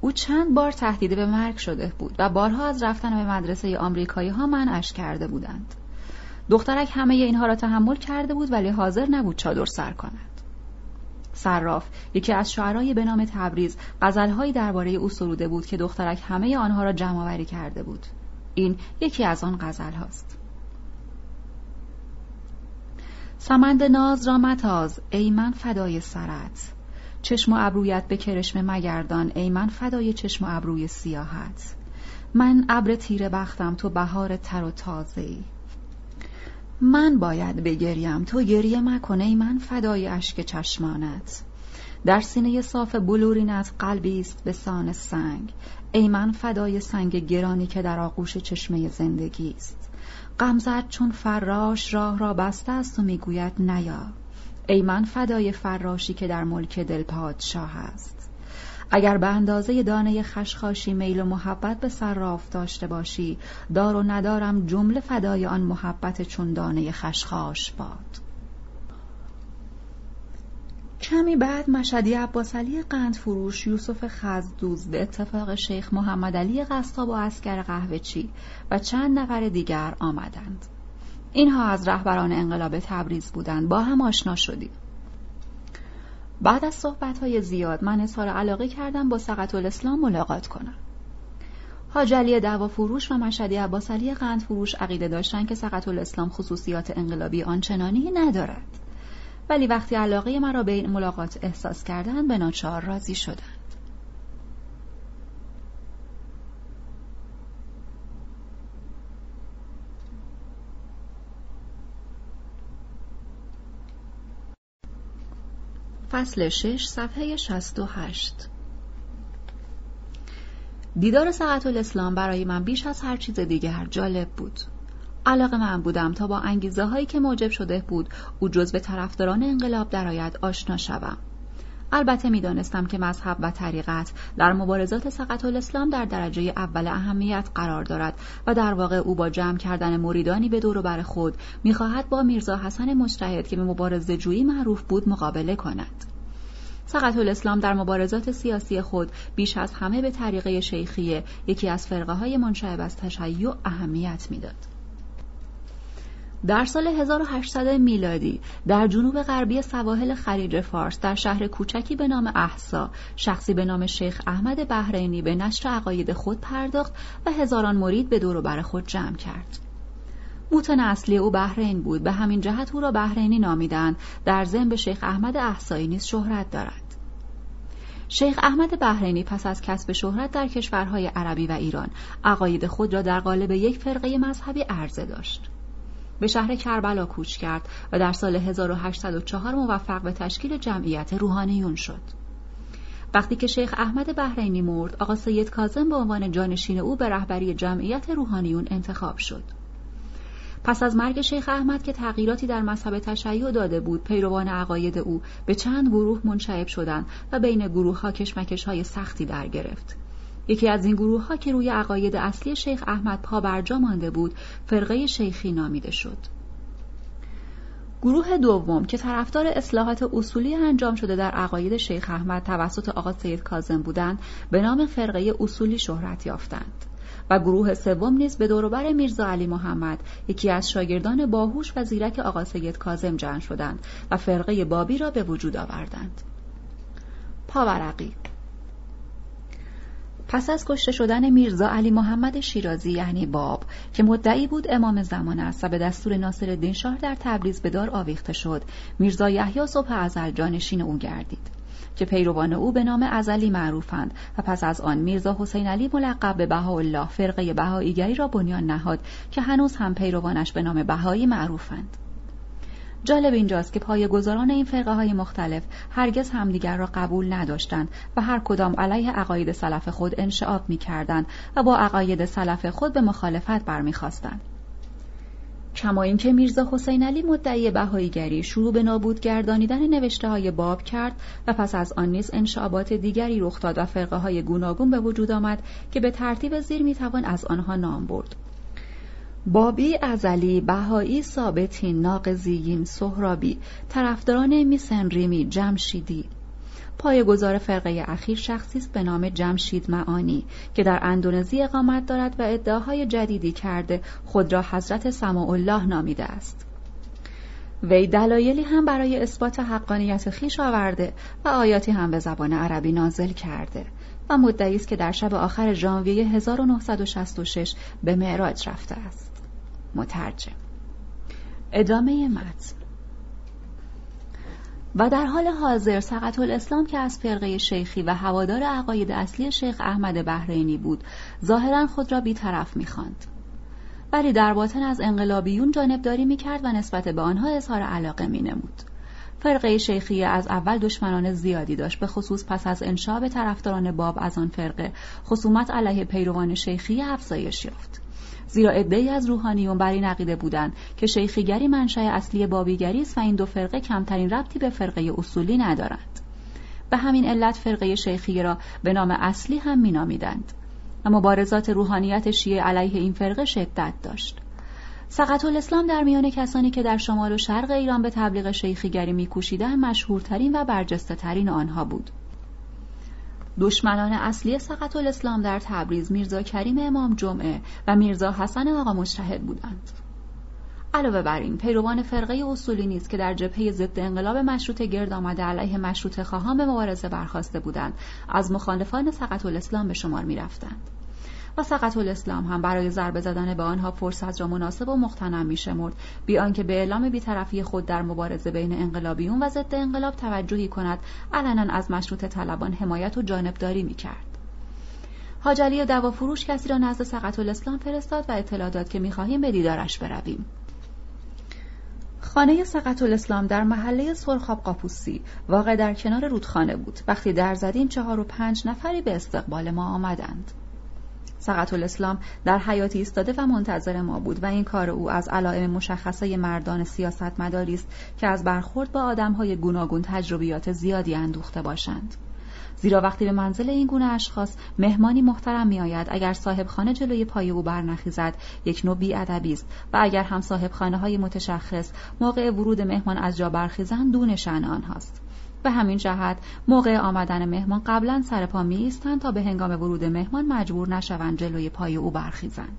او چند بار تهدیده به مرگ شده بود و بارها از رفتن به مدرسه آمریکایی ها منعش کرده بودند. دخترک همه اینها را تحمل کرده بود ولی حاضر نبود چادر سر کند. صراف یکی از شعرای به نام تبریز غزلهایی درباره او سروده بود که دخترک همه آنها را جمع آوری کرده بود. این یکی از آن غزل هاست. سمند ناز را متاز ای من فدای سرت چشم و ابرویت به کرشم مگردان ای من فدای چشم و ابروی سیاحت من ابر تیره بختم تو بهار تر و تازه ای من باید بگریم تو گریه مکن ای من فدای اشک چشمانت. در سینه صاف بلورینت قلبی است به سان سنگ. ای من فدای سنگ گرانی که در آغوش چشمه زندگی است. غمزت چون فراش راه را بسته است و می‌گوید نیا. ای من فدای فراشی که در ملک دل پادشاه است. اگر به اندازه دانه خشخاشی میل و محبت به صراف داشته باشی دار و ندارم جمله فدای آن محبت چون دانه خشخاش باد. کمی بعد مشدی عباسعلی قند فروش یوسف خزدوز به اتفاق شیخ محمد علی قصاب و اسکر قهوهچی و چند نفر دیگر آمدند. اینها از رهبران انقلاب تبریز بودند. با هم آشنا شدیم. بعد از های زیاد من اظهار علاقه کردم با سقط الاسلام ملاقات کنم. حاجلی دعوا فروش و مشهدی عباسعلی قند فروش عقیده داشتند که سقط الاسلام خصوصیات انقلابی آنچنانی ندارد. ولی وقتی علاقه مرا به این ملاقات احساس کردند به ناچار راضی شدند فصل 6 صفحه 68 دیدار ساعت الاسلام برای من بیش از هر چیز دیگر جالب بود. علاقه من بودم تا با انگیزه هایی که موجب شده بود او جز به طرفداران انقلاب درآید آشنا شوم. البته می‌دانستم که مذهب و طریقت در مبارزات سقط الاسلام در درجه اول اهمیت قرار دارد و در واقع او با جمع کردن مریدانی به دور و بر خود می‌خواهد با میرزا حسن مجتهد که به مبارزه جویی معروف بود مقابله کند سقط الاسلام در مبارزات سیاسی خود بیش از همه به طریقه شیخیه یکی از فرقه های منشعب از تشیع اهمیت می‌داد. در سال 1800 میلادی در جنوب غربی سواحل خلیج فارس در شهر کوچکی به نام احسا شخصی به نام شیخ احمد بحرینی به نشر عقاید خود پرداخت و هزاران مرید به دور بر خود جمع کرد. موتن اصلی او بحرین بود. به همین جهت او را بحرینی نامیدند. در ضمن به شیخ احمد احسایی نیز شهرت دارد. شیخ احمد بحرینی پس از کسب شهرت در کشورهای عربی و ایران عقاید خود را در قالب یک فرقه مذهبی عرضه داشت. به شهر کربلا کوچ کرد و در سال 1804 موفق به تشکیل جمعیت روحانیون شد. وقتی که شیخ احمد بحرینی مرد، آقا سید کازم به عنوان جانشین او به رهبری جمعیت روحانیون انتخاب شد. پس از مرگ شیخ احمد که تغییراتی در مذهب تشیع داده بود پیروان عقاید او به چند گروه منشعب شدند و بین گروه ها کشمکش های سختی در گرفت یکی از این گروه ها که روی عقاید اصلی شیخ احمد پا برجا مانده بود فرقه شیخی نامیده شد. گروه دوم که طرفدار اصلاحات اصولی انجام شده در عقاید شیخ احمد توسط آقا سید کاظم بودند به نام فرقه اصولی شهرت یافتند. و گروه سوم نیز به دوروبر میرزا علی محمد یکی از شاگردان باهوش و زیرک آقا سید کاظم جمع شدند و فرقه بابی را به وجود آوردند. پاورقی پس از کشته شدن میرزا علی محمد شیرازی یعنی باب که مدعی بود امام زمان است و به دستور ناصر شاه در تبریز به دار آویخته شد. میرزا یحیی صبح ازل جانشین او گردید که پیروان او به نام ازلی معروفند و پس از آن میرزا حسین علی ملقب به بهاءالله فرقه بهاییگری را بنیان نهاد که هنوز هم پیروانش به نام بهایی معروفند. جالب اینجاست که پایه گذاران این فرقه های مختلف هرگز همدیگر را قبول نداشتند و هر کدام علیه عقاید سلف خود انشعاب می کردند و با عقاید سلف خود به مخالفت برمی‌خاستند. کما اینکه میرزا حسین علی مدعی بهاییگری شروع به نابود گردانیدن نوشته های باب کرد و پس از آن نیز انشعابات دیگری رخ داد و فرقه های گوناگون به وجود آمد که به ترتیب زیر می‌توان از آنها نام برد بابی ازلی بهایی ثابتین ناقزیین سهرابی طرفداران میسنریمی جمشیدی. پایه‌گذار فرقه اخیر شخصی است به نام جمشید معانی که در اندونزی اقامت دارد و ادعاهای جدیدی کرده خود را حضرت سماع الله نامیده است. وی دلایلی هم برای اثبات حقانیت خیش آورده و آیاتی هم به زبان عربی نازل کرده و مدعی است که در شب آخر ژانویه 1966 به معراج رفته است. مترجم. ادامه متن. و در حال حاضر سقط الاسلام که از فرقه شیخی و هوادار عقاید اصلی شیخ احمد بحرینی بود ظاهرا خود را بیطرف می‌خواند. ولی در باطن از انقلابیون جانبداری می‌کرد و نسبت به آنها اظهار علاقه مینمود. فرقه شیخی از اول دشمنان زیادی داشت به خصوص پس از انشاب طرفداران باب از آن فرقه خصومت علیه پیروان شیخی افزایش یافت. زیرا عدهای از روحانیون بر این عقیده بودند که شیخیگری منشأ اصلی بابیگری است و این دو فرقه کمترین ربطی به فرقه اصولی ندارند. به همین علت فرقه شیخی را به نام اصلی هم مینامیدند. و مبارزات روحانیت شیعه علیه این فرقه شدت داشت. سقط الاسلام در میان کسانی که در شمال و شرق ایران به تبلیغ شیخیگری میکوشیدند مشهورترین و برجسته ترین آنها بود. دشمنان اصلی سقط الاسلام در تبریز میرزا کریم امام جمعه و میرزا حسن آقا مجتهد بودند. علاوه بر این پیروان فرقه اصولی نیز که در جبهه ضد انقلاب مشروط گرد آمده علیه مشروط خواهان به مبارزه برخواسته بودند از مخالفان سقط الاسلام به شمار می‌رفتند. و سقط الاسلام هم برای ضربه زدن به آنها فرصت را مناسب و مختنم میشمرد بی آنکه به اعلام بیطرفی خود در مبارزه بین انقلابیون و ضد انقلاب توجهی کند علنا از مشروط طلبان حمایت و جانبداری می‌کرد حاجلی دوا فروش کسی را نزد سقط الاسلام فرستاد و اطلاع داد که می‌خواهیم به دیدارش برویم. خانه سقط الاسلام در محله سرخاب قاپوسی واقع در کنار رودخانه بود. وقتی در زدیم چهار و پنج نفری به استقبال ما آمدند. سقط الاسلام در حیاتی ایستاده و منتظر ما بود و این کار او از علائم مشخصه مردان سیاست مداری است که از برخورد با آدمهای گوناگون تجربیات زیادی اندوخته باشند. زیرا وقتی به منزل این گونه اشخاص مهمانی محترم میآید اگر صاحب خانه جلوی پای او برنخیزد یک نوع بیادبی است و اگر هم صاحب خانه های متشخص موقع ورود مهمان از جا برخیزند دون شأن آنهاست. به همین جهت موقع آمدن مهمان قبلا سر پا می تا به هنگام ورود مهمان مجبور نشوند جلوی پای او برخیزند.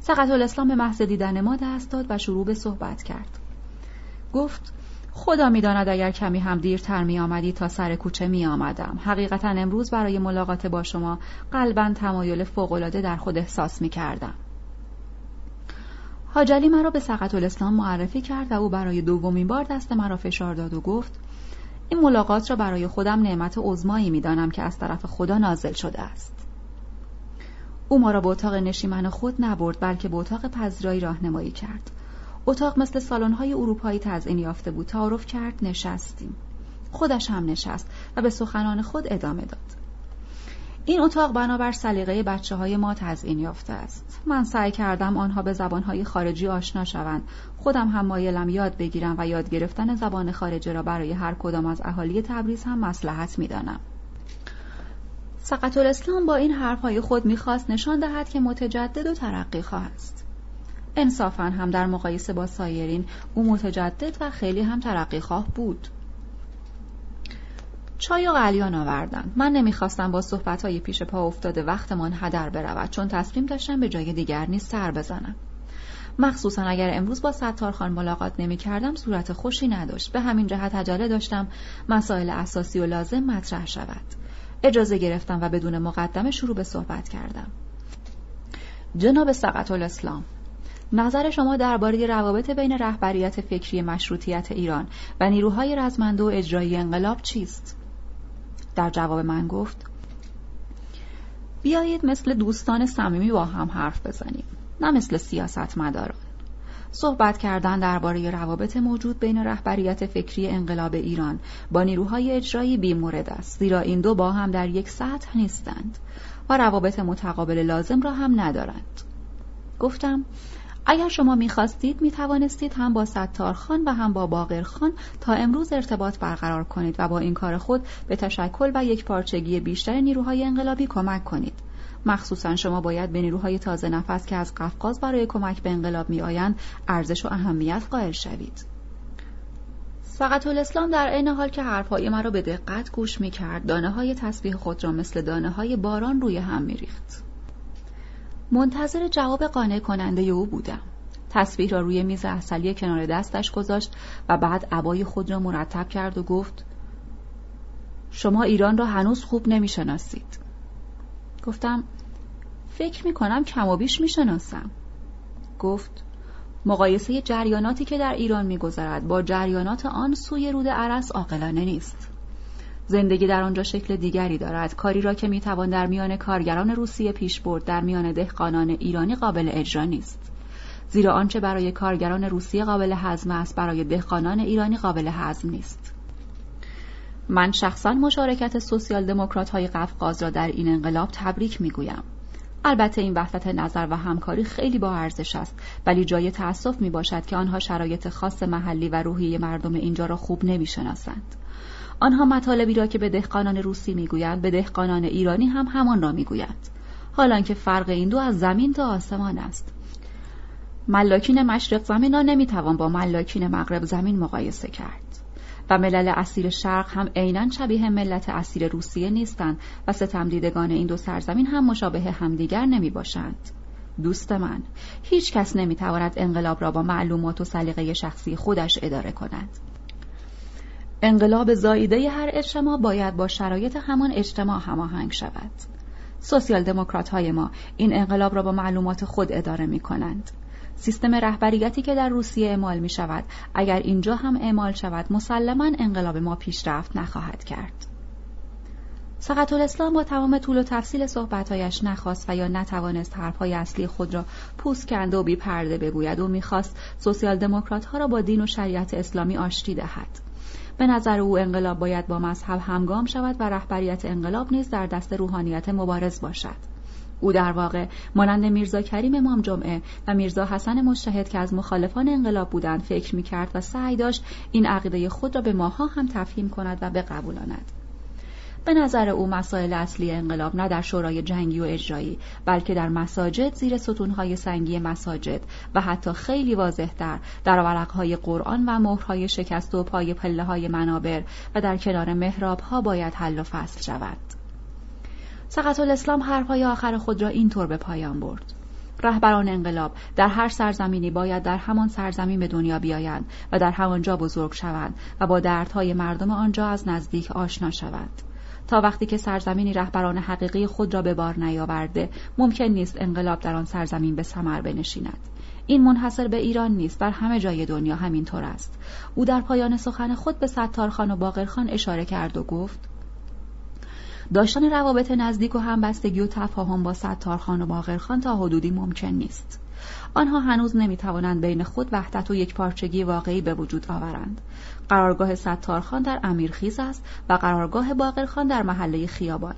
سقط الاسلام به محض دیدن ما دست داد و شروع به صحبت کرد. گفت خدا می‌داند اگر کمی هم دیرتر می آمدی تا سر کوچه می آمدم. حقیقتا امروز برای ملاقات با شما قلبا تمایل فوقالعاده در خود احساس می کردم. حاجلی مرا به سقط الاسلام معرفی کرد و او برای دومین بار دست مرا فشار داد و گفت این ملاقات را برای خودم نعمت عظمایی می‌دانم که از طرف خدا نازل شده است. او ما را به اتاق نشیمن خود نبرد بلکه به اتاق پذیرایی راهنمایی کرد. اتاق مثل سالن‌های اروپایی تزئین یافته بود. تعارف کرد نشستیم. خودش هم نشست و به سخنان خود ادامه داد. این اتاق بنابر سلیقه بچه های ما تزئین یافته است. من سعی کردم آنها به زبانهای خارجی آشنا شوند. خودم هم مایلم یاد بگیرم و یاد گرفتن زبان خارجی را برای هر کدام از اهالی تبریز هم مسلحت می‌دانم. سقط الاسلام با این حرفهای خود می‌خواست نشان دهد که متجدد و ترقی خواه است. انصافا هم در مقایسه با سایرین او متجدد و خیلی هم ترقی خواه بود. چای و قلیان آوردند من نمی‌خواستم با صحبتهای پیش پا افتاده وقتمان هدر برود چون تصمیم داشتم به جای دیگر نیز سر بزنم. مخصوصا اگر امروز با ستارخان ملاقات نمی کردم صورت خوشی نداشت. به همین جهت عجله داشتم مسائل اساسی و لازم مطرح شود. اجازه گرفتم و بدون مقدمه شروع به صحبت کردم. جناب سقط الاسلام نظر شما درباره روابط بین رهبریت فکری مشروطیت ایران و نیروهای رزمنده و اجرایی انقلاب چیست؟ در جواب من گفت بیایید مثل دوستان صمیمی با هم حرف بزنیم نه مثل سیاست مداران صحبت کردن درباره روابط موجود بین رهبریت فکری انقلاب ایران با نیروهای اجرایی بیمورد است زیرا این دو با هم در یک سطح نیستند و روابط متقابل لازم را هم ندارند. گفتم اگر شما می‌خواستید می‌توانستید هم با ستارخان و هم با باقرخان تا امروز ارتباط برقرار کنید و با این کار خود به تشکل و یک پارچگی بیشتر نیروهای انقلابی کمک کنید مخصوصا شما باید به نیروهای تازه نفس که از قفقاز برای کمک به انقلاب می آیند ارزش و اهمیت قائل شوید سقط الاسلام در عین حال که حرفهای مرا به دقت گوش می کرد دانه های تسبیح خود را مثل دانه های باران روی هم می ریخت. منتظر جواب قانع کننده او بودم. تصویر را روی میز اصلی کنار دستش گذاشت و بعد عبای خود را مرتب کرد و گفت شما ایران را هنوز خوب نمی‌شناسید. گفتم فکر می کنم کم و بیش می‌شناسم. گفت مقایسه جریاناتی که در ایران میگذرد با جریانات آن سوی رود عرس عاقلانه نیست. زندگی در آنجا شکل دیگری دارد. کاری را که می‌توان در میان کارگران روسیه پیش برد در میان دهقانان ایرانی قابل اجرا نیست. زیرا آنچه برای کارگران روسیه قابل هضم است برای دهقانان ایرانی قابل هضم نیست. من شخصا مشارکت سوسیال دموکرات های قفقاز را در این انقلاب تبریک می‌گویم. البته این وحدت نظر و همکاری خیلی با ارزش است ولی جای تأسف می باشد که آنها شرایط خاص محلی و روحی مردم اینجا را خوب نمی‌شناسند. آنها مطالبی را که به دهقانان روسی می‌گویند به دهقانان ایرانی هم همان را می‌گویند. حالان که فرق این دو از زمین تا آسمان است. ملاکین مشرق زمین را نمی‌توان با ملاکین مغرب زمین مقایسه کرد. و ملل اسیر شرق هم عینا شبیه ملت اسیر روسیه نیستند و ستمدیدگان این دو سرزمین هم مشابه همدیگر نمی باشند. دوست من هیچ کس نمی‌تواند انقلاب را با معلومات و سلیقه شخصی خودش اداره کند. انقلاب زاییده هر اجتماع باید با شرایط همان اجتماع هماهنگ شود. سوسیال دموکرات های ما این انقلاب را با معلومات خود اداره می کنند. سیستم رهبریتی که در روسیه اعمال می شود اگر اینجا هم اعمال شود مسلما انقلاب ما پیشرفت نخواهد کرد. سقط الاسلام با تمام طول و تفصیل صحبتهایش نخواست و یا نتوانست حرفهای اصلی خود را پوست کنده و بی پرده بگوید و می‌خواست سوسیال دموکرات ها را با دین و شریعت اسلامی آشتی دهد. به نظر او انقلاب باید با مذهب همگام شود و رهبریت انقلاب نیز در دست روحانیت مبارز باشد. او در واقع مانند میرزا کریم امام جمعه و میرزا حسن مشتهد که از مخالفان انقلاب بودند فکر می‌کرد و سعی داشت این عقیده خود را به ماها هم تفهیم کند و بقبولاند به نظر او مسائل اصلی انقلاب نه در شورای جنگی و اجرایی بلکه در مساجد زیر ستونهای سنگی مساجد و حتی خیلی واضحتر در ورقهای قرآن و مهرهای شکست و پای پله های منابر و در کنار محراب ها باید حل و فصل شود. سقط الاسلام حرفهای آخر خود را اینطور به پایان برد. رهبران انقلاب در هر سرزمینی باید در همان سرزمین به دنیا بیایند و در همانجا بزرگ شوند و با دردهای مردم آنجا از نزدیک آشنا شوند. تا وقتی که سرزمینی رهبران حقیقی خود را به بار نیاورده ممکن نیست انقلاب در آن سرزمین به ثمر بنشیند. این منحصر به ایران نیست بر همه جای دنیا همینطور است. او در پایان سخن خود به ستارخان و باقرخان اشاره کرد و گفت داشتن روابط نزدیک و همبستگی و تفاهم با ستارخان و باقرخان تا حدودی ممکن نیست. آنها هنوز نمی‌توانند بین خود وحدت و یک پارچگی واقعی به وجود آورند قرارگاه ستارخان در امیرخیز است و قرارگاه باقرخان در محله خیابان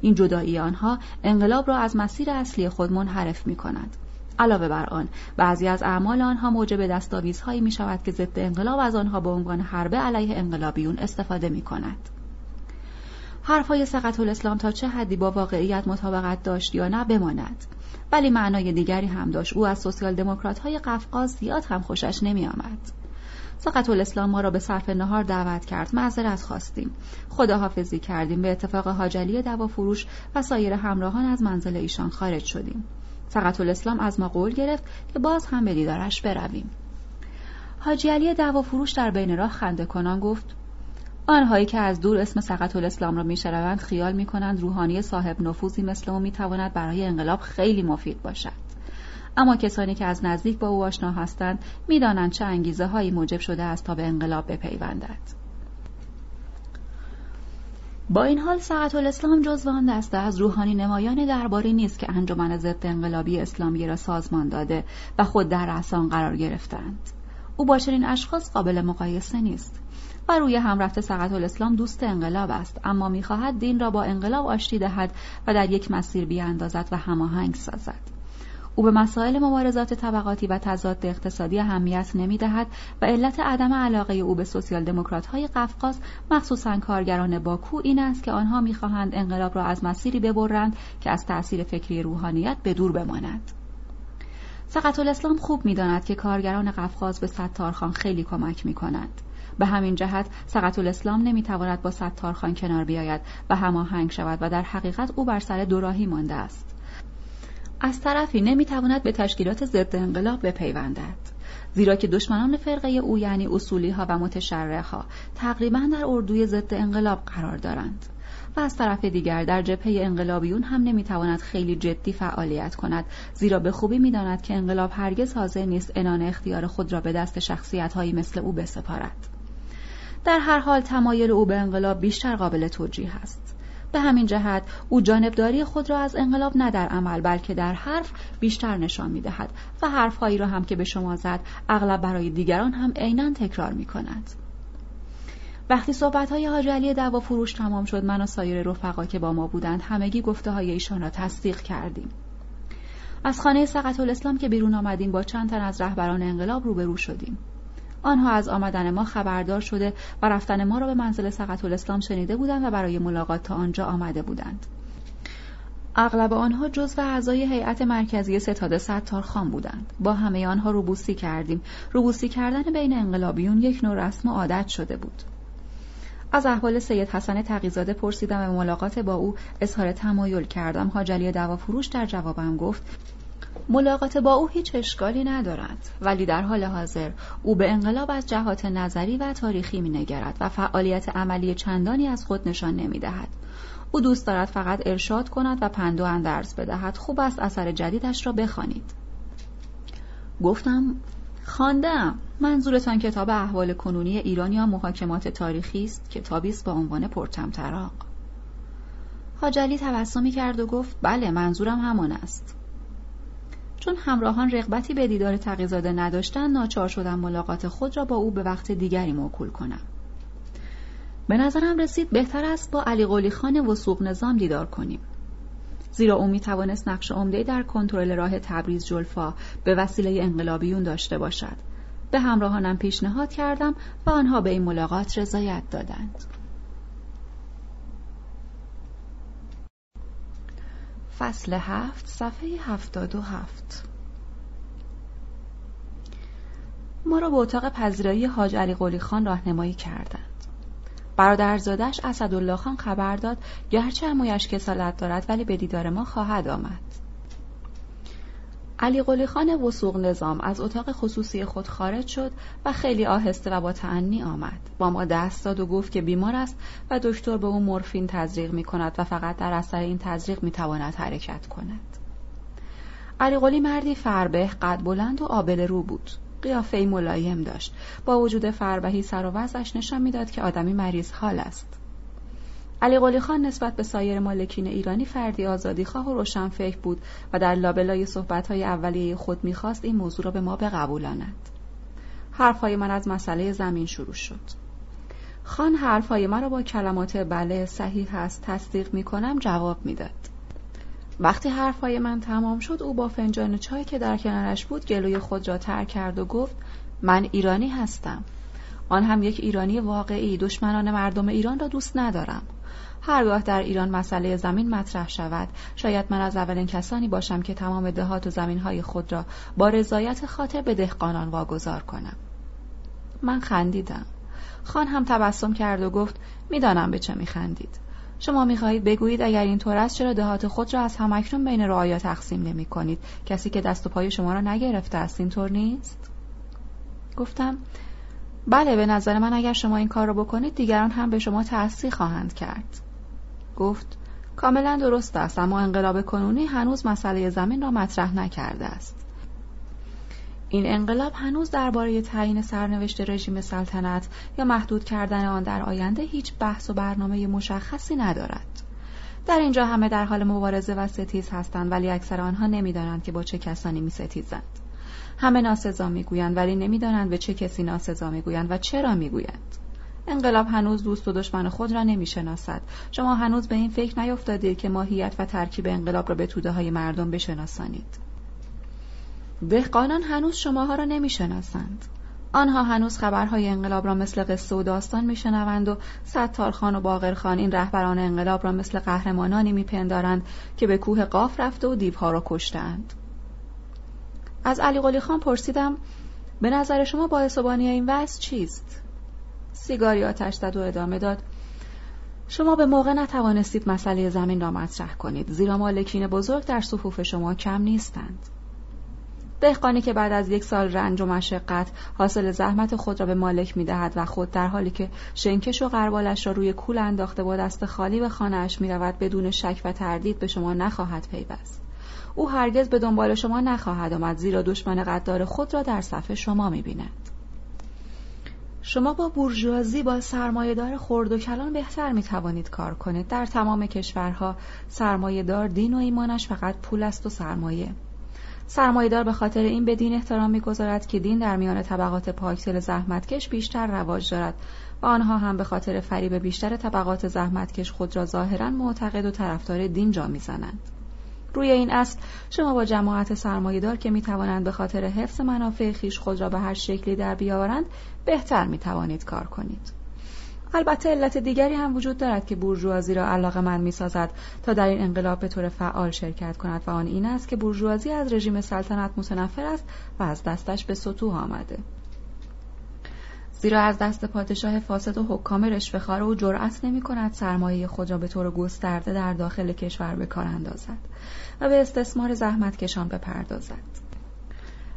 این جدایی آنها انقلاب را از مسیر اصلی خود منحرف می کند. علاوه بر آن بعضی از اعمال آنها موجب دستاویزهایی می شود که ضد انقلاب از آنها به عنوان حربه علیه انقلابیون استفاده می کند. حرفهای سقط الاسلام تا چه حدی با واقعیت مطابقت داشت یا نه بماند. ولی معنای دیگری هم داشت. او از سوسیال دموکرات های قفقاز زیاد هم خوشش نمی آمد. سقط الاسلام ما را به صرف نهار دعوت کرد. معذرت خواستیم. خداحافظی کردیم. به اتفاق حاجلی دوا فروش و سایر همراهان از منزل ایشان خارج شدیم. سقط الاسلام از ما قول گرفت که باز هم به دیدارش برویم. حاجی علی دوا فروش در بین راه خنده کنان گفت آنهایی که از دور اسم سقط الاسلام را میشنوند خیال می‌کنند روحانی صاحب نفوذی مثل او می‌تواند برای انقلاب خیلی مفید باشد. اما کسانی که از نزدیک با او آشنا هستند می‌دانند چه انگیزه هایی موجب شده است تا به انقلاب بپیوندد. با این حال سقط الاسلام جزو آن دسته از روحانی نمایان درباری نیست که انجمن ضد انقلابی اسلامی را سازمان داده و خود در رأس قرار گرفتند. او با چنین اشخاص قابل مقایسه نیست. و روی هم رفته سقط الاسلام دوست انقلاب است. اما می‌خواهد دین را با انقلاب آشتی دهد و در یک مسیر بیاندازد و هماهنگ سازد. او به مسائل مبارزات طبقاتی و تضاد اقتصادی اهمیت نمی‌دهد و علت عدم علاقه او به سوسیال دموکرات های قفقاز مخصوصا کارگران باکو این است که آنها می‌خواهند انقلاب را از مسیری ببرند که از تأثیر فکری روحانیت به دور بماند. سقط الاسلام خوب می‌داند که کارگران قفقاز به ستارخان خیلی کمک می کنند. به همین جهت سقط الاسلام نمی‌تواند با ستارخان کنار بیاید و هماهنگ شود و در حقیقت او بر سر دوراهی مانده است. از طرفی نمی‌تواند به تشکیلات ضد انقلاب بپیوندد. زیرا که دشمنان فرقه او یعنی اصولی ها و متشرع ها تقریبا در اردوی ضد انقلاب قرار دارند و از طرف دیگر در جبهه انقلابیون هم نمی‌تواند خیلی جدی فعالیت کند زیرا به خوبی می‌داند که انقلاب هرگز حاضر نیست انان اختیار خود را به دست شخصیت هایی مثل او بسپارد. در هر حال تمایل او به انقلاب بیشتر قابل توجیه است به همین جهت او جانبداری خود را از انقلاب نه در عمل بلکه در حرف بیشتر نشان می دهد و حرفهایی را هم که به شما زد اغلب برای دیگران هم عینا تکرار می کند. وقتی صحبت های حاج علی دوا فروش تمام شد من و سایر رفقا که با ما بودند همگی گفته های ایشان را تصدیق کردیم. از خانه سقط الاسلام که بیرون آمدیم با چند تن از رهبران انقلاب روبرو شدیم. آنها از آمدن ما خبردار شده و رفتن ما را به منزل سقط الاسلام شنیده بودند و برای ملاقات تا آنجا آمده بودند. اغلب آنها جزو اعضای هیئت مرکزی ستاد ستار خان بودند. با همه آنها روبوسی کردیم. روبوسی کردن بین انقلابیون یک نوع رسم و عادت شده بود. از احوال سید حسن تقیزاده پرسیدم و ملاقات با او اظهار تمایل کردم. حاجلی دوا فروش در جوابم گفت ملاقات با او هیچ اشکالی ندارد. ولی در حال حاضر او به انقلاب از جهات نظری و تاریخی نگرد و فعالیت عملی چندانی از خود نشان نمی‌دهد. او دوست دارد فقط ارشاد کند و پند و اندرز بدهد. خوب است اثر جدیدش را بخوانید. گفتم خواندم. منظورتان کتاب احوال کنونی ایران یا محاکمات تاریخی است؟ کتابی است با عنوان پرتمطراق. حاجلی تبسمی کرد و گفت بله منظورم همان است. چون همراهان رغبتی به دیدار تقیزاده نداشتند ناچار شدم ملاقات خود را با او به وقت دیگری موکول کنم به نظرم رسید بهتر است با علی قولی خان وسوق نظام دیدار کنیم. زیرا او می توانست نقش عمده در کنترل راه تبریز جلفا به وسیله انقلابیون داشته باشد. به همراهانم پیشنهاد کردم و آنها به این ملاقات رضایت دادند. فصل هفت صفحه هفتاد و هفت. ما را به اتاق پذیرایی حاج علی قلی خان راهنمایی کردند. برادرزادش اسدالله خان خبر داد گرچه امویش کسالت دارد ولی به دیدار ما خواهد آمد. علی قلی خان وسوق نظام از اتاق خصوصی خود خارج شد و خیلی آهسته و با تعنی آمد. با ما دست داد و گفت که بیمار است و دکتر به او مورفین تزریق می کند و فقط در اثر این تزریق می تواند حرکت کند. علی قلی مردی فربه قد بلند و آبل رو بود. قیافه ملایم داشت. با وجود فربهی سر و وضعش نشان می‌داد که آدمی مریض حال است. علی قلی خان نسبت به سایر مالکین ایرانی فردی آزادی خواه و روشنفکر بود و در لابلای صحبتهای اولیه خود می‌خواست این موضوع را به ما بقبولاند. حرفهای من از مسئله زمین شروع شد. خان حرفهای مرا با کلمات بله صحیح است تصدیق می کنم جواب می‌داد. وقتی حرفهای من تمام شد او با فنجان چای که در کنارش بود گلوی خود را تر کرد و گفت من ایرانی هستم آن هم یک ایرانی واقعی دشمنان مردم ایران را دوست ندارم هرگاه در ایران مسئله زمین مطرح شود. شاید من از اولین کسانی باشم که تمام دهات و زمینهای خود را با رضایت خاطر به دهقانان واگذار کنم. من خندیدم. خان هم تبسم کرد و گفت می‌دانم به چه میخندید. شما می‌خواهید بگویید اگر اینطور است چرا دهات خود را از همکنون بین رعایا تقسیم نمی کنید کسی که دست و پای شما را نگرفته است اینطور نیست؟ گفتم بله به نظر من اگر شما این کار را بکنید دیگران هم به شما تأثیر خواهند کرد. گفت کاملا درست است اما انقلاب کنونی هنوز مسئله زمین را مطرح نکرده است این انقلاب هنوز درباره تعیین سرنوشت رژیم سلطنت یا محدود کردن آن در آینده هیچ بحث و برنامه مشخصی ندارد. در اینجا همه در حال مبارزه و ستیز هستند ولی اکثر آنها نمی‌دانند که با چه کسانی می ستیزند. همه ناسزا می‌گویند ولی نمی‌دانند به چه کسی ناسزا می‌گویند و چرا می‌گویند. انقلاب هنوز دوست و دشمن خود را نمی‌شناسد. شما هنوز به این فکر نیفتادید که ماهیت و ترکیب انقلاب را به توده های مردم بشناسانید. دهقانان هنوز شماها را نمی‌شناسند آنها هنوز خبرهای انقلاب را مثل قصه و داستان میشنوند و ستارخان و باقرخان این رهبران انقلاب را مثل قهرمانانی میپندارند که به کوه قاف رفته و دیوها را کشتند از علی قلی خان پرسیدم به نظر شما باعث و این وضع چیست سیگاری آتش زد و ادامه داد. شما به موقع نتوانستید مسئله زمین را مطرح کنید. زیرا مالکین بزرگ در صفوف شما کم نیستند. دهقانی که بعد از یک سال رنج و مشقت حاصل زحمت خود را به مالک می دهد و خود در حالی که شنکش و قربالش را روی کول انداخته با دست خالی به خانهاش می رود بدون شک و تردید به شما نخواهد پیوست. او هرگز به دنبال شما نخواهد آمد زیرا دشمن قدار خود را در صفحه شما می بیند. شما با بورژوازی با سرمایهدار خرد و کلان بهتر می توانید کار کنید. در تمام کشورها سرمایهدار دین و ایمانش فقط پول است و سرمایه. سرمایهدار به خاطر این به دین احترام می‌گذارد که دین در میان طبقات پاکتل زحمتکش بیشتر رواج دارد و آنها هم به خاطر فریب بیشتر طبقات زحمتکش خود را ظاهرا معتقد و طرفدار دین جا می‌زنند. روی این اصل شما با جماعت سرمایهدار که می‌توانند به خاطر حفظ منافع خیش خود را به هر شکلی در بیاورند بهتر می‌توانید کار کنید. البته علت دیگری هم وجود دارد که بورژوازی را علاقه من می سازد تا در این انقلاب به طور فعال شرکت کند و آن این است که بورژوازی از رژیم سلطنت متنفر است و از دستش به سطوح آمده. زیرا از دست پادشاه فاسد و حکام رشوهخوار او جرأت نمی کند سرمایه خود را به طور گسترده در داخل کشور به کار اندازد و به استثمار زحمتکشان بپردازد.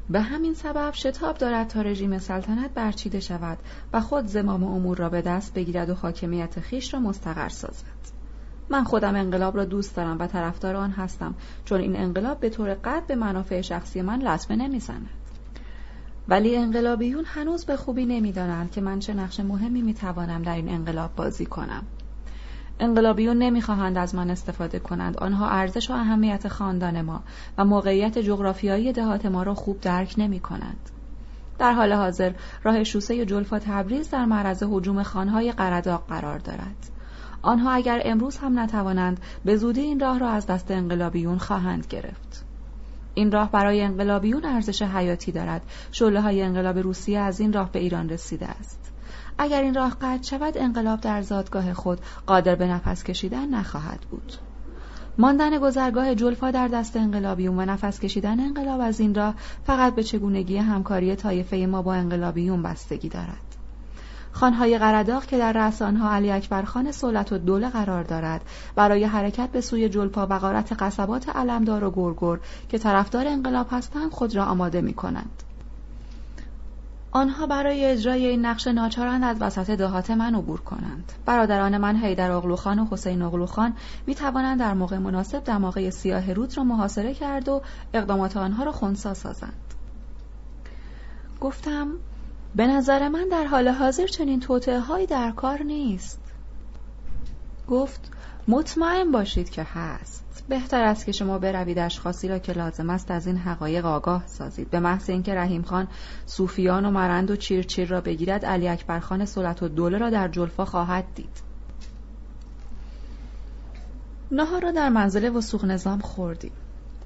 به همین سبب شتاب دارد تا رژیم سلطنت برچیده شود و خود زمام امور را به دست بگیرد و حاکمیت خیش را مستقر سازد. من خودم انقلاب را دوست دارم و طرفدار آن هستم چون این انقلاب به طور قطع به منافع شخصی من لطمه نمی‌زند. ولی انقلابیون هنوز به خوبی نمی‌دانند که من چه نقش مهمی می‌توانم در این انقلاب بازی کنم. انقلابیون نمی‌خواهند از من استفاده کنند. آنها ارزش و اهمیت خاندان ما و موقعیت جغرافیایی دهات ما را خوب درک نمی کنند. در حال حاضر راه شوسه جلفا تبریز در معرض حجوم خانهای قرداق قرار دارد. آنها اگر امروز هم نتوانند به زودی این راه را از دست انقلابیون خواهند گرفت. این راه برای انقلابیون ارزش حیاتی دارد. شعله های انقلاب روسیه از این راه به ایران رسیده است. اگر این راه قطع شود انقلاب در زادگاه خود قادر به نفس کشیدن نخواهد بود. ماندن گذرگاه جلفا در دست انقلابیون و نفس کشیدن انقلاب از این راه فقط به چگونگی همکاری طایفه ما با انقلابیون بستگی دارد. خانهای قرداق که در رأس آنها علی اکبر خان سولت و دوله قرار دارد. برای حرکت به سوی جلپا و غارت قصبات علمدار و گرگر که طرفدار انقلاب هستند خود را آماده می کنند. آنها برای اجرای این نقش ناچارند از وسط دهات من عبور کنند. برادران من حیدر اغلوخان و حسین اغلوخان می توانند در موقع مناسب دماغه سیاه رود را محاصره کرد و اقدامات آنها را خونسا سازند. گفتم به نظر من در حال حاضر چنین توطعه هایی در کار نیست. گفت مطمئن باشید که هست. بهتر است که شما بروید اشخاصی را که لازم است از این حقایق آگاه سازید. به محض اینکه رحیم خان صوفیان و مرند و چیر را بگیرد علی اکبر خان سلط و دوله را در جلفا خواهد دید. نهار را در منزل وسوق نظام خوردیم.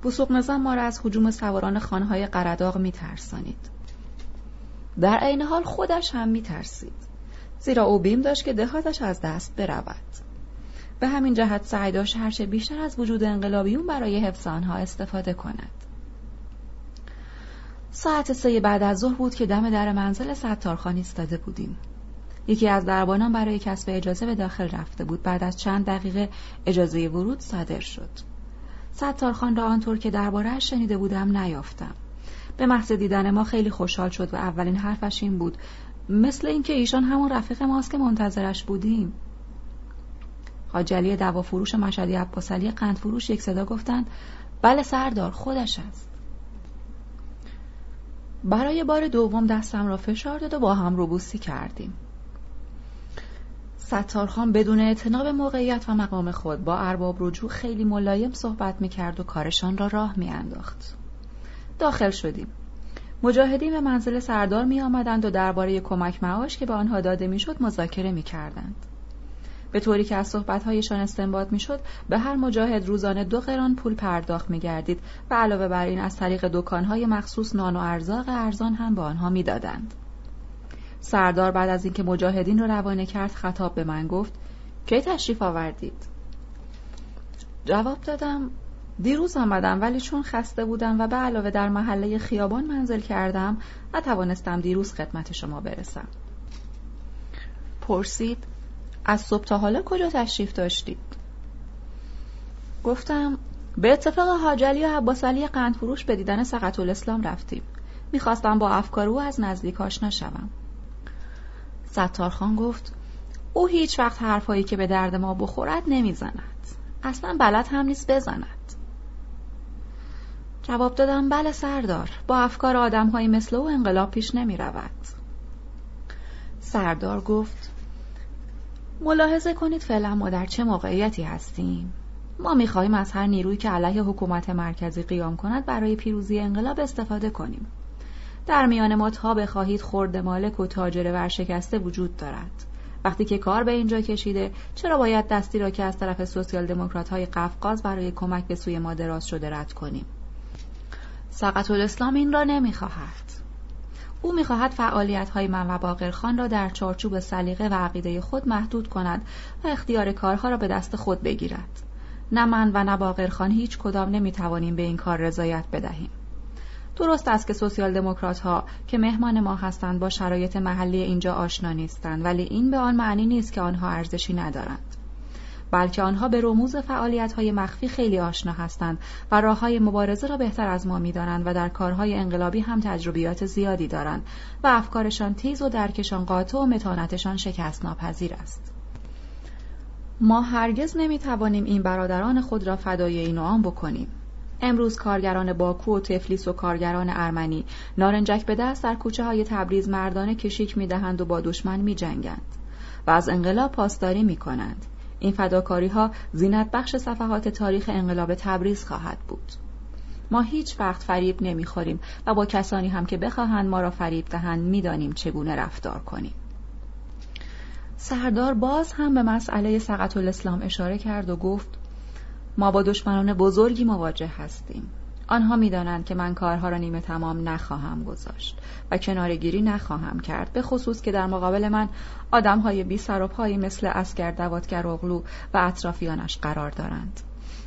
وسوق نظام ما را از حجوم سواران خانهای قرداغ میترسانید. در عین حال خودش هم میترسید. زیرا او بیم داشت که دهاتش از دست برود. به همین جهت سعی داشت هرچه بیشتر از وجود انقلابیون برای حفظ آنها استفاده کند. ساعت سه بعد از ظهر بود که دم در منزل ستارخان ایستاده بودیم. یکی از دربانان برای کسب اجازه به داخل رفته بود. بعد از چند دقیقه اجازه ورود صادر شد. ستارخان را آنطور که دربارهاش شنیده بودم نیافتم. به محض دیدن ما خیلی خوشحال شد و اولین حرفش این بود. مثل اینکه ایشان همون رفیق ماست که منتظرش بودیم. حاجلی دوا فروش مشهدی عباسلی قند فروش یک صدا گفتند بله سردار خودش است. برای بار دوم دستم را فشار داد و با هم روبوسی کردیم. ستارخان بدون اعتناب موقعیت و مقام خود با ارباب رجوع خیلی ملایم صحبت می‌کرد و کارشان را راه میانداخت. داخل شدیم مجاهدین به منزل سردار می آمدند و درباره کمک معاش که به آنها داده می‌شد مذاکره می کردند. به طوری که از صحبتهایشان استنباط می‌شد به هر مجاهد روزانه دو قران پول پرداخت می گردید و علاوه بر این از طریق دکانهای مخصوص نان و ارزاق ارزان هم به آنها می‌دادند. سردار بعد از اینکه مجاهدین را روانه کرد خطاب به من گفت کی تشریف آوردید جواب دادم دیروز آمدم ولی چون خسته بودم و به علاوه در محله خیابان منزل کردم نتوانستم دیروز خدمت شما برسم. پرسید از صبح تا حالا کجا تشریف داشتید؟ گفتم به اتفاق حاجلی و عباسعلی قندفروش به دیدن سقط الاسلام رفتیم. می‌خواستم با افکار او از نزدیک آشنا شوم. ستارخان گفت او هیچ وقت حرفهایی که به درد ما بخورد نمی‌زند. اصلا بلد هم نیست بزند. جواب دادم بله سردار. با افکار آدم مثل او انقلاب پیش نمی رود سردار گفت ملاحظه کنید فعلا ما در چه موقعیتی هستیم. ما می‌خواهیم از هر نیرویی که علیه حکومت مرکزی قیام کند برای پیروزی انقلاب استفاده کنیم. در میان ما تا بخواهید خورد مالک و تاجر ورشکسته وجود دارد. وقتی که کار به اینجا کشیده چرا باید دستی را که از طرف سوسیال دموکرات های قفقاز برای کمک به سوی ما دراز شده رد کنیم؟ سقط الاسلام این را نمی‌خواهد. او می‌خواهد فعالیت های من و باقرخان را در چارچوب سلیقه و عقیده خود محدود کند و اختیار کارها را به دست خود بگیرد. نه من و نه باقرخان هیچ کدام نمی‌توانیم به این کار رضایت بدهیم. درست است که سوسیال دموکرات ها که مهمان ما هستند با شرایط محلی اینجا آشنا نیستند ولی این به آن معنی نیست که آنها ارزشی ندارند. بلکه آنها به رموز فعالیت های مخفی خیلی آشنا هستند و راه های مبارزه را بهتر از ما می‌دانند و در کارهای انقلابی هم تجربیات زیادی دارند و افکارشان تیز و درکشان قاطع و متانتشان شکست ناپذیر است ما هرگز نمی‌توانیم این برادران خود را فدای این آن بکنیم امروز کارگران باکو و تفلیس و کارگران ارمنی نارنجک به دست در کوچه های تبریز مردانه کشیک می‌دهند و با دشمن می جنگند و از انقلاب پاسداری می کنند. این فداکاری ها زینت بخش صفحات تاریخ انقلاب تبریز خواهد بود. ما هیچ وقت فریب نمی‌خوریم و با کسانی هم که بخواهند ما را فریب دهند می‌دانیم چگونه رفتار کنیم. سردار باز هم به مسئله سقط الاسلام اشاره کرد و گفت ما با دشمنان بزرگی مواجه هستیم آنها می‌دانند که من کارها را نیمه تمام نخواهم گذاشت و کنارگیری نخواهم کرد به خصوص که در مقابل من آدمهای بی سر و پایی مثل اسگر دواتگر اغلو و اطرافیانش قرار دارند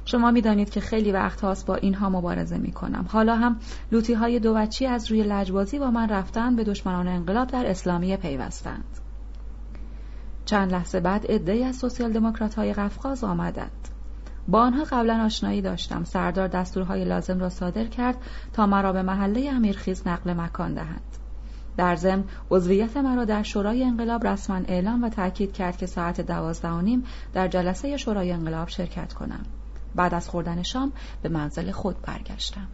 شما می‌دانید که خیلی وقت هاست با اینها مبارزه می کنم. حالا هم لوتی های دوچی از روی لجبازی با من رفتن به دشمنان انقلاب در اسلامی پیوستند. چند لحظه بعد عدهای از سوسیال دموکرات های قفقاز آمدند. با آنها قبلا آشنایی داشتم. سردار دستورهای لازم را صادر کرد تا مرا به محله امیرخیز نقل مکان دهند. در ضمن عضویت مرا در شورای انقلاب رسما اعلام و تاکید کرد که ساعت دوازده و نیم در جلسه شورای انقلاب شرکت کنم. بعد از خوردن شام به منزل خود برگشتم.